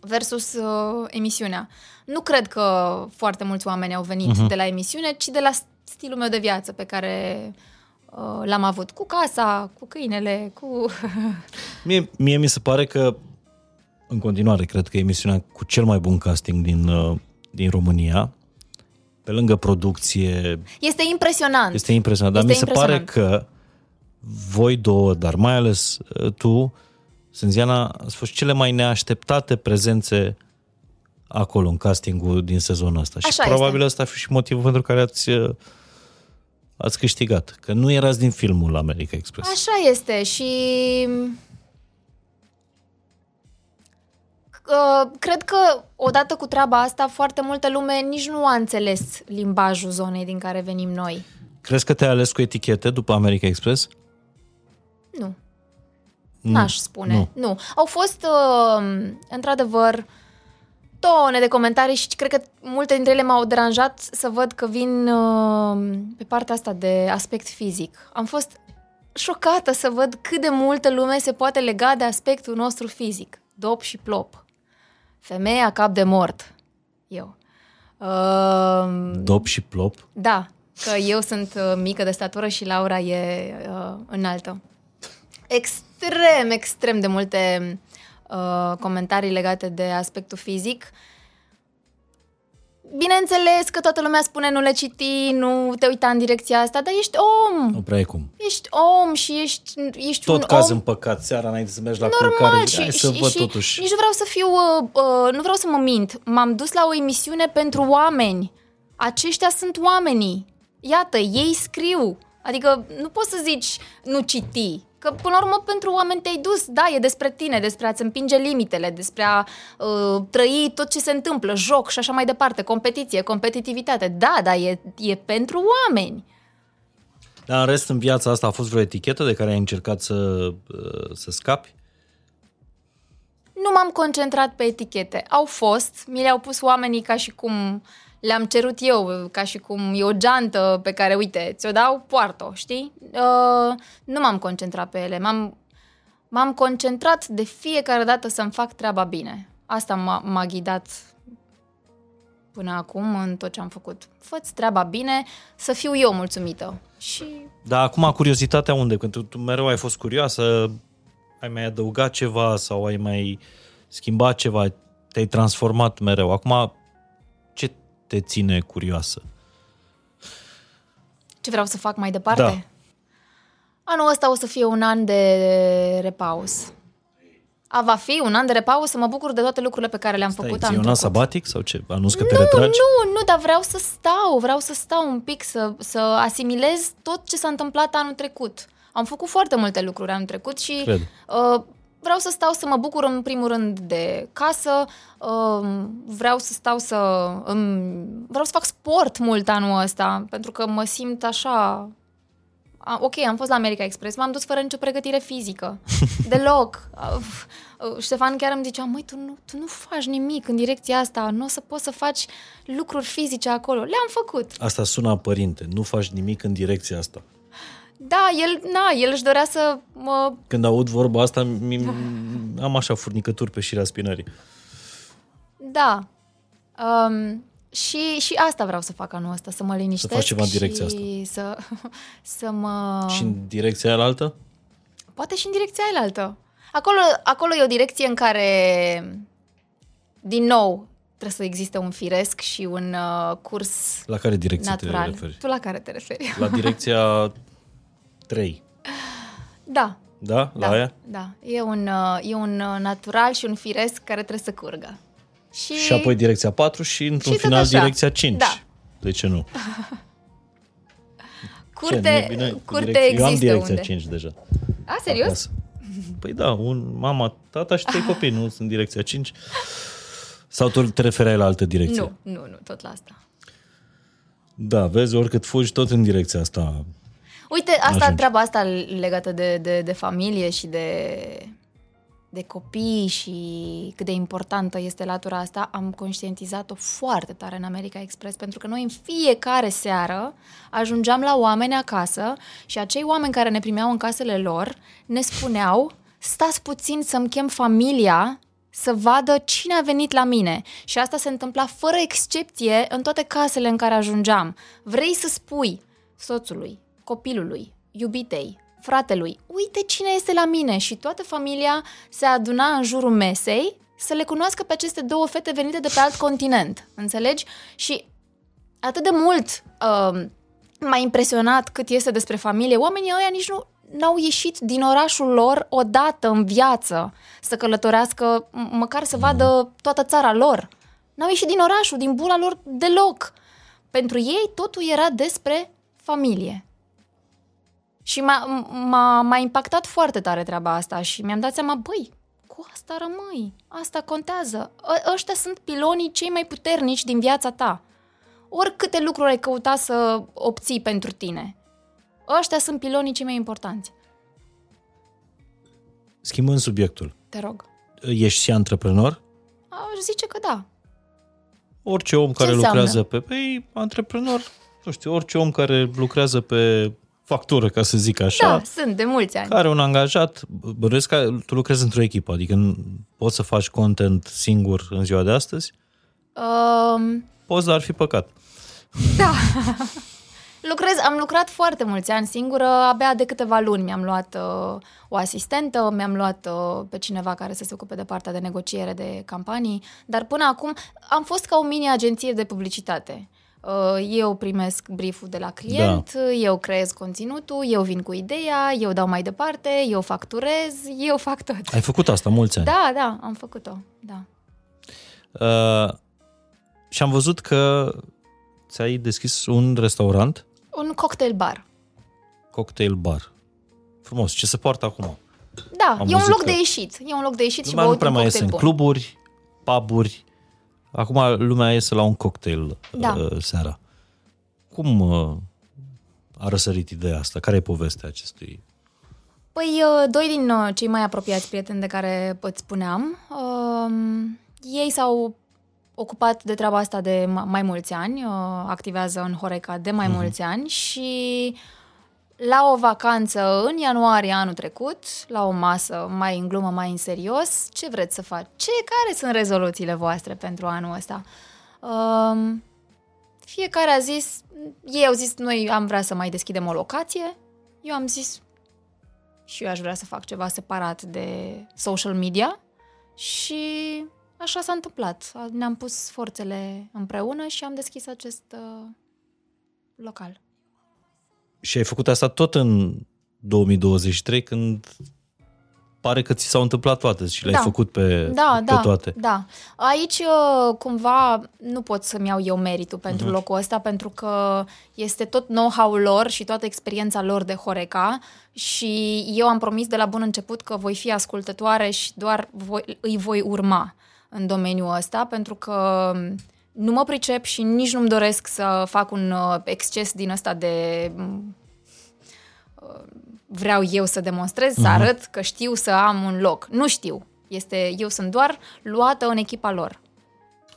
versus uh, emisiunea. Nu cred că foarte mulți oameni au venit uh-huh. de la emisiune, ci de la stilul meu de viață pe care uh, l-am avut cu casa, cu câinele, cu... Mie, mie mi se pare că, în continuare, cred că e emisiunea cu cel mai bun casting din, uh, din România. Pe lângă producție, Este impresionant. este impresionant. Dar Este mi se impresionant. pare că voi două, dar mai ales uh, tu, Sânziana, ați fost cele mai neașteptate prezențe acolo, în castingul din sezonul ăsta. Așa și probabil este. ăsta a fost și motivul pentru care ați, uh, ați câștigat. Că nu erați din filmul America Express. Așa este și uh, cred că odată cu treaba asta foarte multă lume nici nu a înțeles limbajul zonei din care venim noi. Crezi că te-ai ales cu etichete după America Express? Nu. N-aș spune. nu. Nu. Au fost, uh, într-adevăr, tone de comentarii și cred că multe dintre ele m-au deranjat să văd că vin uh, pe partea asta de aspect fizic. Am fost șocată să văd cât de multă lume se poate lega de aspectul nostru fizic. Dop și plop. Femeia cap de mort. Eu. Uh, Dop și plop? da, că eu sunt uh, mică de statură și Laura e uh, înaltă. extrem, extrem de multe uh, comentarii legate de aspectul fizic. Bineînțeles că toată lumea spune nu le citi, nu te uita în direcția asta, dar ești om. Nu prea e cum. Ești om și ești, ești Tot un caz om în păcat seara înainte să mergi la normal culcare. și, Hai și, să văd și totuși. nici nu vreau să fiu, uh, uh, nu vreau să mă mint. M-am dus la o emisiune pentru oameni. Aceștia sunt oamenii. Iată, ei scriu. Adică nu poți să zici nu citi. Că până la urmă pentru oameni te-ai dus, da, e despre tine, despre a-ți împinge limitele, despre a uh, trăi tot ce se întâmplă, joc și așa mai departe, competiție, competitivitate. Da, dar e, e pentru oameni. Dar în rest, în viața asta a fost vreo etichetă de care ai încercat să, uh, să scapi? Nu m-am concentrat pe etichete. Au fost, mi le-au pus oamenii ca și cum le-am cerut eu, ca și cum e o geantă pe care, uite, ți-o dau, poartă știi? Uh, nu m-am concentrat pe ele. M-am, m-am concentrat de fiecare dată să-mi fac treaba bine. Asta m-a, m-a ghidat până acum în tot ce am făcut. Fă-ți treaba bine, să fiu eu mulțumită. Și Dar acum curiozitatea unde? Când tu, tu mereu ai fost curioasă, ai mai adăugat ceva sau ai mai schimbat ceva, te-ai transformat mereu. Acum, ce te ține curioasă? ce vreau să fac mai departe? Da. Anul ăsta o să fie un an de repaus. A, va fi un an de repaus să mă bucur de toate lucrurile pe care le-am Stai, făcut ții anul un an trecut. sabatic sau ce? Anunț că te Nu, retragi? nu, nu, dar vreau să stau, vreau să stau un pic, să, să asimilez tot ce s-a întâmplat anul trecut. Am făcut foarte multe lucruri anul trecut și Cred. uh, vreau să stau să mă bucur în primul rând de casă, uh, vreau să stau să... Um, vreau să fac sport mult anul ăsta, pentru că mă simt așa... A, ok, am fost la America Express, m-am dus fără nicio pregătire fizică. Deloc. Uh, uh, Ștefan chiar îmi zicea, măi, tu nu, tu nu faci nimic în direcția asta, nu o să poți să faci lucruri fizice acolo. Le-am făcut. Asta sună a părinte, nu faci nimic în direcția asta. Da, el, na, el își dorea să mă... Când aud vorba asta, mi- am așa furnicături pe șirea spinării. Da. Um, și, și asta vreau să fac anul ăsta, să mă liniștesc faci ceva în direcția și să, să mă... Și în direcția aia altă? Poate și în direcția aia altă. Acolo, acolo e o direcție în care, din nou, trebuie să existe un firesc și un uh, curs La care direcție natural. te referi? Tu la care te referi? La direcția 3. Da. Da? La da, aia? da. E un, uh, e un uh, natural și un firesc care trebuie să curgă. Și, Și apoi direcția 4 și într-un Și tot final așa. direcția 5. Da. De ce nu? curte, ce, nu e bine cu curte direcția- Eu am există direcția unde. 5 deja. A, serios? acasă. Păi da, un mama, tata și trei copii, nu sunt direcția 5. Sau tu te referai la altă direcție? Nu, nu, nu, tot la asta. Da, vezi, oricât fugi, tot în direcția asta. Uite, asta, Ajungi. treaba asta legată de, de, de familie și de, de copii și cât de importantă este latura asta, am conștientizat-o foarte tare în America Express, pentru că noi în fiecare seară ajungeam la oameni acasă și acei oameni care ne primeau în casele lor ne spuneau stați puțin să-mi chem familia să vadă cine a venit la mine. Și asta se întâmpla fără excepție în toate casele în care ajungeam. Vrei să spui soțului, copilului, iubitei, fratelui, uite cine este la mine și toată familia se aduna în jurul mesei să le cunoască pe aceste două fete venite de pe alt continent. Înțelegi? Și atât de mult uh, m-a impresionat cât este despre familie. Oamenii ăia nici nu n-au ieșit din orașul lor odată în viață să călătorească, m- măcar să vadă toată țara lor. N-au ieșit din orașul, din bula lor deloc. Pentru ei totul era despre familie. Și m-a, m-a, m-a impactat foarte tare treaba asta și mi-am dat seama, băi, cu asta rămâi, asta contează. Ă- ăștia sunt pilonii cei mai puternici din viața ta. Oricâte lucruri ai căuta să obții pentru tine. Ăștia sunt pilonii cei mai importanți. Schimbând subiectul, Te rog. ești și antreprenor? Aș zice că da. Orice om care înseamnă? lucrează pe... Păi, antreprenor, nu știu, orice om care lucrează pe factură, ca să zic așa, Da, sunt de mulți ani. care un angajat, bănuiesc că tu lucrezi într-o echipă, adică nu poți să faci content singur în ziua de astăzi? Um, Poți, dar ar fi păcat. da. Lucrez, am lucrat foarte mulți ani singură, abia de câteva luni mi-am luat uh, o asistentă, mi-am luat uh, pe cineva care să se ocupe de partea de negociere de campanii, dar până acum am fost ca o mini-agenție de publicitate. Uh, eu primesc brieful de la client, da. eu creez conținutul, eu vin cu ideea, eu dau mai departe, eu facturez, eu fac tot. Ai făcut asta mulți ani. Da, da, am făcut-o, da. Uh, și am văzut că ți-ai deschis un restaurant, Un cocktail bar. cocktail bar. Frumos. Ce se poartă acum? Da, Am e un văzut loc că- de ieșit. E un loc de ieșit și Lumea nu băut prea un mai iese cocktail în bun. cluburi, puburi. Acum lumea iese la un cocktail Da. uh, seara. Cum uh, a răsărit ideea asta? Care e povestea acestui? Păi, uh, doi din uh, cei mai apropiați prieteni de care îți spuneam, um, ei s-au ocupat de treaba asta de ma- mai mulți ani, uh, activează în Horeca de mai mulți ani și la o vacanță în ianuarie anul trecut, la o masă mai în glumă, mai în serios, ce vreți să faci? Ce, care sunt rezoluțiile voastre pentru anul ăsta? Um, fiecare a zis, ei au zis, noi am vrea să mai deschidem o locație, eu am zis, și eu aș vrea să fac ceva separat de social media și așa s-a întâmplat. Ne-am pus forțele împreună și am deschis acest uh, local. Și ai făcut asta tot în 2023, când pare că ți s-au întâmplat toate și le-ai Da. făcut pe, Da, pe da, toate. da. Aici, uh, cumva, nu pot să-mi iau eu meritul pentru Mhm. locul ăsta, pentru că este tot know-how-ul lor și toată experiența lor de Horeca și eu am promis de la bun început că voi fi ascultătoare și doar voi, îi voi urma în domeniul ăsta, pentru că nu mă pricep și nici nu-mi doresc să fac un uh, exces din ăsta de mm, uh, vreau eu să demonstrez, să arăt că știu să am un loc. Nu știu. Este, eu sunt doar luată în echipa lor.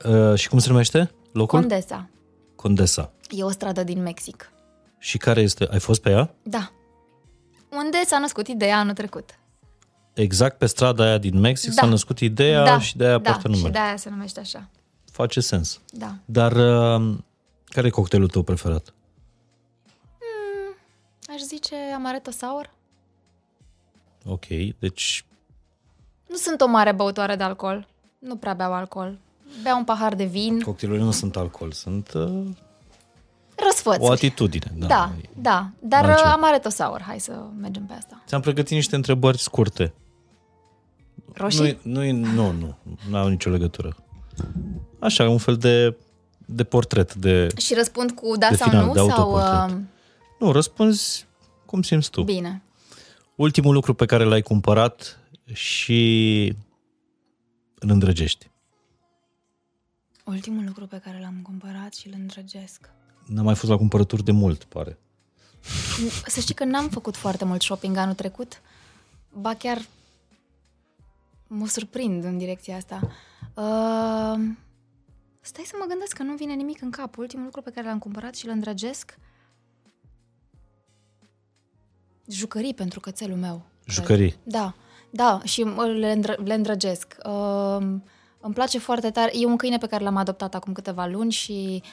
Uh, și cum se numește locul? Condesa. Condesa. E o stradă din Mexic. Și care este? Ai fost pe ea? Da. Unde s-a născut ideea anul trecut. Exact pe strada aia din Mexic Da. s-a născut ideea da, și de aia da, poartă numele. și de aia se numește așa. Face sens. Da. Dar uh, care e cocktailul tău preferat? Aș zice amaretto sour. Ok, deci Nu sunt o mare băutoare de alcool. Nu prea beau alcool. Beau un pahar de vin. cocktailurile nu sunt alcool, sunt uh, Răsfăț. o atitudine. Da. Da, da. Dar altceva. uh, amaretto sour. Hai să mergem pe asta. Ți-am pregătit niște întrebări scurte. Roșii? Nu, nu, nu, nu, nu au nicio legătură. Așa, un fel de, de portret, de... Și răspund cu da De sau final, nu? de sau, autoportret. uh, Nu, răspunzi cum simți tu. bine. Ultimul lucru pe care l-ai cumpărat și îl îndrăgești. Ultimul lucru pe care l-am cumpărat și îl îndrăgesc. N-am mai fost la cumpărături de mult, pare. Să știi că n-am făcut foarte mult shopping anul trecut. Ba chiar mă surprind în direcția asta. Uh, stai să mă gândesc că nu vine nimic în cap. Ultimul lucru pe care l-am cumpărat și îl îndrăgesc jucării pentru cățelul meu. cred. Jucării. Da, da, și le, îndră- le îndrăgesc. Uh, îmi place foarte tare. E un câine pe care l-am adoptat acum câteva luni și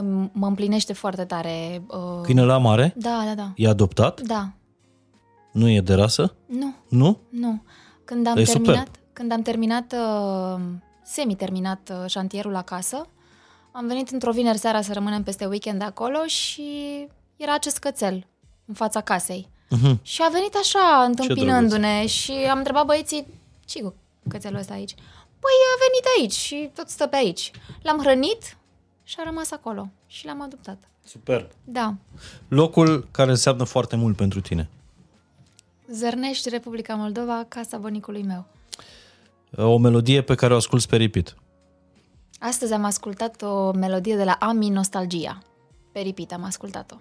um, mă împlinește foarte tare. Uh, Câinele la mare Da, da, da. e adoptat? Da, Nu e de rasă? nu, Nu? nu. Când am E terminat, când am terminat uh, semi-terminat uh, șantierul acasă, am venit într-o vineri seara să rămânem peste weekend acolo și era acest cățel în fața casei. Mhm. Și a venit așa, întâmpinându-ne și am întrebat băieții, ce cu cățelul ăsta aici? Păi a venit aici și tot stă pe aici. L-am hrănit și a rămas acolo și l-am adoptat. Superb. Da. Locul care înseamnă foarte mult pentru tine. Zărnești, Republica Moldova, casa bunicului meu. O melodie pe care o asculți pe repeat. Astăzi am ascultat o melodie de la Ami Nostalgia. Pe repeat am ascultat-o.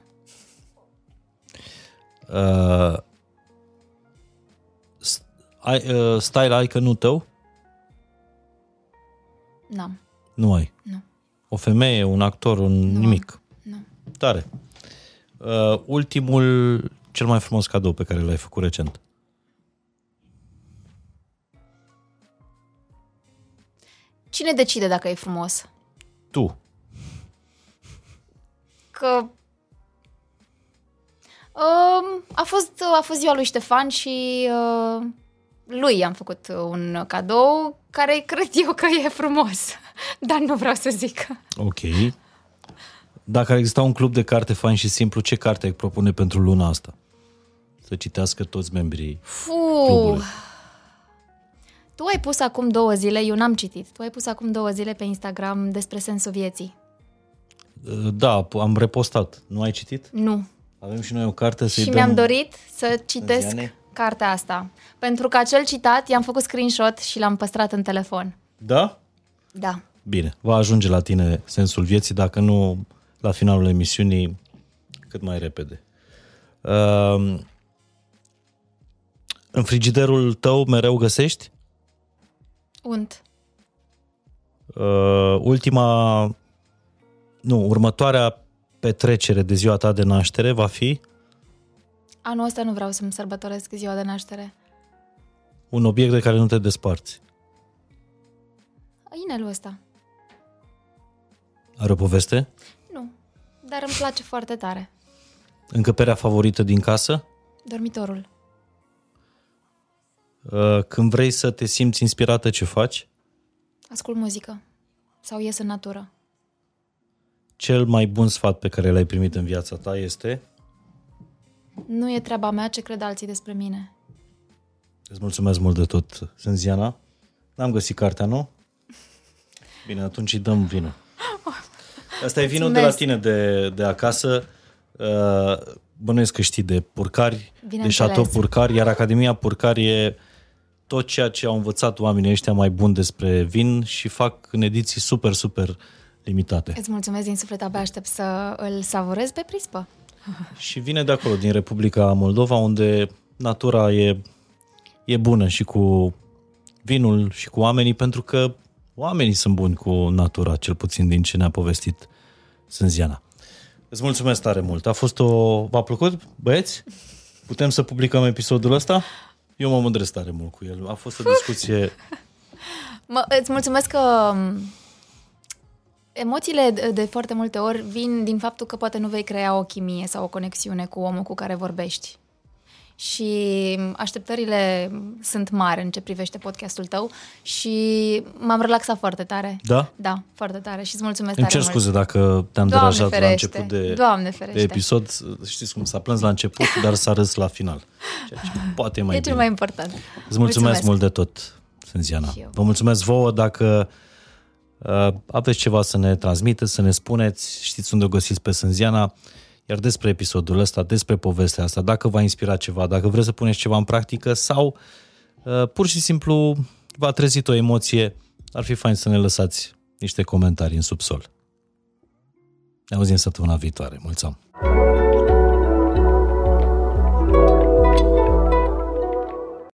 Uh, st- ai, uh, style icon-ul tău? N-am. Nu ai. Nu. O femeie, un actor, un Nu. nimic. Nu. Tare. Uh, ultimul, cel mai frumos cadou pe care l-ai făcut recent. Cine decide dacă e frumos? Tu. Că Uh, a, fost, a fost ziua lui Ștefan și uh, lui am făcut un cadou care cred eu că e frumos, dar nu vreau să zic. Ok. Dacă ar exista un club de carte fain și simplu, ce carte ai propune pentru luna asta? Să citească toți membrii Fu, clubului. Tu ai pus acum două zile, eu n-am citit, tu ai pus acum două zile pe Instagram despre sensul vieții. Da, am repostat. Nu ai citit? Nu. Avem și noi o carte să-i și dăm... mi-am dorit să citesc Ziane? cartea asta. Pentru că acel citat i-am făcut screenshot și l-am păstrat în telefon. Da? Da. Bine, va ajunge la tine sensul vieții, dacă nu la finalul emisiunii, cât mai repede. Uh, în frigiderul tău mereu găsești? Unt. Uh, ultima, nu, următoarea petrecere de ziua ta de naștere va fi Anul ăsta nu vreau să-mi sărbătoresc ziua de naștere. un obiect de care nu te desparți. Inelul ăsta. Are o poveste? Nu. Dar îmi place foarte tare. Încăperea favorită din casă? Dormitorul. Uh, când vrei să te simți inspirată, ce faci? Ascult muzică. Sau ies în natură. Cel mai bun sfat pe care l-ai primit în viața ta este? Nu e treaba mea ce cred alții despre mine. Îți mulțumesc mult de tot, Sânziana. N-am găsit cartea, nu? Bine, atunci îi dăm vinul. Asta e vinul de la Mulțumesc. tine de, de acasă. Uh, Bănuiesc că știi de purcari, de Bineînțeles. șatou purcari, iar Academia Purcari e tot ceea ce au învățat oamenii ăștia mai buni despre vin și fac în ediții super, super limitate. Îți mulțumesc din suflet, abia aștept să îl savurez pe prispă. Și vine de acolo, din Republica Moldova, unde natura e, e bună și cu vinul și cu oamenii, pentru că oamenii sunt buni cu natura, cel puțin din ce ne-a povestit Sânziana. Îți mulțumesc tare mult. A fost o... V-a plăcut, băieți? Putem să publicăm episodul ăsta? Eu mă mândresc tare mult cu el. A fost o discuție... Mă, îți mulțumesc că m, emoțiile de, de foarte multe ori vin din faptul că poate nu vei crea o chimie sau o conexiune cu omul cu care vorbești. Și așteptările sunt mari în ce privește podcastul tău și m-am relaxat foarte tare. Da? Da, foarte tare și îți mulțumesc Îmi tare cer mult. scuze dacă te-am Doamne derajat la ferește. început de, Doamne ferește. de episod. Știți cum s-a plâns la început, dar s-a râs la final. Ceea ce poate e mai e bine. cel mai important. Îți mulțumesc, mult de tot, Sânziana. Și eu. Vă mulțumesc vouă dacă uh, aveți ceva să ne transmiteți, să ne spuneți, știți unde o găsiți pe Sânziana, iar despre episodul ăsta, despre povestea asta, dacă v-a inspirat ceva, dacă vreți să puneți ceva în practică sau uh, pur și simplu v-a trezit o emoție, ar fi fain să ne lăsați niște comentarii în subsol. Ne auzim săptămâna viitoare. Mulțumesc!